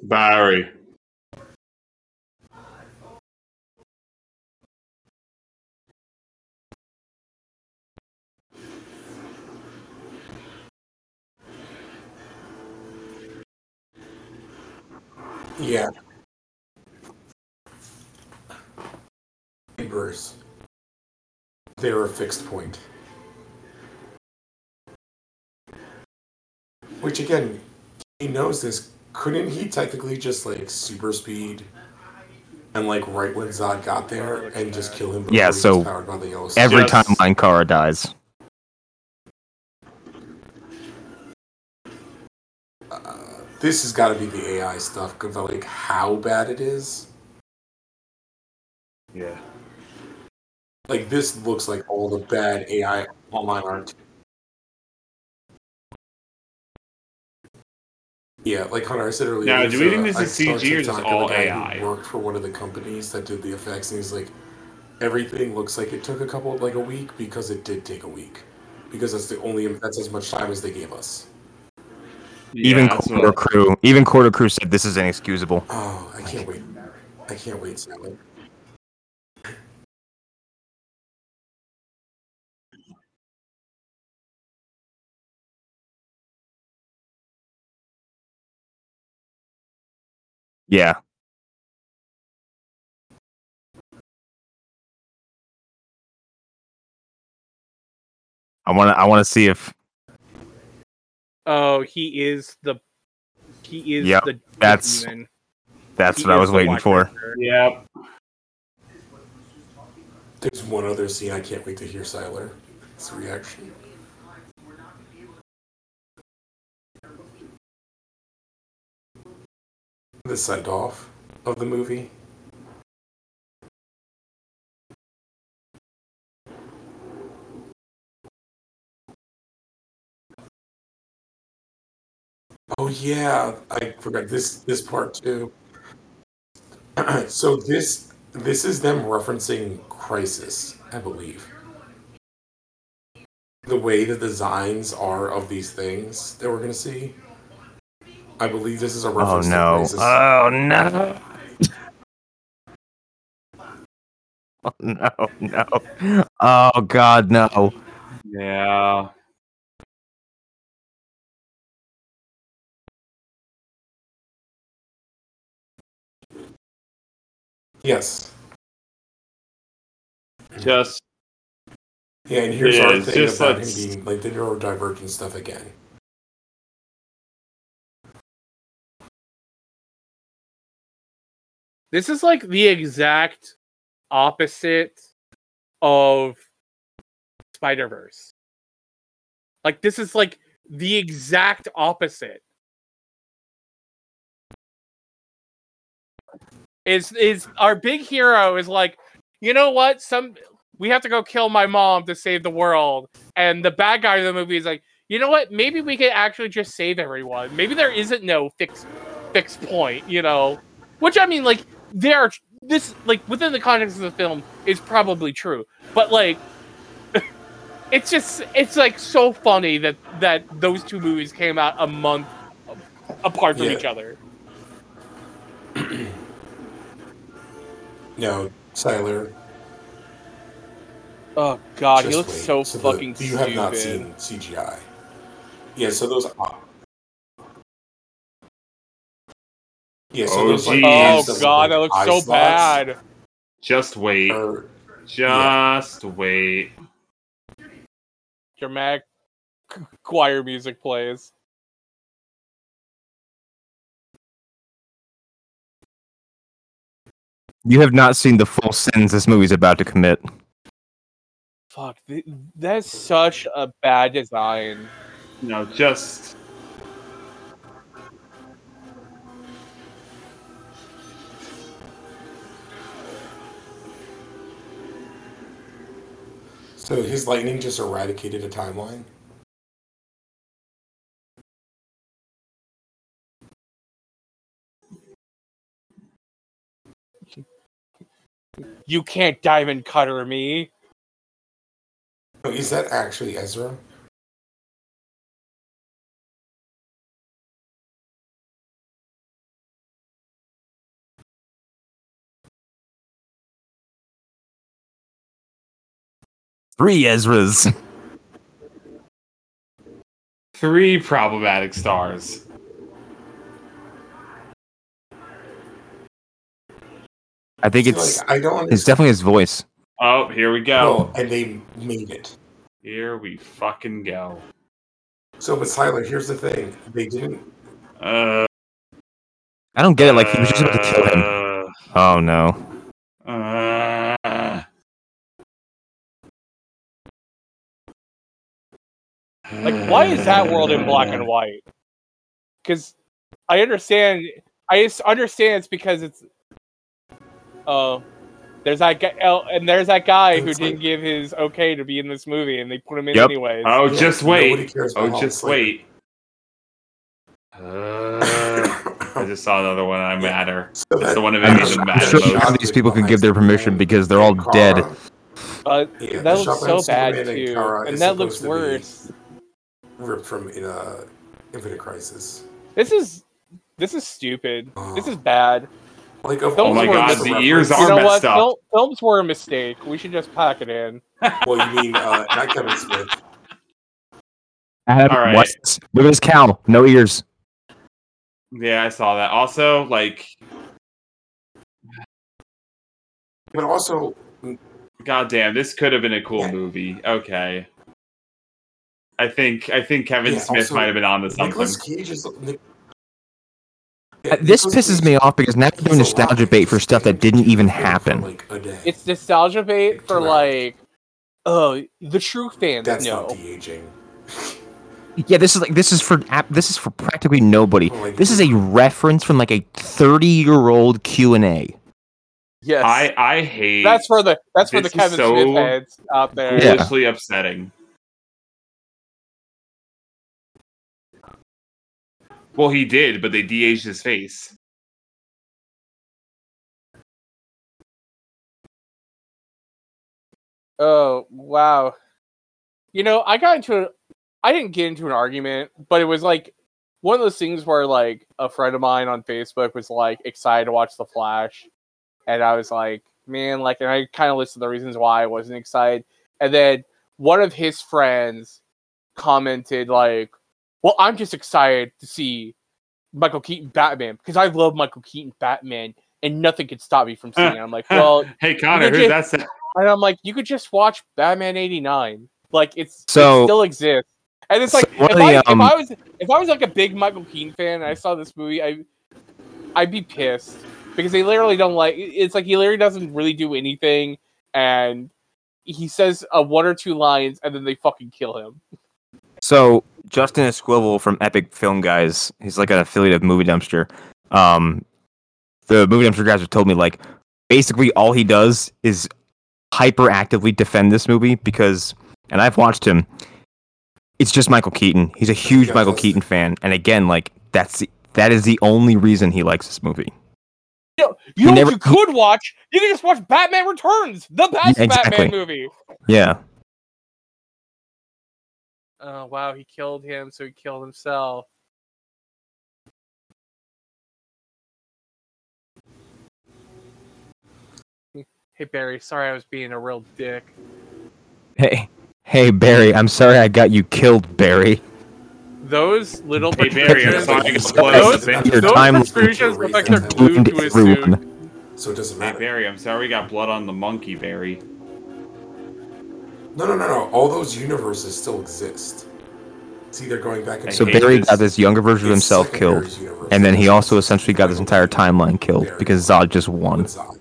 Barry. Yeah. Neighbors. They're a fixed point. Which again, he knows this. Couldn't he technically just like super speed and like right when Zod got there and just kill him? Yeah, so powered by the Every Yes. time Linkara dies. Uh, this has got to be the AI stuff because like how bad it is. Yeah. Like this looks like all the bad AI online art. Yeah, like Hunter, I said earlier. Now, do we think uh, this I is saw a CG or is this TikTok of a all guy who AI? Worked for one of the companies that did the effects, and he's like, everything looks like it took a couple, like a week, because it did take a week, because that's the only that's as much time as they gave us. even Corridor Crew, even Corridor Crew said this is inexcusable. Oh, I can't wait! I can't wait, Sally. Yeah. I want to. I want to see if Oh, he is the. He is Yep, the. the that's- demon. that's He what I was waiting for. Ranger. Yep. There's one other scene I can't wait to hear Siler. His reaction. The send off of the movie. Oh yeah, I forgot this this part too. *clears throat* so this this is them referencing Crisis, I believe. The way the designs are of these things that we're gonna see. I believe this is a Oh reference to no! Crisis. Oh no! *laughs* Oh no! No! Oh god! No! Yeah. yes. Just Yeah, and here's Yeah, our it's thing just about him being like the neurodivergent stuff again. This is like the exact opposite of Spider Verse. Like this is like the exact opposite. Is is our big hero is like, you know what? Some we have to go kill my mom to save the world, and the bad guy in the movie is like, you know what? Maybe we could actually just save everyone. Maybe there isn't no fixed fixed point, you know. Which I mean, like there are this like within the context of the film is probably true, but like *laughs* it's just it's like so funny that that those two movies came out a month apart from Yeah. each other. No, Siler. Oh god, he just looks wait. so, the- fucking you stupid. have not seen CGI. Yeah, so those. Yeah, so Oh, those like, oh hands that look god, like that looks so slots bad. just wait. are- Just wait. dramatic c- choir music plays. You have not seen the full sins this movie's about to commit. Fuck, th- that's such a bad design. No, just So his lightning just eradicated a timeline. You can't diamond cutter me. Oh, is that actually Ezra? Three Ezras. three problematic stars. I think it's like, I don't it's definitely his voice. Oh, here we go. No, and they made it. Here we fucking go. So, but Tyler, here's the thing: they didn't. Uh, I don't get it. Like he was just about to kill him. Oh no. Like, why is that world in black and white? Because I understand. I just understand it's because it's. Oh, there's that guy, oh, and there's that guy who didn't give his okay to be in this movie, and they put him in Yep. anyways. Oh, just wait. Oh, just Slater. wait. *coughs* Uh, I just saw another one. I'm madder. So It's the one that I'm made me the sure sure most. none of these people can give their permission because they're all dead. Uh, Yeah, that the looks so bad Superman and too, Kara and that looks supposed to be- worse. Ripped from in uh, Infinite Crisis. This is this is stupid. This Oh. is bad. Like, of Oh my God, references- the ears You are know what? messed up. Fil- films were a mistake. We should just pack it in. *laughs* Well, you mean uh, not Kevin Smith? Adam All right. West. Look at his cow. No ears. Yeah, I saw that. Also, like, But also, goddamn, this could have been a cool Yeah. movie. Okay. I think I think Kevin Yeah, Smith also, might have been on to something. Nicolas Cage is. Nic- Uh, This pisses me off because now is they're doing nostalgia bait for stuff that didn't even happen. Like. It's nostalgia bait for like, oh, the true fans That's know. not de aging. Yeah, this is like this is for app. This is for practically nobody. This is a reference from like a thirty-year-old Q and A. Yes, I I hate that's for the that's for the Kevin so Smith heads out there. Yeah. foolishly upsetting. Well, he did, but they de-aged his face. Oh wow. You know, I got into a I didn't get into an argument, but it was like one of those things where like a friend of mine on Facebook was like excited to watch The Flash. And I was like, man, like and I kind of listed the reasons why I wasn't excited. And then one of his friends commented like, "Well, I'm just excited to see Michael Keaton Batman because I love Michael Keaton Batman and nothing can stop me from seeing it." I'm like, *laughs* "Well, hey Connor, who's just- that? sa- and I'm like, you could just watch Batman '89. Like it's So- it still exists. And it's So like one if, of I, um, if I was if I was like a big Michael Keaton fan and I saw this movie, I I'd be pissed because they literally don't like. It's like he literally doesn't really do anything, and he says uh, one or two lines, and then they fucking kill him. So Justin Esquivel from Epic Film Guys, he's like an affiliate of Movie Dumpster. Um, the Movie Dumpster guys have told me like basically all he does is hyperactively defend this movie because, and I've watched him. It's just Michael Keaton. He's a huge Yeah, Michael Keaton fan, and again, like that's the, that is the only reason he likes this movie. You know, you know never- what you could watch? You could just watch Batman Returns, the best exactly. Batman movie. Yeah. Oh wow, he killed him, so he killed himself. *laughs* Hey Barry, sorry I was being a real dick. Hey, hey Barry, I'm sorry I got you killed, Barry. Those little Hey Barry, I'm protrusions- sorry I got Those- blood those, on the Your those time protrusions look like they're glued to his suit. So it doesn't Hey matter. Barry, I'm sorry we got blood on the monkey, Barry. No, no, no, no. All those universes still exist. See, they're going back and So hate Barry got this younger version of It's himself killed, Barry's universe. and then he also essentially got his entire timeline killed Barry. because Zod just won. With Zod.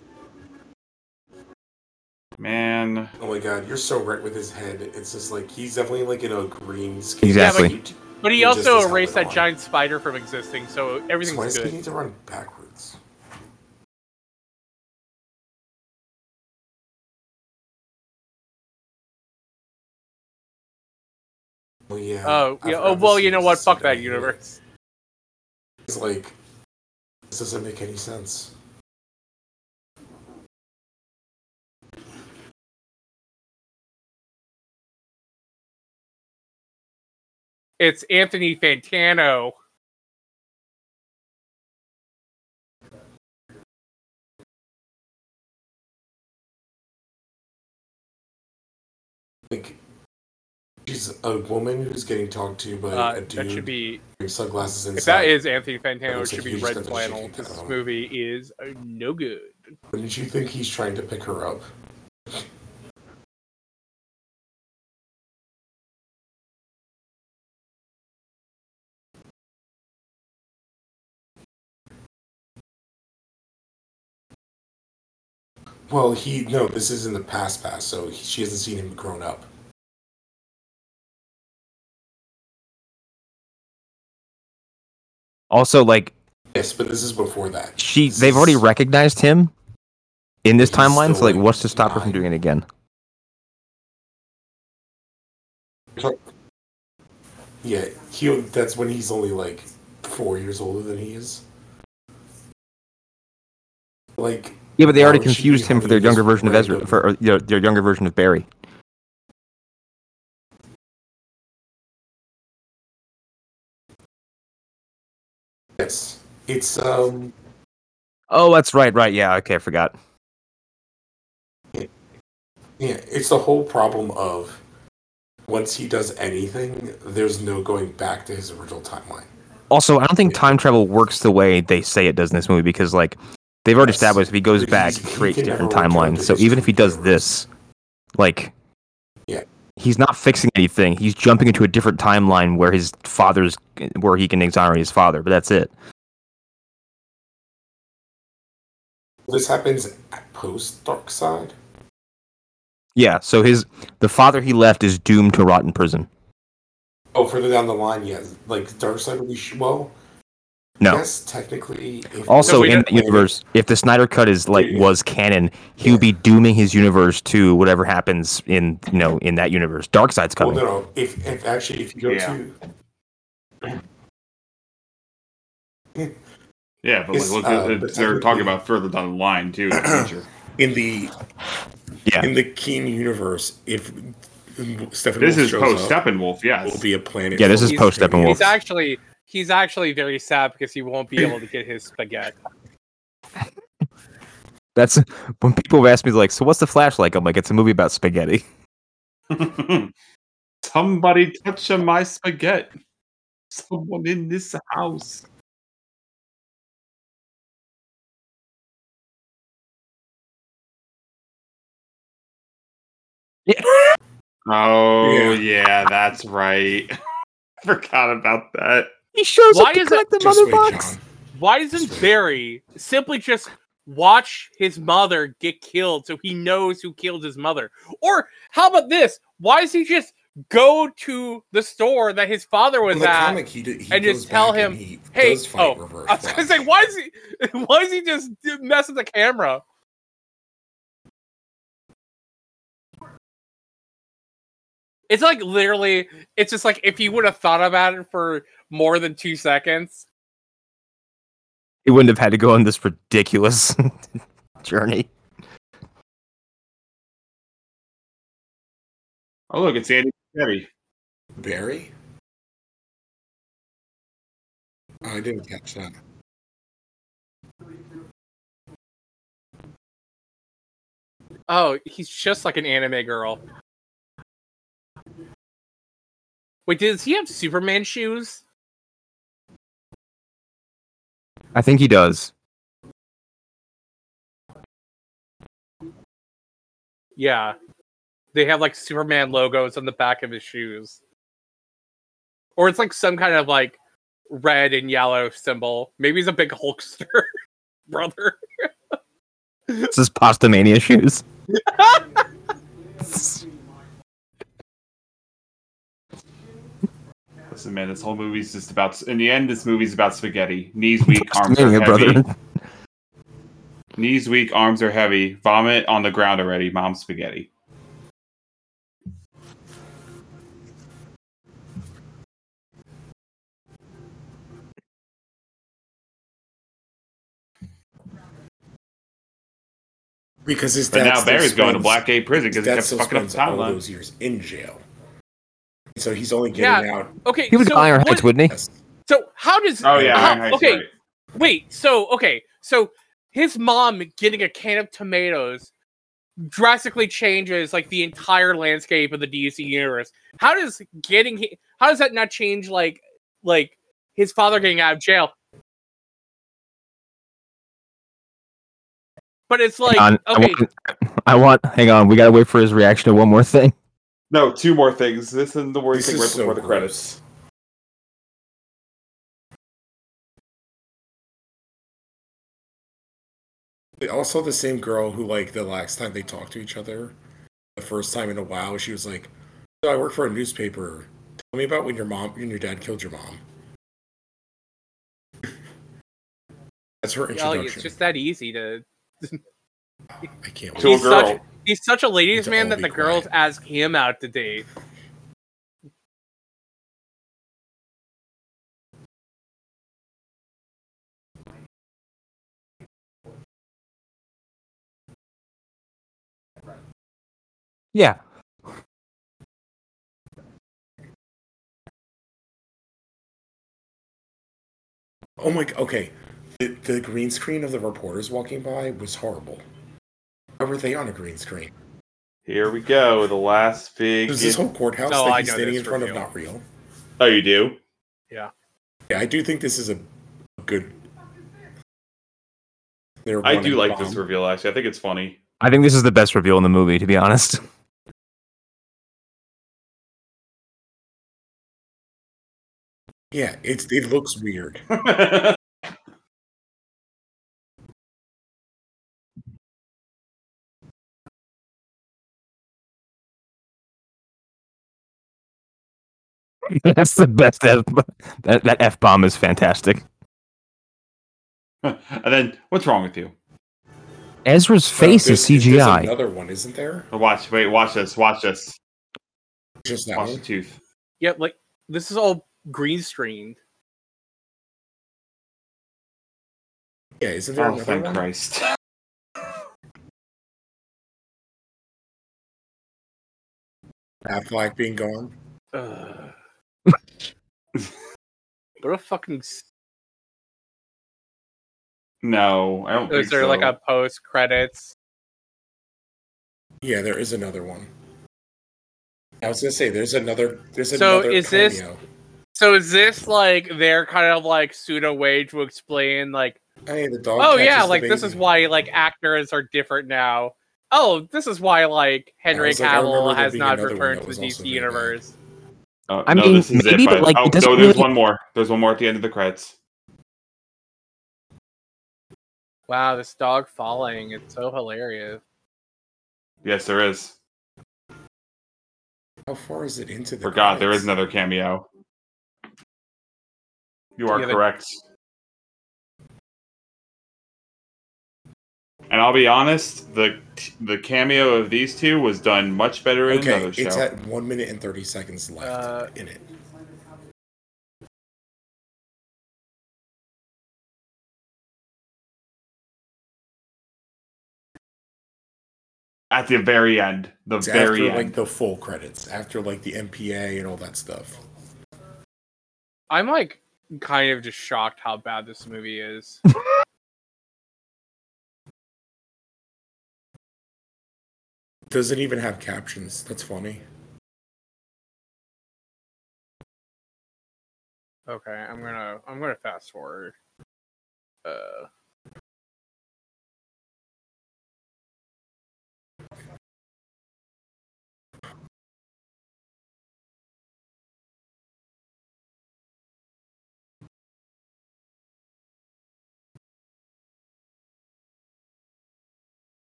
Man, Oh my god, you're so right with his head. It's just like he's definitely like in a green skin. Exactly. suit. But he He just also is erased that helmet on. giant spider from existing, so So why everything's does he good. need to run backwards? Well, yeah. Oh, yeah. Oh, well, you know what? Fuck that universe. It's like this doesn't make any sense. It's Anthony Fantano. Like she's a woman who's getting talked to by Uh, a dude that should be. wearing sunglasses inside. If that is Anthony Fantano, it should be red flannel. This movie is no good. Wouldn't you think he's trying to pick her up? Well, he no. This is in the past, past. So he, she hasn't seen him grown up. Also, like Yes, but this is before that. she, This they've already recognized him in this timeline. So, like, what's to stop her from doing it again? Yeah, he. That's when he's only like four years older than he is. Like Yeah, but they already would she be confused him for their younger version of Ezra, for or, you know, their younger version of Barry. Yes, it's um. Oh, that's right, right. Yeah, okay, I forgot. Yeah, it's the whole problem of once he does anything, there's no going back to his original timeline. Also, I don't think time travel works the way they say it does in this movie because, like, they've already Yes. established if he goes back, he he creates different timelines. So even if he does universe. this, like, Yeah. He's not fixing anything. He's jumping into a different timeline where his father's, where he can exonerate his father. But that's it. This happens post Darkseid. Yeah. So his the father he left is doomed to rot in prison. Oh, further down the line, yeah, like Darkseid sh- well. No. Yes, technically. If Also, No, in the universe, if the Snyder cut is like was canon, he would be dooming his universe to whatever happens in you know in that universe. Darkseid's well, coming. no, no. If if actually if you go Yeah. to yeah, but like, It's, look, uh, it- but they're talking about further down the line too in the *coughs* future. in the Yeah. in the Keen universe, if Stephen This is shows post up, Steppenwolf, will be a planet. Yeah, this is post Steppenwolf. He's actually he's actually very sad because he won't be able to get his spaghetti. *laughs* That's when people have asked me like, so what's the Flash like? I'm like, it's a movie about spaghetti. *laughs* Somebody touch my spaghetti. Someone in this house. Yeah. Oh Yeah. yeah, that's right. *laughs* Forgot about that. He shows Why up to is it- the Just mother wait, box. John. Why doesn't Barry simply just watch his mother get killed so he knows who killed his mother? Or how about this? Why does he just go to the store that his father was at? comic, he, d- he and just tell him, he hey, fight oh, Reverse I was gonna say, why is he? *laughs* Why is he just messing the camera? It's like literally, it's just like if you would have thought about it for more than two seconds. He wouldn't have had to go on this ridiculous *laughs* journey. Oh look, it's Andy Spaghetti. Barry. Oh, I didn't catch that. Oh, he's just like an anime girl. Wait, does he have Superman shoes? I think he does. Yeah. they have like Superman logos on the back of his shoes. Or it's like some kind of like red and yellow symbol. Maybe he's a big Hulkster *laughs* brother. This is Pasta Mania shoes. *laughs* *laughs* Listen, man, this whole movie's just about. In the end, this movie's about spaghetti. Knees weak, arms are heavy. brother. Knees weak, arms are heavy. Vomit on the ground already. Mom spaghetti. Because his But now still Barry's going to spends- Blackgate prison because he kept still fucking up the spends all those years in jail. So he's only getting Yeah. out. Okay, He would so go Iron what- Heights, wouldn't he? So how does Oh yeah, how- Iron Heights, okay right. wait so okay so his mom getting a can of tomatoes drastically changes like the entire landscape of the DC universe. How does getting how does that not change like like his father getting out of jail? But it's like Hang on, I want, I want. Hang on, we gotta wait for his reaction to one more thing. No, two more things. This is the worst This thing is right so before the gross. credits. Also, the same girl who, like, the last time they talked to each other, the first time in a while, she was like, "So I work for a newspaper. Tell me about when your mom, when your dad killed your mom." *laughs* That's her oh, introduction. it's just that easy to. I can't To a wait. He's girl. such- He's such a ladies' man that be the girls ask him out to date. Yeah. Oh my. g- Okay, the, the green screen of the reporters walking by was horrible. Why were they on a green screen? Here we go. The last big. Is this whole courthouse No, that I he's standing in front reveal. of not real? Oh, you do? Yeah, Yeah, I do think this is a good. I do like bomb. this reveal. Actually, I think it's funny. I think this is the best reveal in the movie, to be honest. *laughs* Yeah, it's it looks weird. *laughs* *laughs* That's the best. F- that that f bomb is fantastic. *laughs* and then, what's wrong with you? Ezra's face Uh, is there's- there's CGI. another one, isn't there? Watch. Wait. Watch this. Watch this. Just that Watch the tooth. Yep, like this is all green screened. Yeah, isn't there Oh, another thank one? Christ. *laughs* Affleck being gone. Ugh. *laughs* what a fucking. No, I don't. Is think there so. like a post credits? Yeah, there is another one. I was gonna say there's another. There's So another. is this- cameo. So is this like their kind of like pseudo way to explain like, Hey, the dog. oh yeah, the like this is why like actors are different now. Oh, this is why like Henry was like, Cavill has not returned to the DC universe. bad. Universe. Oh, I no, mean, this is maybe, it, but, like, oh, it oh, doesn't no, there's really- one more. There's one more at the end of the credits. Wow, this dog falling, it's so hilarious. Yes, there is. How far is it into the? Forgot there is another cameo. You are Yeah, they- correct. And I'll be honest, the the cameo of these two was done much better in Okay, another show. it's at one minute and thirty seconds left Uh, in it. at the very end. The It's very after end. like the full credits, after like the MPA and all that stuff. I'm like kind of just shocked how bad this movie is. *laughs* Doesn't even have captions. That's funny. Okay, I'm gonna I'm gonna fast forward. Uh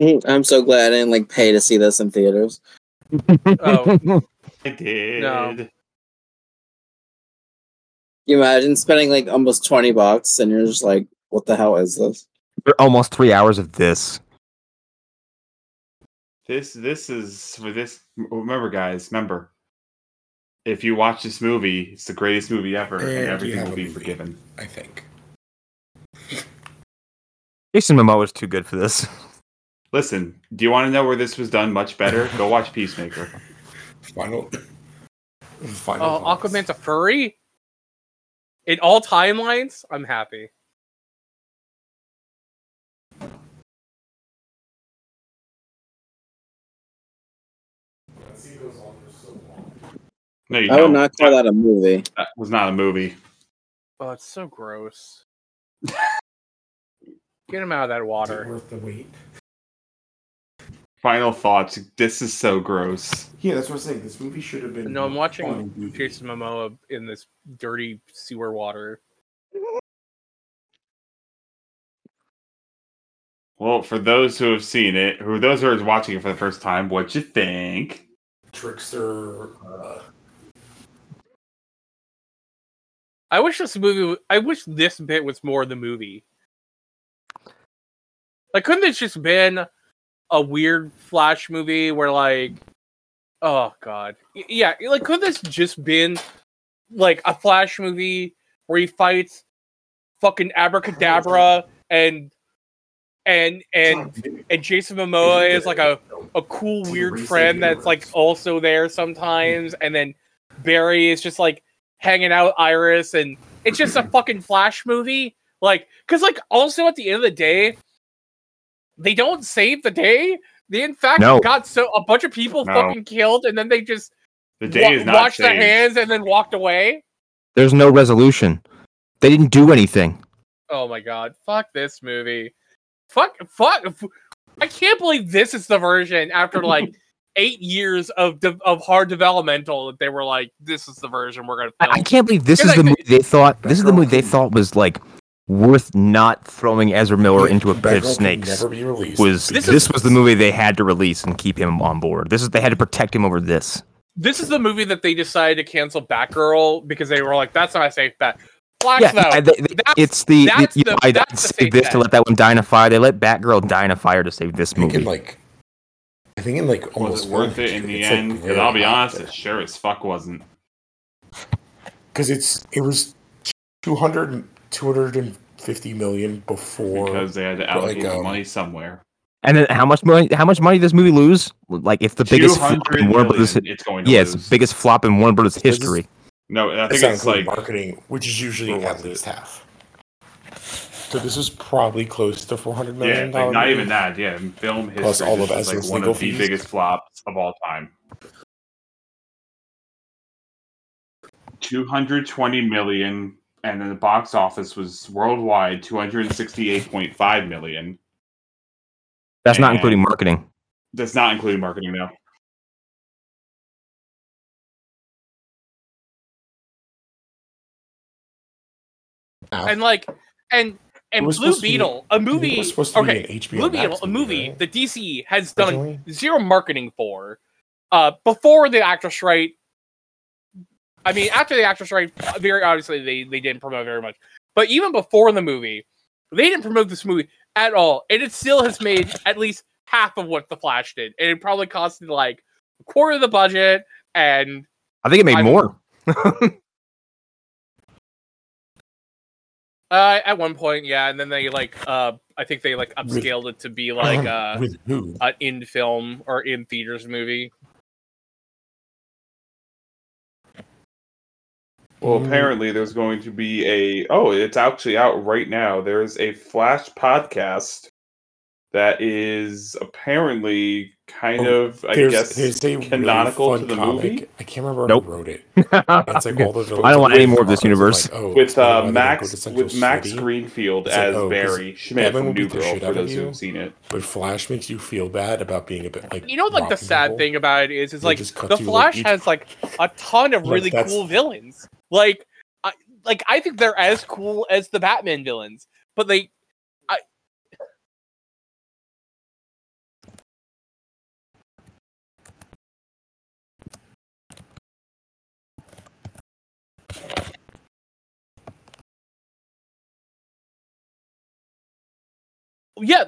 Mm, I'm so glad I didn't like pay to see this in theaters. Oh. *laughs* I did. No. You imagine spending like almost twenty bucks and you're just like, what the hell is this? For almost three hours of this. This this is for this. Remember, guys. Remember, if you watch this movie, it's the greatest movie ever, And and everything will be movie. forgiven. I think. Jason Momoa is too good for this. *laughs* Listen, do you want to know where this was done much better? Go *laughs* watch Peacemaker. Final. Final. Oh, thoughts. Aquaman's a furry? In all timelines, I'm happy. No, you I would don't. not call that a movie. That was not a movie. Oh, it's so gross. Get him out of that Is it water. worth the wait? Final thoughts. This is so gross. Yeah, that's what I'm saying. This movie should have been. No, I'm watching fun movie. Jason Momoa in this dirty sewer water. Well, for those who have seen it, who those who are watching it for the first time, what you think? Trickster. Uh, I wish this movie. I wish this bit was more of the movie. Like, couldn't this just been a weird Flash movie where, like, oh god, yeah, like, could this just been like a Flash movie where he fights fucking Abracadabra and and and and Jason Momoa is like a a cool weird friend that's like also there sometimes, and then Barry is just like hanging out Iris, and it's just a fucking Flash movie. Like, because like also at the end of the day, they don't save the day. They in fact No. got so a bunch of people No. fucking killed, and then they just The day wa- is not washed their hands and then walked away. There's no resolution. They didn't do anything. Oh my god, fuck this movie. Fuck, fuck. f- I can't believe this is the version after *laughs* like eight years of de- of hard developmental that they were like, this is the version we're gonna I, film. I can't believe this is I the think- movie they thought. This is the movie they thought was like worth not throwing Ezra Miller yeah, into a pit of snakes. Never be released. Was This this, is- was the movie they had to release and keep him on board? This is they had to protect him over this. This is the movie that they decided to cancel Batgirl because they were like, that's not a safe bet. Flash Yeah, though, they- they- that's- it's the, that's you the- know, I that's the saved safe this to let that one die in a fire. They let Batgirl die in a fire to save this think movie. like. I think in like Was almost it worth it in the end? Because I'll be honest, it sure as fuck wasn't. because it's it was 200 250 million before Because they had to allocate the um, money somewhere. and then how much money? How much money does this movie lose? Like if the biggest flop in Warner Brothers, million it's going to yeah, it's lose. the biggest flop in Warner Brothers This is- history. No, I That's think not it's like marketing, which is usually Or at was least it? half. So this is probably close to four hundred million. yeah, like not even that. Yeah, film history, Plus all of is like one legal of the biggest flops of all time. 220 million and then the box office was worldwide 268.5 million That's not including marketing. that's not including marketing now and like, and and Blue supposed to be- Beetle, a movie. was supposed to Okay, be an HBO Blue Beetle, a movie right? that DC has done Originally? zero marketing for. Uh, before the actress strike, I mean, after the actor strike, very obviously they they didn't promote very much. But even before the movie, they didn't promote this movie at all, and it still has made at least half of what the Flash did, and it probably costed like a quarter of the budget. And I think it made I'm- more. *laughs* uh, at one point, yeah, and then they like, uh, I think they like With- upscaled it to be like uh, with who? an in film or in theaters movie. Well Mm. apparently there's going to be a oh it's actually out right now there's a flash podcast that is apparently kind Oh, of i guess there's a canonical fun to the comic. movie I can't remember Nope. who wrote it. *laughs* It's like all the villains I don't want any more of this universe. Like, oh, with explain uh, they don't go Max with Max City, Greenfield It's like, as oh, 'cause Barry Schmidt Batman from will New beat the Girl shit for out of those who've seen it. But Flash makes you feel bad about being a bit like You know, like the sad people. thing about it is, is like just cut the like, Flash has like a ton of *laughs* really cool villains. Like, I, like I think they're as cool as the Batman villains, but they. I... Yeah,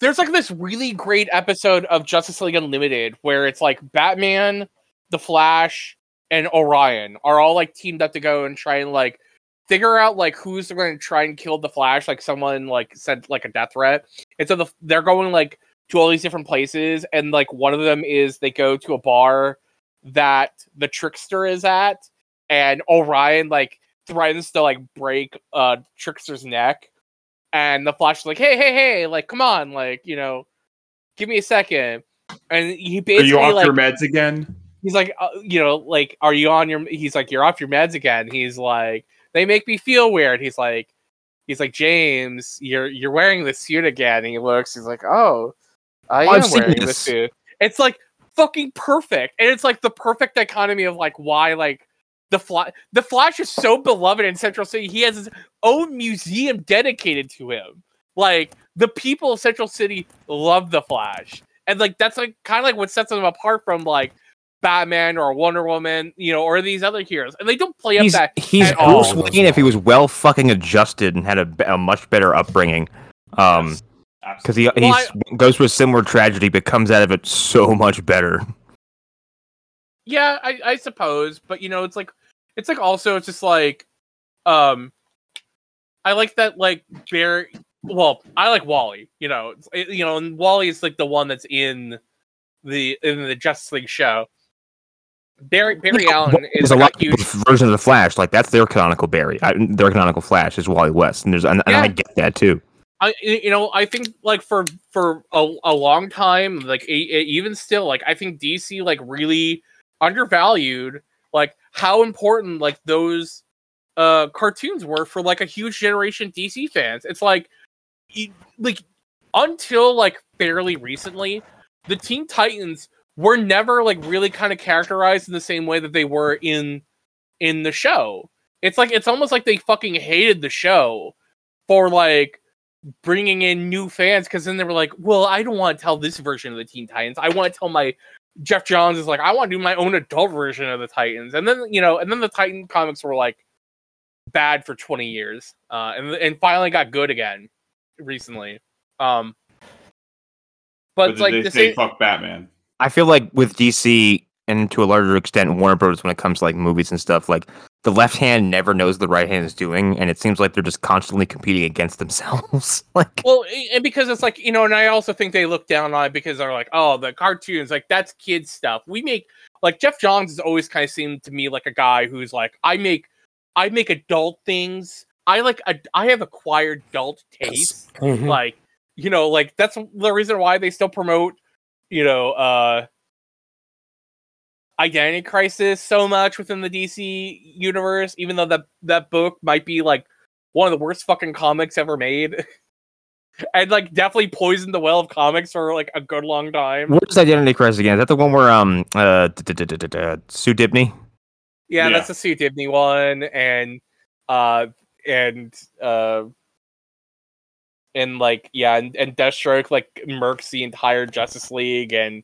there's like this really great episode of Justice League Unlimited where it's like Batman, the Flash, and Orion are all like teamed up to go and try and like figure out like who's going to try and kill the Flash. Like someone like sent like a death threat, and so the, they're going like to all these different places, and like one of them is they go to a bar that the Trickster is at, and Orion like threatens to like break uh Trickster's neck, and the Flash is like, hey, hey, hey, like come on, like you know, give me a second, and he Are basically you off like your meds again? He's like, uh, you know, like, are you on your? He's like, you're off your meds again. He's like, they make me feel weird. He's like, he's like, James, you're you're wearing the suit again. And he looks, he's like, oh, I I've am seen wearing the suit. It's like fucking perfect, and it's like the perfect dichotomy of like why like the flash the Flash is so beloved in Central City. He has his own museum dedicated to him. Like the people of Central City love the Flash, and like that's like kind of like what sets them apart from like Batman or Wonder Woman, you know, or these other heroes, and they don't play up He's that. he's at all. Bruce Wayne if he was well fucking adjusted and had a, a much better upbringing. Um, because he absolutely. he's, goes through a similar tragedy, but comes out of it so much better. Yeah, I, I suppose, but you know, it's like it's like also it's just like um I like that like Barry well, I like Wally, you know. It- you know, and Wally is like the one that's in the in the Justice League show. Barry Barry Yeah, Allen is a like lot a huge of versions of the Flash, like that's their canonical Barry. I, their canonical Flash is Wally West, and there's and, and I get that too. I you know I think like for for a, a long time like e- e- even still like I think DC like really undervalued like how important like those uh cartoons were for like a huge generation DC fans. It's like like until like fairly recently the Teen Titans were never like really kind of characterized in the same way that they were in in the show. It's like it's almost like they fucking hated the show for like bringing in new fans because then they were like, well, I don't want to tell this version of the Teen Titans. I want to tell my Geoff Johns is like, I want to do my own adult version of the Titans. And then you know, and then the Titan comics were like bad for 20 years. Uh and and finally got good again recently. Um but, But it's like they the say same fuck Batman. I feel like with DC and to a larger extent Warner Bros. when it comes to like movies and stuff, like the left hand never knows the right hand is doing, and it seems like they're just constantly competing against themselves. *laughs* like Well, and because it's like you know, and I also think they look down on it because they're like, oh, the cartoons, like that's kid stuff. We make like Geoff Johns has always kind of seemed to me like a guy who's like, I make, I make adult things. I like, a, I have acquired adult taste. Mhm. Like, you know, like that's the reason why they still promote, you know, uh Identity Crisis so much within the DC universe, even though that that book might be like one of the worst fucking comics ever made. *laughs* and like definitely poisoned the well of comics for like a good long time. what is Identity Crisis again? Is that the one where um uh Sue Dibney? Yeah, Yeah. that's the Sue Dibney one, and uh, and uh, and like yeah, and, and Deathstroke like murks the entire Justice League, and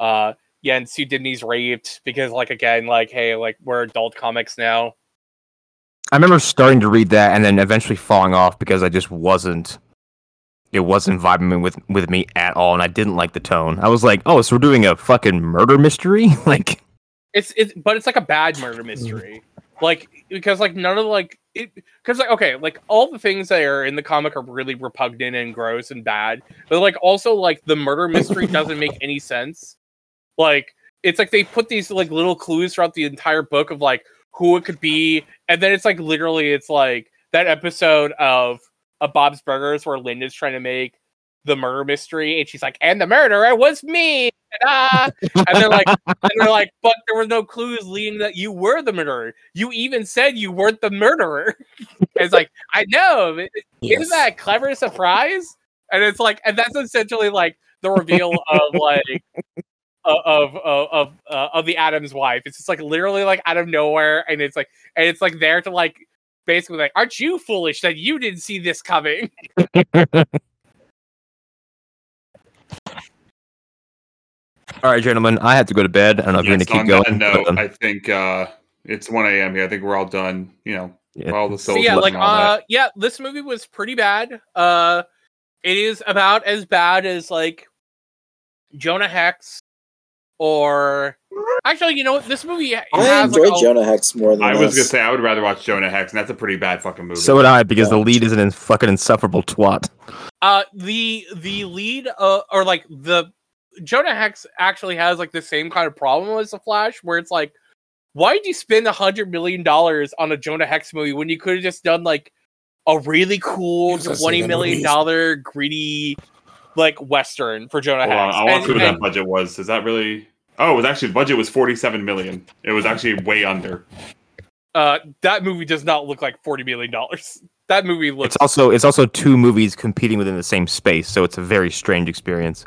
uh, yeah, and Sue Dibney's raped because like again, like hey, like we're adult comics now. I remember starting to read that and then eventually falling off because I just wasn't it wasn't vibing with with me at all and I didn't like the tone. I was like, "Oh, so we're doing a fucking murder mystery?" *laughs* like It's it's but it's like a bad murder mystery, like because like none of like because like okay, like all the things that are in the comic are really repugnant and gross and bad, but like also like the murder mystery doesn't make any sense. Like it's like they put these like little clues throughout the entire book of like who it could be, and then it's like literally it's like that episode of of Bob's Burgers where Linda's trying to make the murder mystery, and she's like, "And the murderer was me." Ah! And they're like, and they're like, "But there were no clues leading that you were the murderer. You even said you weren't the murderer." *laughs* it's like, I know, Yes. isn't that a clever surprise? And it's like, and that's essentially like the reveal of *laughs* like of of of uh, of the Atom's wife. It's just like literally like out of nowhere, and it's like and it's like there to like basically like, aren't you foolish that you didn't see this coming? *laughs* All right, gentlemen, I have to go to bed. I don't know if you're going to keep going. note, but, um, I think uh, it's 1 a.m. here. I think we're all done. You know, yeah. all the So yeah, like all that. uh yeah, this movie was pretty bad. Uh it is about as bad as like Jonah Hex or actually, you know what? This movie ha- I has enjoyed like, a- Jonah Hex more than I was gonna say I would rather watch Jonah Hex, and that's a pretty bad fucking movie. So would I, because the lead is an fucking insufferable twat. Uh, the the lead, uh, or like the Jonah Hex actually has like the same kind of problem as the Flash, where it's like, why did you spend a hundred million dollars on a Jonah Hex movie when you could have just done like a really cool twenty million dollar twenty like a million movie. dollar gritty like western for Jonah Hold on, Hex? I want to And- see what and- that budget was. Is that really? Oh, it was actually the budget was forty-seven million. It was actually way under. uh, that movie does not look like forty million dollars. *laughs* That movie looks. It's also it's also two movies competing within the same space, so it's a very strange experience.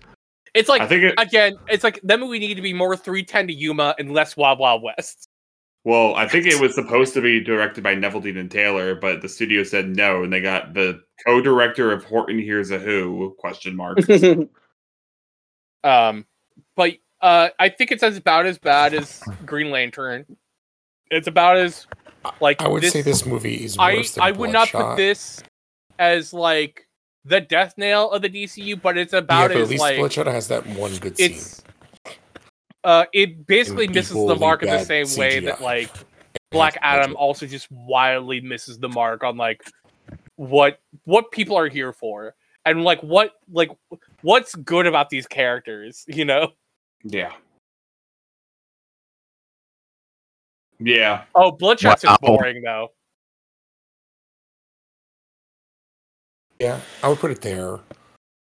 It's like I think it. again, it's like that we need to be more three ten to Yuma and less Wild Wild West. Well, I think it was supposed to be directed by Neveldine and Taylor, but the studio said no, and they got the co-director of Horton Hears a Who question mark. *laughs* Um, but uh, I think it's as about as bad as Green Lantern. It's about as like I would this, say this movie is I than I would not Bloodshot. put this as like the death nail of the DCU, but it's about Yeah, about but at least like Bloodshot has that one good scene. it's. Uh, it basically And misses the mark in the bad same way that like Black Adam also just wildly misses the mark on like what what people are here for and like what like what's good about these characters, you know? yeah. Yeah. Oh, Bloodshot's Wow. just boring though. Yeah, I would put it there.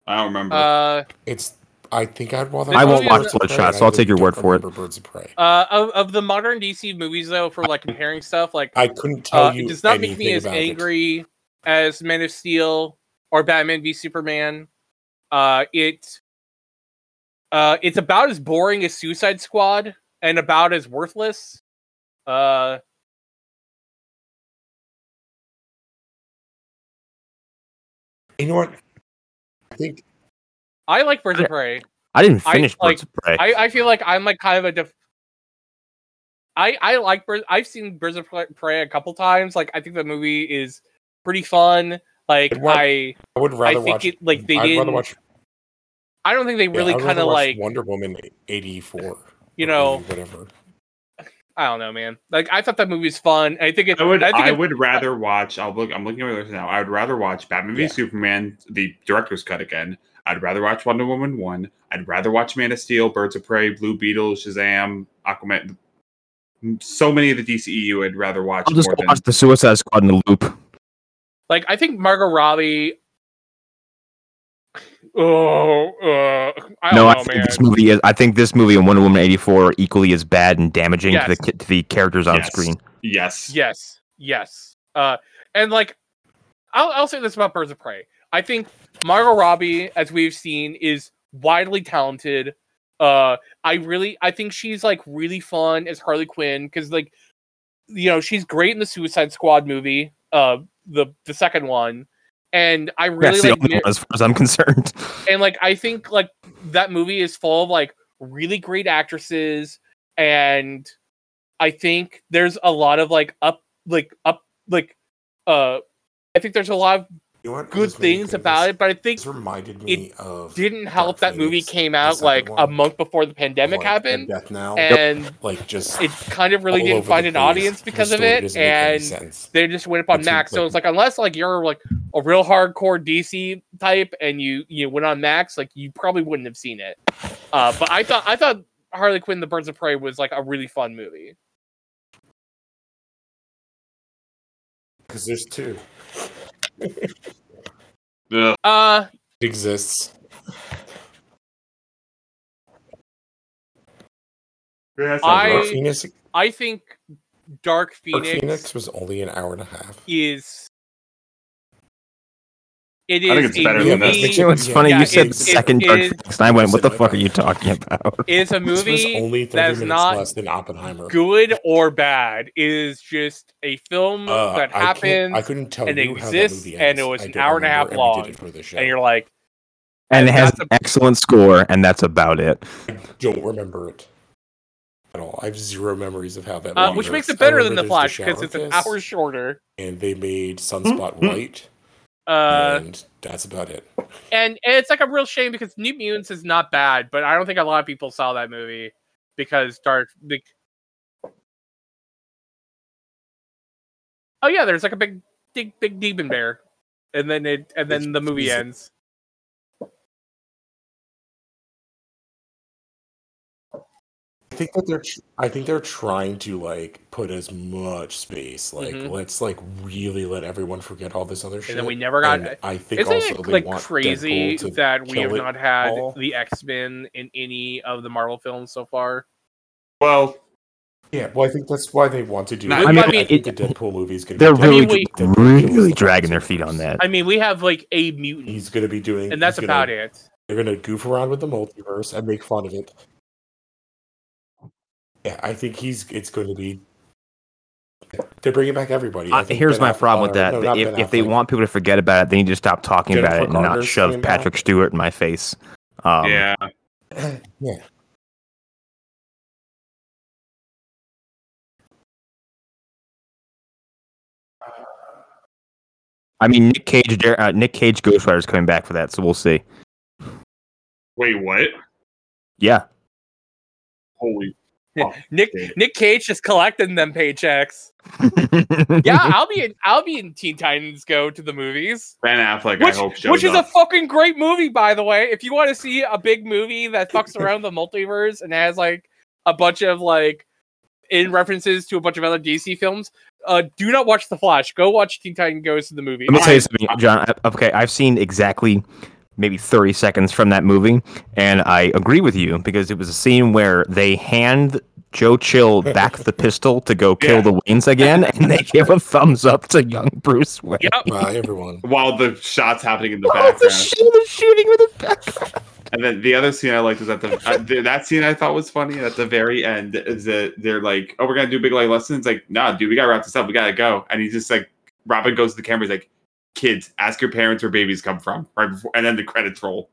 I don't remember. Uh, It's. I think I'd rather. I won't watch watch Birds Bloodshot, so I I'll take your word for it. Birds of Prey. uh, of, of the modern DC movies though, for like comparing stuff, like I couldn't tell uh, you. it does not make me as about it. angry as Man of Steel or Batman v Superman. Uh, it uh, it's about as boring as Suicide Squad and about as worthless. Uh, You know what? I think I like Birds of Prey. I didn't I, finish like, Birds of Prey. I, I feel like I'm like kind of a def- I I like Birds. I've seen Birds of Prey a couple times. Like I think the movie is pretty fun. Like But I I would rather think watch. it- like, they I'd didn't watch. I don't think they really I'd kind of like Wonder Woman '84. you know whatever. I don't know, man. Like I thought that movie movie's fun. I think it. I would. I, think I, it- would *laughs* rather watch. I'll look. I'm looking at my list now. I would rather watch Batman v Yeah. Superman, the director's cut again. I'd rather watch Wonder Woman one. I'd rather watch Man of Steel, Birds of Prey, Blue Beetle, Shazam, Aquaman. So many of the DCEU I'd rather watch I'll just more go than. watch the Suicide Squad in the loop. Like I think Margot Robbie. Oh, uh, I don't No, I think man. this movie is. I think this movie and Wonder Woman eighty four are equally as bad and damaging to the to the characters on Yes. screen. Yes. Yes, yes. Uh, and like, I'll I'll say this about Birds of Prey. I think Margot Robbie, as we've seen, is widely talented. Uh, I really, I think she's like really fun as Harley Quinn because like, you know, she's great in the Suicide Squad movie, uh, the the second one, and I really That's the like. only one as far as I'm *laughs* concerned. and like I think like that movie is full of like really great actresses and I think there's a lot of like up like up like uh I think there's a lot of You know good This made me things about it but I think reminded me of didn't help Dark that movie came out like a month before the pandemic like, happened Death Now. and like just it kind of really didn't find an place. audience because of it doesn't make any and they just went up on It's Max. So it's like unless like you're like a real hardcore DC type and you you went on Max, like you probably wouldn't have seen it. Uh, but I thought I thought Harley Quinn: The Birds of Prey was like a really fun movie. because there's two. Ugh. Uh, It exists. Yeah, that sounds I- Dark right. Phoenix, I think Dark Dark Phoenix, Phoenix was only an hour and a half. is it is I think it's a better than movie. this. You know, it's funny. yeah, you said the second it Dark is- Phoenix, and I went, "What the fuck are you talking about?" It's a movie *laughs* only 30 that's minutes not less than Oppenheimer. good or bad. It is just a film Uh, that I I couldn't tell and it you how that exists, movie and it was an hour and a half remember, and we long, did it for the show. and you're like, And it has that's an excellent score, and that's about it. I don't remember it at all. I have zero memories of how that. uh, which makes it better than the there's Flash because it's an hour shorter. and they made Sunspot White Uh, and That's about it. and, and it's like a real shame because New Mutants is not bad, but I don't think a lot of people saw that movie because Dark. Bec- oh yeah, there's like a big, big, big demon bear, and then it, and then the movie It's- ends. I think that they're. tr- I think they're trying to like put as much space. Like, Mhm. let's like really let everyone forget all this other shit. And then we never got. And I think Isn't also it like crazy that we have not had all. the X Men in any of the Marvel films so far? Well, Yeah, well, I think that's why they want to do. No, it. I mean, I think it- the Deadpool movie is going They're to. I really, mean, we- really dragging their feet on that. I mean, we have like a mutant, He's going to be doing, and that's about gonna, it. They're going to goof around with the multiverse and make fun of it. Yeah, I think he's. It's going to be. They're bringing back everybody. Uh, here's Ben my Affleck- problem with that. no, if, Ben if they want people to forget about it, they need to stop talking about it and not shove coming back. Patrick Stewart in my face. Um, yeah. *clears throat* yeah. I mean, Nick Cage, Dar- uh, Nick Cage Ghost Rider is coming back for that, so we'll see. Wait, what? Yeah, Holy. *laughs* Nick dude. Nick Cage just collecting them paychecks. *laughs* Yeah, I'll be in I'll be in Teen Titans Go to the movies. Ben Affleck, Which, I hope shows which is a fucking great movie, by the way. If you want to see a big movie that fucks *laughs* around the multiverse and has like a bunch of like in references to a bunch of other DC films, uh, do not watch The Flash. Go watch Teen Titans Goes to the movie. Let me tell you something, John. Okay, I've seen exactly maybe 30 seconds from that movie, and I agree with you because it was a scene where they hand Joe Chill back the pistol to go kill Yeah. the Waynes again, *laughs* and they give a thumbs up to young Bruce Wayne. Yep. Bye, everyone. While the shot's happening in the the, background. sh- the shooting with the background. And then the other scene I liked is at the uh, th- that scene I thought was funny at the very end is that they're like, "Oh, we're gonna do big light lessons." Like, nah, dude, we gotta wrap this up. We gotta go. And he's just like, Robin goes to the camera. He's like, "Kids, ask your parents where babies come from." Right before, and then the credits roll.